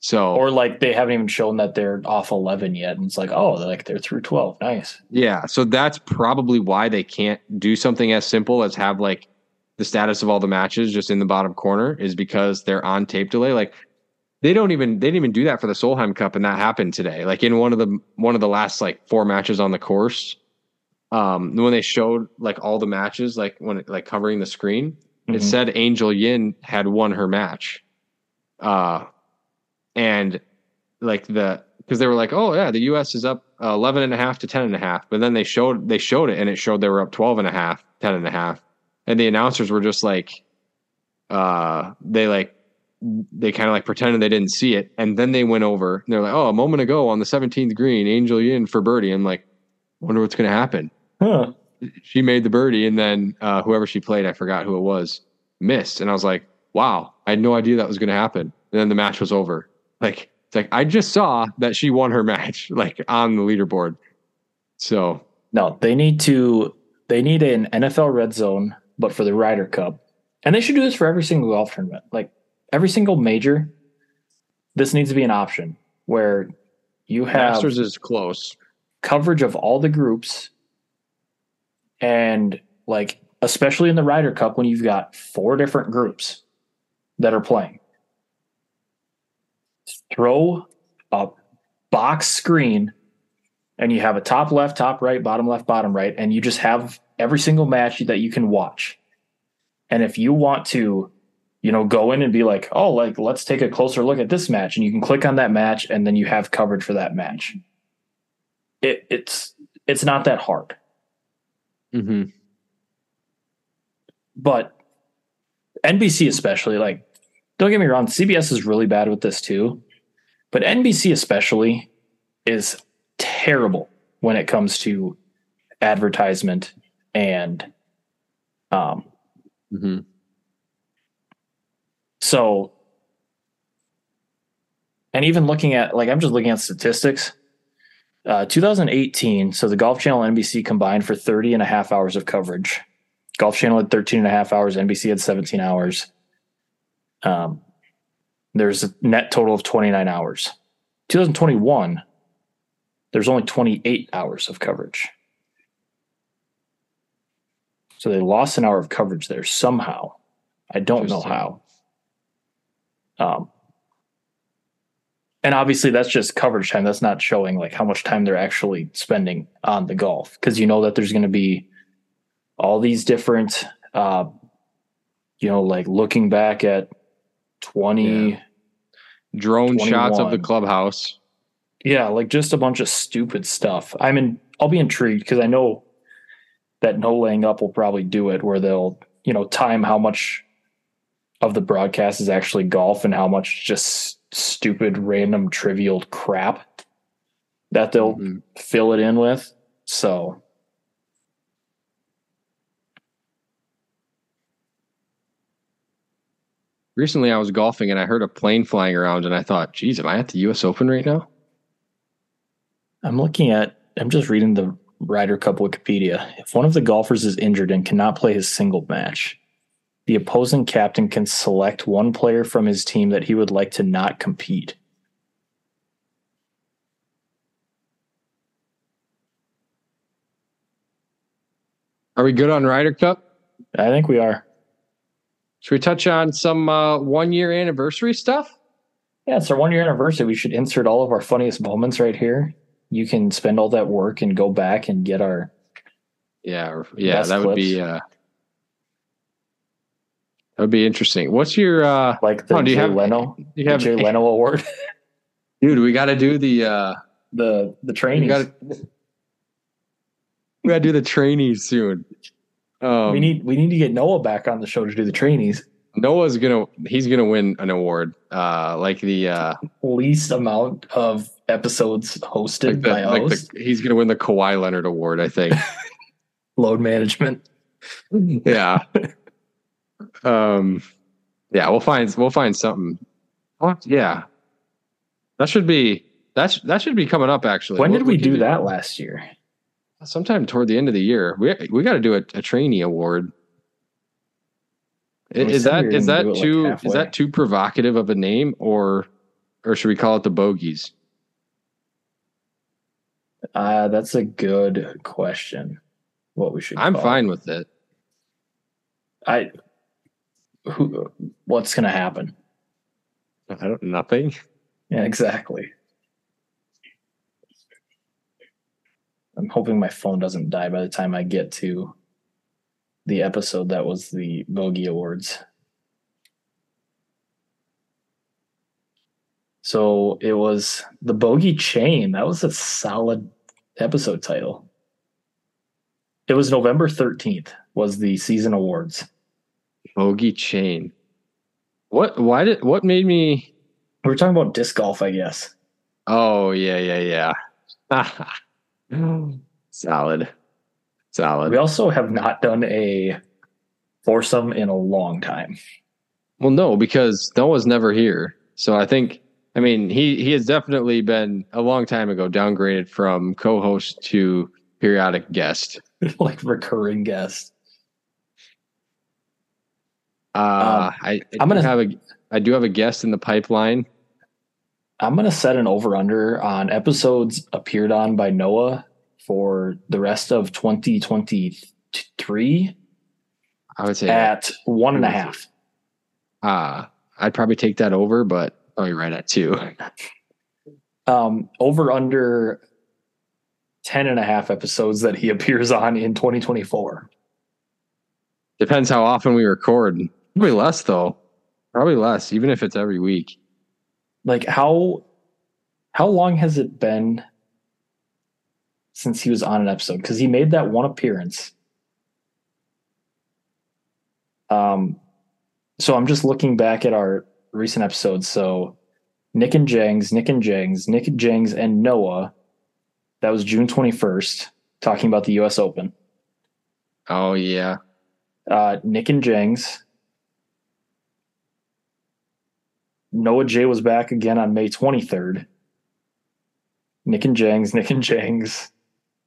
So Or like they haven't even shown that they're off 11 yet. And it's like, oh, they're like they're through 12. Nice. yeah, so that's probably why they can't do something as simple as have like the status of all the matches just in the bottom corner is because they're on tape delay. Like they don't even they didn't even do that for the Solheim Cup, and that happened today. Like in one of the one of the last like four matches on the course, um, when they showed like all the matches, like when like covering the screen, it Mhm. said Angel Yin had won her match, uh, and like the because they were like, oh yeah, the U.S. is up uh, 11 and a half to 10 and a half, but then they showed they showed it and it showed they were up 12 and a half, 10 and a half, and the announcers were just like, uh, they like they kind of like pretended they didn't see it, and then they went over. And they're like, "Oh, a moment ago on the 17th green, Angel Yin for birdie." I'm like, "Wonder what's going to happen." Huh. She made the birdie, and then uh, whoever she played, I forgot who it was, missed, and I was like, "Wow, I had no idea that was going to happen." And then the match was over. Like it's like I just saw that she won her match, like on the leaderboard. So No, they need to they need an NFL red zone, but for the Ryder Cup. And they should do this for every single golf tournament. Like every single major, this needs to be an option where you have Masters is close. coverage of all the groups and like especially in the Ryder Cup when you've got four different groups that are playing. Throw a box screen and you have a top left, top right, bottom left, bottom right, and you just have every single match that you can watch. And if you want to, you know, go in and be like, oh, like let's take a closer look at this match, and you can click on that match, and then you have coverage for that match. It, it's it's not that hard, Mm-hmm. but NBC especially, like, don't get me wrong, CBS is really bad with this too, but NBC especially is terrible when it comes to advertisement and um Mm-hmm. So, and even looking at like I'm just looking at statistics. Uh, 2018, so the Golf Channel and NBC combined for 30 and a half hours of coverage. Golf Channel had 13 and a half hours, NBC had 17 hours. Um, there's a net total of 29 hours. 2021, there's only 28 hours of coverage. So they lost an hour of coverage there somehow. I don't know how. Um, and obviously that's just coverage time. That's not showing like how much time they're actually spending on the golf because you know that there's going to be all these different, uh, you know, like looking back at 20, Yeah. Drone shots of the clubhouse. Yeah, like just a bunch of stupid stuff. I mean, I'll be intrigued because I know that no laying up will probably do it where they'll, you know, time how much of the broadcast is actually golf and how much just stupid, random, trivial crap that they'll Mhm. fill it in with. So Recently, I was golfing and I heard a plane flying around, and I thought, "Geez, am I at the U.S. Open right now?" I'm looking at, I'm just reading the Ryder Cup Wikipedia. If one of the golfers is injured and cannot play his single match, the opposing captain can select one player from his team that he would like to not compete. Are we good on Ryder Cup? I think we are. Should we touch on some uh, one year anniversary stuff? Yeah, it's our one year anniversary. We should insert all of our funniest moments right here. You can spend all that work and go back and get our. Yeah, yeah, that would be clips. uh, that would be interesting. What's your uh, Like the Oh, do you Jay have- Leno, you have, Jay Leno Award, dude? We got to do the uh, the the we training. got we got to do the trainees soon. Um, we need we need to get Noah back on the show to do the trainees. Noah's gonna he's gonna win an award, uh, like the uh, Least amount of episodes hosted like the, by like hosts. the he's gonna win the Kawhi Leonard award, I think. Load management. yeah. Um, yeah, we'll find we'll find something. Oh, yeah, that should be that's that should be coming up. Actually, when What did we can do that last year? Sometime toward the end of the year. We we got to do a, a trainee award. I- We Is that we is that do like, too is that too provocative of a name or or should we call it the bogeys? Uh, that's a good question. What we should I'm fine it. with it. I who what's gonna happen? I don't nothing. Yeah, exactly. I'm hoping my phone doesn't die by the time I get to the episode that was the Bogey Awards. So it was the Bogey Chain. That was a solid episode title. It was November 13th was the season awards. Bogey chain. What why did what made me We were talking about disc golf, I guess. Oh yeah, yeah, yeah. Solid. Solid. We also have not done a foursome in a long time. Well, no, because Noah's never here. So I think, I mean, he he has definitely been a long time ago downgraded from co-host to periodic guest. like recurring guest. Uh, I, I Um, I'm do gonna- have a I do have a guest in the pipeline. I'm gonna set an over under on episodes appeared on by Noah for the rest of 2023 I would say, at one and a half. uh, I'd probably take that over, but probably right at two. Um, over under 10 and a half episodes that he appears on in 2024. Depends how often we record. Probably less though. Probably less, even if it's every week. Like how how long has it been since he was on an episode? Because he made that one appearance. Um so I'm just looking back at our recent episodes. So Nick and Jengs, Nick and Jengs, Nick and Jengs and Noah. That was June 21st, talking about the US Open. Oh yeah. Uh Nick and Jengs. Noah J was back again on May 23rd. Nick and Jengs, Nick and Jengs.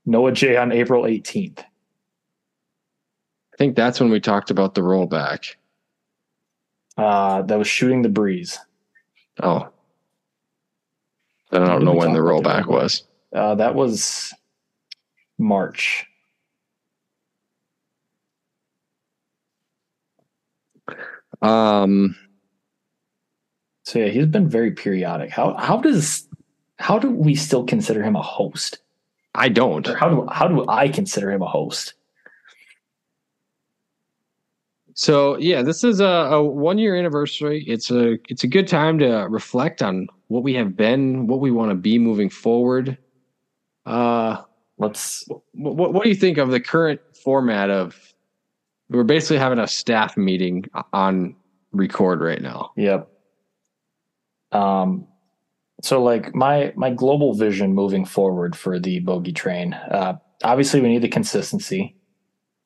Noah J on April 18th. I think that's when we talked about the rollback. Uh, that was shooting the breeze. Oh. I don't When know when the talk the rollback rollback? was. Uh, that was March. Um So yeah, he's been very periodic. How how does how do we still consider him a host? I don't. Or how do how do I consider him a host? So yeah, this is a, a one year anniversary. It's a it's a good time to reflect on what we have been, what we want to be moving forward. Uh, Let's what what do you think of the current format of? We're basically having a staff meeting on record right now. Yep. Um, so like my my global vision moving forward for the bogey train. Uh, obviously, we need the consistency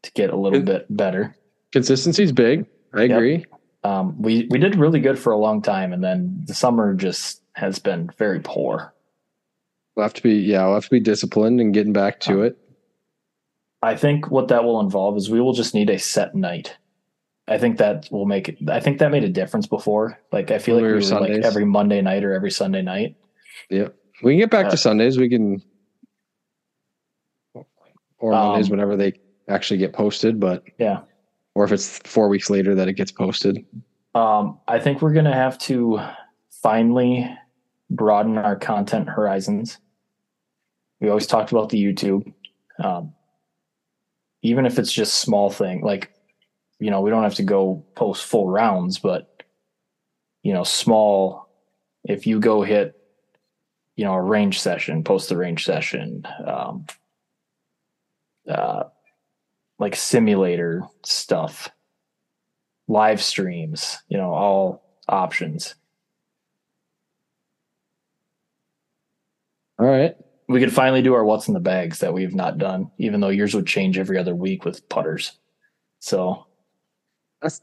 to get a little bit better. Consistency is big. I Yep. agree. Um, we we did really good for a long time, and then the summer just has been very poor. We'll have to be yeah, we'll have to be disciplined and getting back to it. I think what that will involve is we will just need a set night. I think that will make it. I think that made a difference before. Like I feel like we we were like every Monday night or every Sunday night. Yep. We can get back Uh, to Sundays. We can or Mondays Um, whenever they actually get posted, but Yeah. or if it's four weeks later that it gets posted. Um, I think we're going to have to finally broaden our content horizons. We always talked about the YouTube. Um, even if it's just small thing, like, you know, we don't have to go post full rounds, but, you know, small, if you go hit, you know, a range session, post the range session, um, uh, like simulator stuff live streams, you know, all options. All right. We could finally do our what's in the bags that we've not done, even though yours would change every other week with putters. So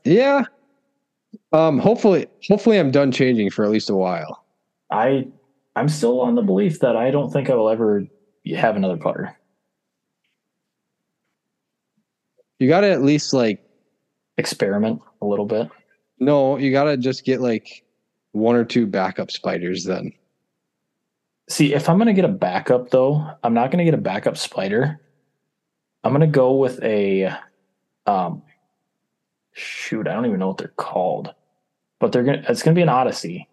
yeah. Um, hopefully, hopefully, I'm done changing for at least a while. I I'm still on the belief that I don't think I will ever have another putter. You got to at least like experiment a little bit. No, you gotta just get like one or two backup spiders then. See, if I'm gonna get a backup though, I'm not gonna get a backup spider. I'm gonna go with a um shoot, I don't even know what they're called. But they're gonna it's gonna be an Odyssey.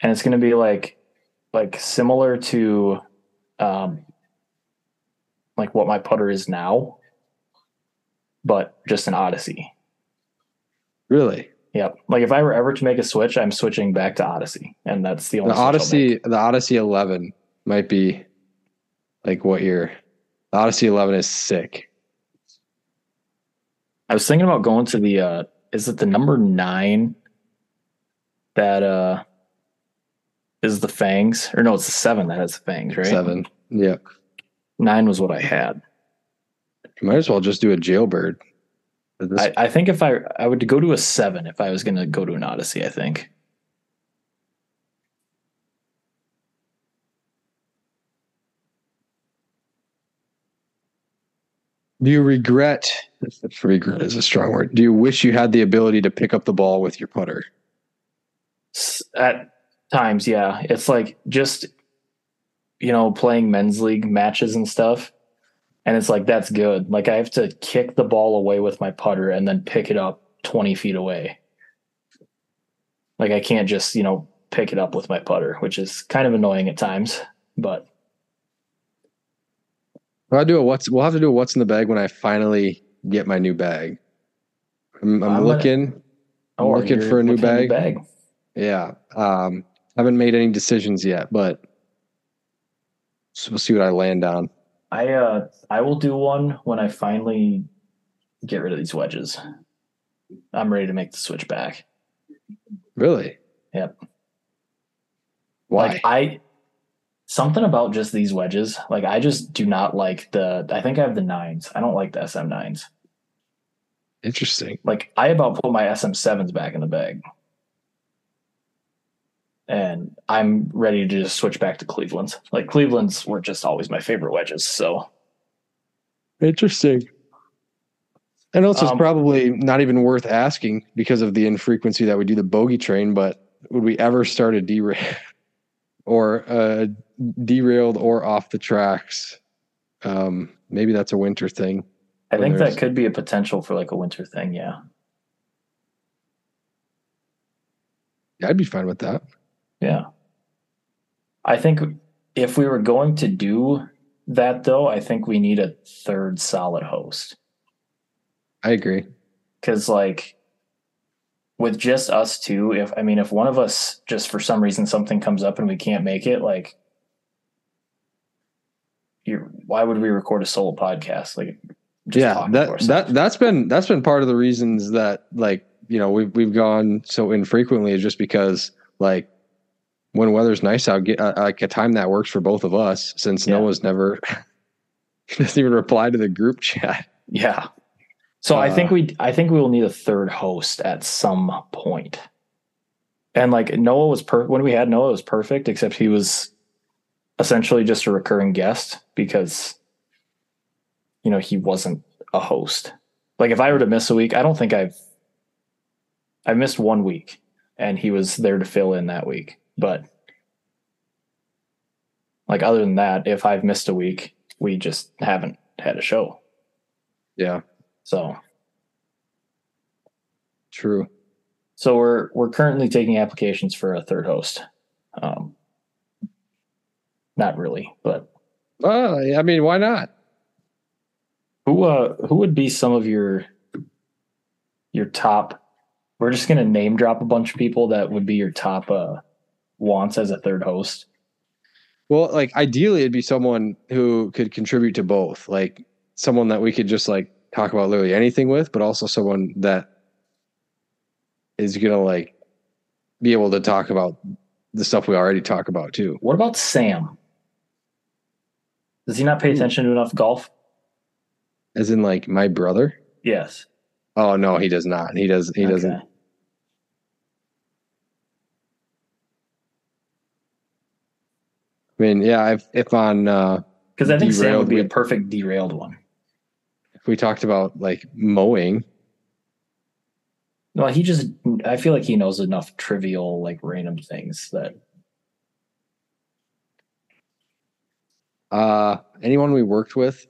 And it's gonna be like like similar to um like what my putter is now, but just an Odyssey. Really? Yep. Like if I were ever to make a switch, I'm switching back to Odyssey, and that's the only The switch I'll make. Odyssey the Odyssey eleven might be like what year? The Odyssey eleven is sick. I was thinking about going to the uh is it the number nine that uh is the fangs? Or no, it's the seven that has the fangs, right? Seven. Yeah. Nine was what I had. You might as well just do a jailbird. I, I think if I I would go to a seven if I was gonna go to an Odyssey, I think. Do you regret regret is a strong word. Do you wish you had the ability to pick up the ball with your putter? At times, yeah. It's like just you know, playing men's league matches and stuff. And it's like that's good. Like I have to kick the ball away with my putter and then pick it up 20 feet away. Like I can't just, you know, pick it up with my putter, which is kind of annoying at times, but I'll do a what's we'll have to do a what's in the bag when I finally get my new bag. I'm, I'm looking. I'm looking for a new at bag. Yeah. Um, haven't made any decisions yet, but so we'll see what I land on. I uh I will do one when I finally get rid of these wedges. I'm ready to make the switch back. Really? Yep. Why? Like I something about just these wedges. Like I just do not like the I think I have the nines. I don't like the SM nines. Interesting. Like I about put my SM sevens back in the bag. And I'm ready to just switch back to Cleveland's. Like Cleveland's were just always my favorite wedges. So Interesting. This is Um, probably not even worth asking because of the infrequency that we do the bogey train, but would we ever start a derail or uh, derailed or off the tracks? Um, maybe that's a winter thing. I think that could be a potential for like a winter thing, Yeah. yeah. I'd be fine with that. Yeah. I think if we were going to do that though, I think we need a third solid host. I agree. Cause like with just us two, if I mean if one of us just for some reason something comes up and we can't make it, like you why would we record a solo podcast? Like just yeah, that that that's been that's been part of the reasons that like you know we've we've gone so infrequently is just because like when weather's nice out, get uh, like a time that works for both of us. Since Yeah. Noah's never doesn't even reply to the group chat. Yeah. So I think Uh, we I think we will need a third host at some point. And like Noah was per when we had Noah it was perfect, except he was essentially just a recurring guest because you know he wasn't a host. Like if I were to miss a week, I don't think I've I've missed one week and he was there to fill in that week. But like other than that, if I've missed a week, we just haven't had a show. Yeah, So true. So we're we're currently taking applications for a third host. Um, not really, but Well, I mean, why not? who uh who would be some of your your top? We're just gonna name drop a bunch of people that would be your top uh wants as a third host. Well, like ideally, it'd be someone who could contribute to both, like someone that we could just like talk about literally anything with, but also someone that is gonna like be able to talk about the stuff we already talk about too. What about Sam? Does he not pay attention to enough golf? As in, like my brother. Yes. Oh no, he does not. He does. He Okay. doesn't. I mean, yeah. If if on uh, Because I think Sam would be a perfect derailed one. We talked about like mowing, Well, he just I feel like he knows enough trivial, like random things that Uh, anyone we worked with?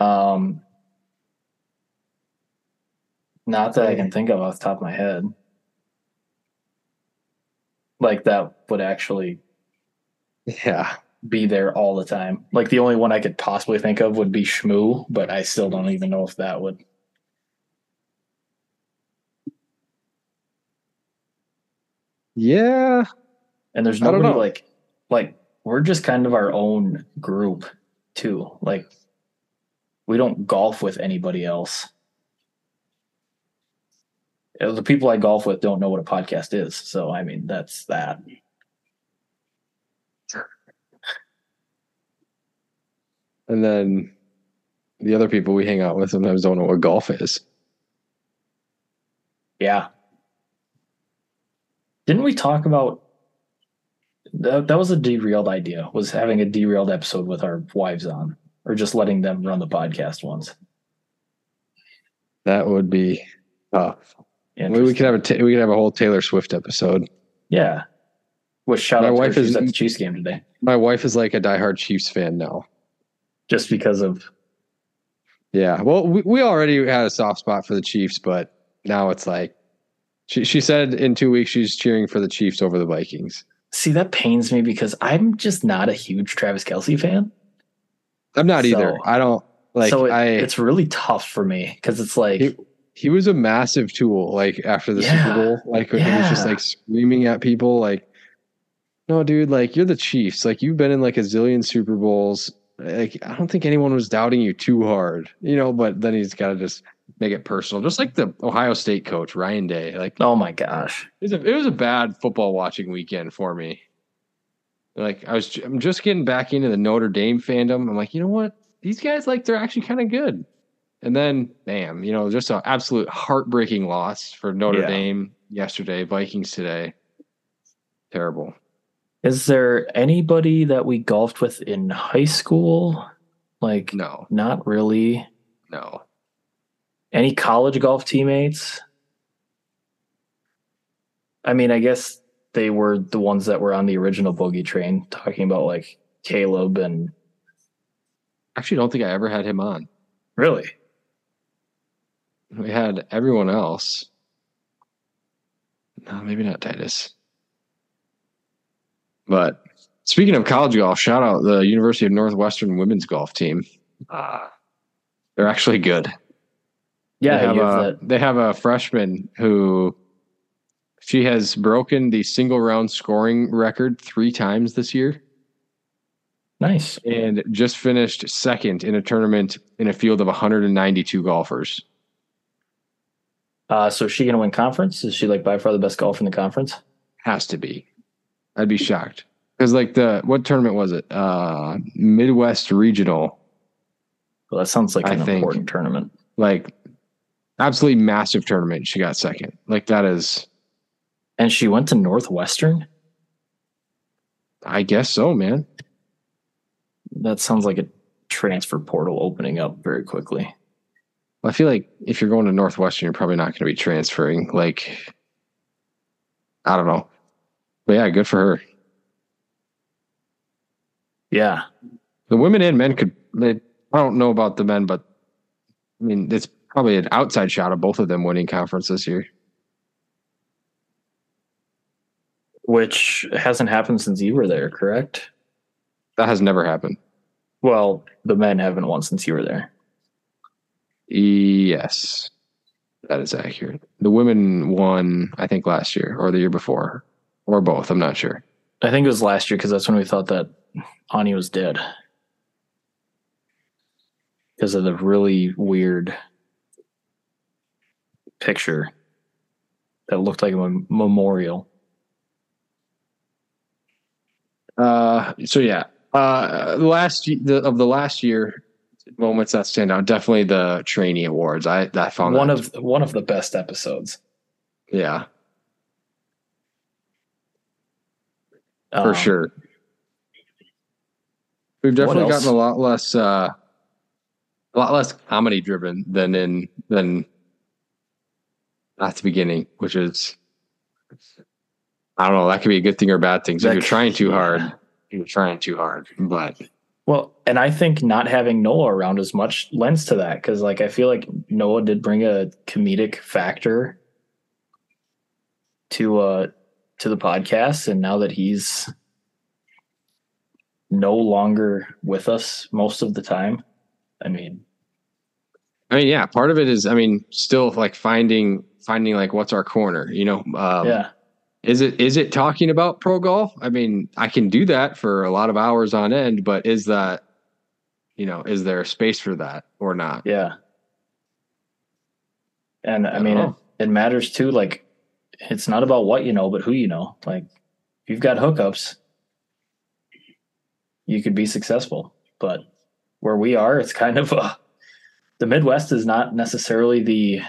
um not that I can think of off the top of my head. Like that would actually Yeah. Be there all the time. Like the only one I could possibly think of would be Shmoo, but I still don't even know if that would. Yeah. And there's nobody like, like we're just kind of our own group too. Like we don't golf with anybody else. Uh, The people I golf with don't know what a podcast is, so I mean that's that. And then the other people we hang out with sometimes don't know what golf is. Yeah. Didn't we talk about that? That was a derailed idea. Was having a derailed episode with our wives on, or just letting them run the podcast once. That would be tough. Maybe we could have a we could have a whole Taylor Swift episode. yeah. Which shout My out to her, wife she's is- at the Chiefs game today, My wife is like a diehard Chiefs fan now. Just because of Yeah. Well, we, we already had a soft spot for the Chiefs, but now it's like she she said in two weeks she's cheering for the Chiefs over the Vikings. see that pains me because I'm just not a huge Travis Kelce fan. I'm not either. I don't like so it, I it's really tough for me because it's like He- he was a massive tool like after the Yeah. Super Bowl. Like when he was just like screaming at people like no dude, like you're the Chiefs. Like you've been in like a zillion Super Bowls. Like I don't think anyone was doubting you too hard. You know, but then he's got to just make it personal. Just like the Ohio State coach Ryan Day. Like oh my gosh, it was a, it was a bad football watching weekend for me. Like I was, I'm just getting back into the Notre Dame fandom. I'm like, you know what? These guys like they're actually kind of good. And then, bam, you know, just an absolute heartbreaking loss for Notre Yeah. Dame yesterday, Vikings today. Terrible. Is there anybody that we golfed with in high school? Like No, not really. no. Any college golf teammates? I mean, I guess they were the ones that were on the original bogey train, talking about like Caleb and Actually, don't think I ever had him on. really. We had everyone else. No, maybe not Titus. But speaking of college golf, shout out the University of Northwestern women's golf team. Uh, they're actually good. Yeah, they have, a, they have a freshman who she has broken the single round scoring record three times this year Nice. and just finished second in a tournament in a field of 192 golfers. Uh, so is she gonna win conference? Is she like by far the best golfer in the conference? Has to be. I'd be shocked. Because like the what tournament was it? Uh Midwest Regional. Well, that sounds like I an think- important tournament. Like absolutely massive tournament. She got second. Like that is And she went to Northwestern. I guess so, man. That sounds like a transfer portal opening up very quickly. I feel like if you're going to Northwestern, you're probably not going to be transferring. Like, I don't know. But yeah, good for her. Yeah. The women and men could, they, I don't know about the men, but I mean, it's probably an outside shot of both of them winning conference this year. Which hasn't happened since you were there, correct? That has never happened. Well, the men haven't won since you were there. Yes, that is accurate. The women won, I think, last year or the year before, or both. I'm not sure. I think it was last year because that's when we thought that Ani was dead. Because of the really weird picture that looked like a memorial. Uh, so yeah, uh, last the, of the last year moments that stand out, definitely the trainee awards. I I found One that- of one of the best episodes. yeah for Um, sure. We've definitely gotten a lot less uh, a lot less comedy driven than in than at the beginning, which is I don't know. That could be a good thing or a bad thing. So if you're trying too hard, you're trying too hard. But Well, and I think not having Noah around as much lends to that because, like, I feel like Noah did bring a comedic factor to uh to the podcast, and now that he's no longer with us most of the time, I mean, I mean, yeah, part of it is, I mean, still like finding finding like what's our corner. You know, um, yeah, Is it is it talking about pro golf? I mean, I can do that for a lot of hours on end, but is that you know, is there space for that or not? yeah, and I, I mean, it, it matters too. Like, it's not about what you know, but who you know. Like, if you've got hookups, you could be successful. But where we are, it's kind of a the Midwest is not necessarily the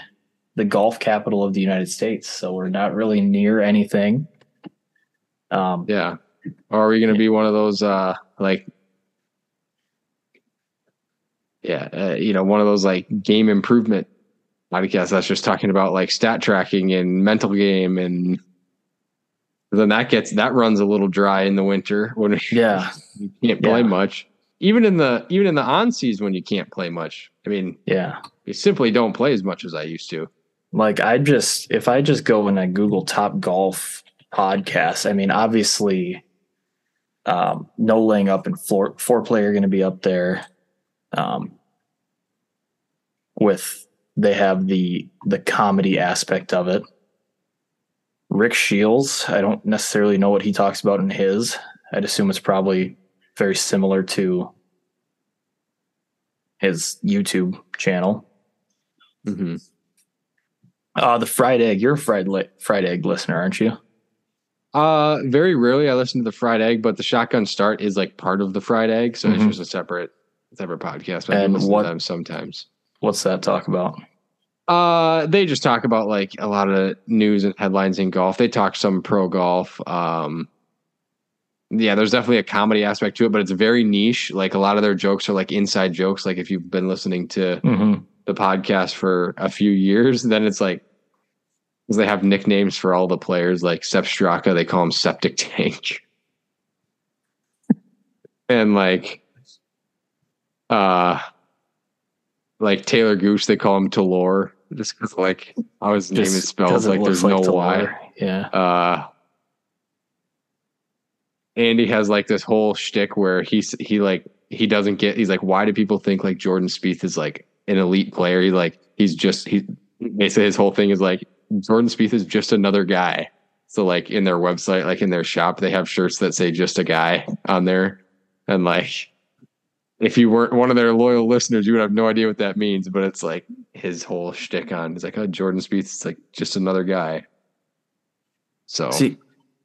the golf capital of the United States, so we're not really near anything. Um, Yeah. Are we going to be one of those uh like yeah, uh, you know, one of those like game improvement podcasts that's just talking about like stat tracking and mental game and then that gets that runs a little dry in the winter when yeah, you can't play Yeah. much. Even in the even in the on season when you can't play much. I mean, yeah. you simply don't play as much as I used to. Like I just if I just go and I Google top golf podcasts, I mean obviously um no laying up and four four player going to be up there. Um with they have the the comedy aspect of it. Rick Shields, I don't necessarily know what he talks about in his. I'd assume it's probably very similar to his YouTube channel. Mm-hmm. Uh, the fried egg. You're a fried li- fried egg listener, aren't you? Uh, very rarely I listen to the fried egg, but the shotgun start is like part of the fried egg, so Mhm. it's just a separate separate podcast. But I And listen what- to them sometimes. What's that talk about? Uh, they just talk about like a lot of news and headlines in golf. They talk some pro golf. Um, yeah, there's definitely a comedy aspect to it, but it's very niche. Like a lot of their jokes are like inside jokes. Like if you've been listening to Mm-hmm. the podcast for a few years, then it's like because they have nicknames for all the players, like Sepp Straka, they call him Septic Tank, and like, uh, like Talor Gooch, they call him Talor, just because like how his name is spelled, like there's no Y. Yeah. Uh, Andy has like this whole shtick where he's he like he doesn't get he's like why do people think like Jordan Spieth is like an elite player? He like he's just he basically his whole thing is like Jordan Spieth is just another guy. So like in their website, like in their shop, they have shirts that say just a guy on there. And like if you weren't one of their loyal listeners, you would have no idea what that means. But it's like his whole shtick on he's like, oh Jordan Spieth is like just another guy. So See,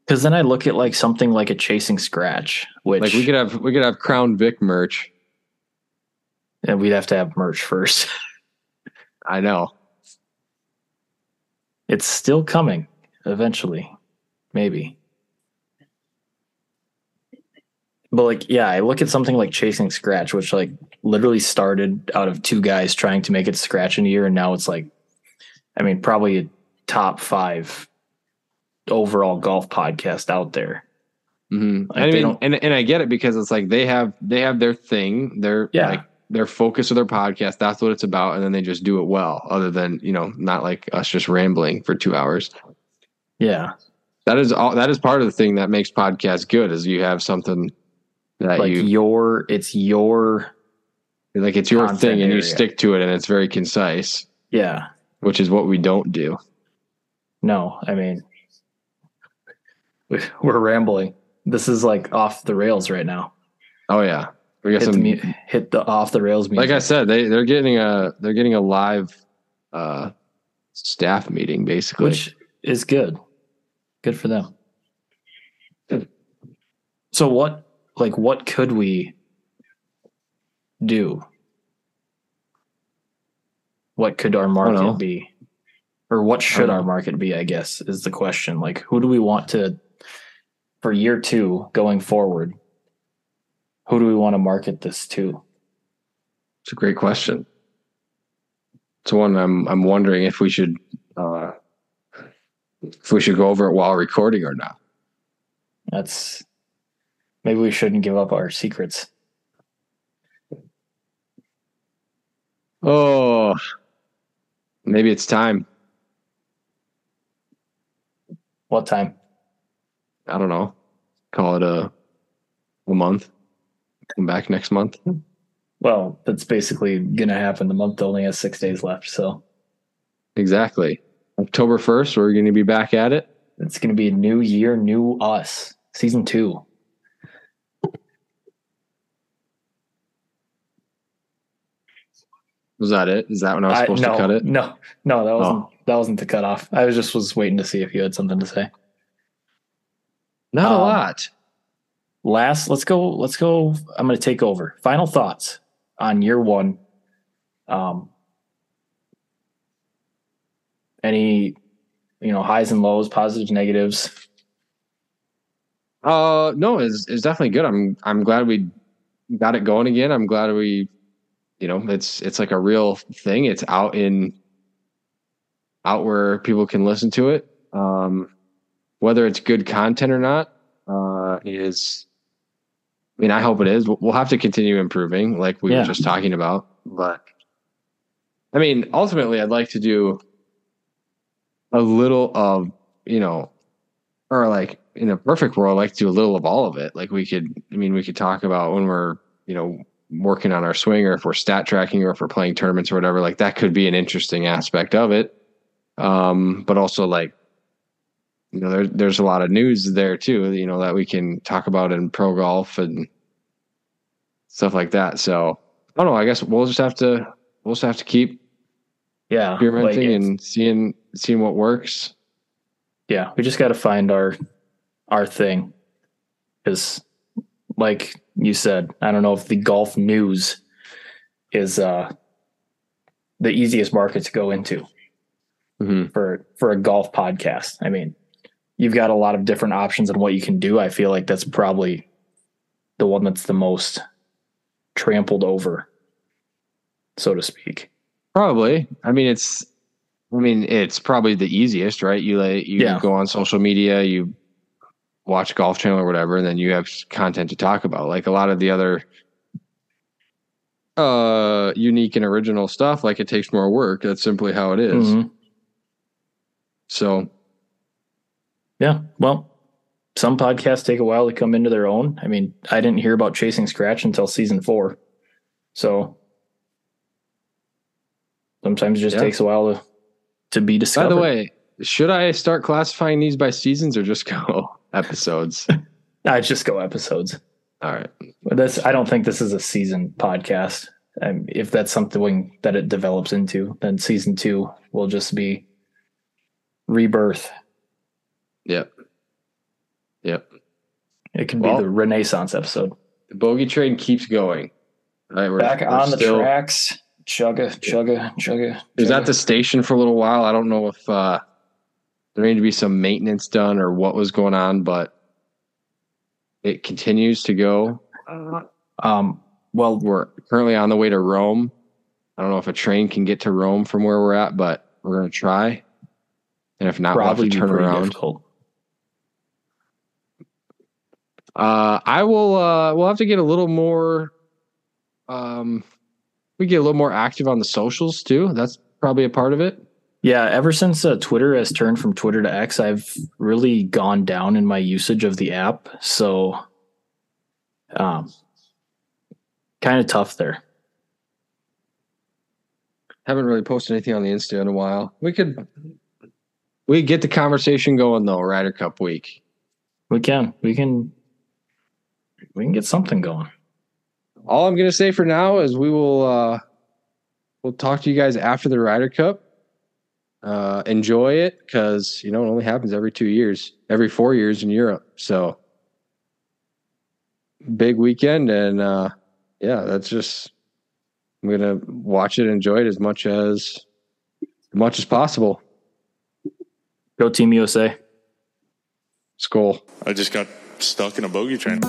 because then I look at like something like a chasing scratch, which like we could have we could have Crown Vic merch. and we'd have to have merch first. I know. it's still coming eventually, maybe. But like, yeah, I look at something like chasing scratch, which like literally started out of two guys trying to make it scratch in a year, and now it's like, I mean, probably a top five overall golf podcast out there. hmm Like, I mean, and and I get it because it's like they have they have their thing, their Yeah. like their focus of their podcast. That's what it's about, and then they just do it well. Other than you know, not like us just rambling for two hours. Yeah, That is all. That is part of the thing that makes podcasts good is you have something that like you your, it's your, like. It's your thing, and you stick to it, and it's very concise, yeah. which is what we don't do. No, I mean, we- we're rambling. This is like off the rails right now. Oh yeah, we got Hit the, some. mu- hit the off the rails music. like I said, they they're getting a they're getting a live uh staff meeting basically. which is good. Good for them. So what like what could we do? What could our market be? Or what should our market be, I guess, is the question. Like who do we want to for year 2 going forward? Who do we want to market this to? It's a great question. It's one I'm I'm wondering if we should uh if we should go over it while recording or not. That's maybe we shouldn't give up our secrets. Oh, maybe it's time. What time? I don't know. Call it a a month. Come back next month. Well, that's basically gonna happen. The month only has six days left, so Exactly. October first, we're going to be back at it. it's gonna be a new year, new us, season two. Was that it? Is that when I was I- supposed no, to cut it? No, no, that wasn't Oh. that wasn't the cutoff. I was just was waiting to see if you had something to say. Not a Um, lot. Last, let's go. Let's go. I'm going to take over. Final thoughts on year one. Um, any, you know, highs and lows, positives, negatives. Uh, no, it's, it's definitely good. I'm I'm glad we got it going again. I'm glad we, you know, it's it's like a real thing. It's out in out where people can listen to it. Um, whether it's good content or not, uh, is. I mean, I hope it is. We'll- have to continue improving, like we Yeah. were just talking about. But I mean, ultimately, I'd like to do a little of you know or like in a perfect world, I'd like to do a little of all of it. Like we could, I mean, we could talk about when we're, you know, working on our swing or if we're stat tracking or if we're playing tournaments or whatever, like that could be an interesting aspect of it. Um, but also like, you know, there, there's a lot of news there too, you know, that we can talk about in pro golf and stuff like that. So I don't know. I guess we'll just have to, we'll just have to keep Yeah, experimenting like, and seeing, seeing what works. yeah, we just got to find our our thing. Because, like you said, I don't know if the golf news is uh the easiest market to go into. Mhm. for for a golf podcast. I mean, you've got a lot of different options on what you can do. I feel like that's probably the one that's the most trampled over, so to speak. Probably. I mean, it's. I mean, it's probably the easiest, right? You like you Yeah. go on social media, you watch Golf Channel or whatever, and then you have content to talk about. Like a lot of the other uh unique and original stuff, like it takes more work. That's simply how it is. Mhm. So Yeah. Well, some podcasts take a while to come into their own. I mean, I didn't hear about Chasing Scratch until season four. So sometimes it just Yeah. takes a while to to be discovered. by the way, should I start classifying these by seasons or just go episodes? I just go episodes. All right. But that's I don't think this is a season podcast. Um, if that's something that it develops into, then season two will just be rebirth. Yep. Yep. It can Well- be the Renaissance episode. The bogey train keeps going. All right, we're Back we're on the still- tracks. Chugga, chugga, chugga. It was chugga. at the station for a little while. I don't know if uh, there needed to be some maintenance done or what was going on, but it continues to go. um well We're currently on the way to Rome. I don't know if a train can get to Rome from where we're at, but we're going to try. And if not, probably we'll have to turn around. difficult. Uh, I will. Uh, we'll have to get a little more. Um, we get a little more active on the socials too. That's probably a part of it. Yeah, ever since uh, Twitter has turned from Twitter to X, I've really gone down in my usage of the app. So, um, kind of tough there. Haven't really posted anything on the Insta in a while. We could. We get the conversation going though. Ryder Cup week. We can, we can, we can get something going. All I'm gonna say for now is we will. uh We'll talk to you guys after the Ryder Cup. Uh, enjoy it because you know it only happens every two years, every four years in Europe. So big weekend, and uh, yeah, that's just I'm gonna watch it, enjoy it as much as much as possible. Go Team USA. Skull. I just got stuck in a bogey train.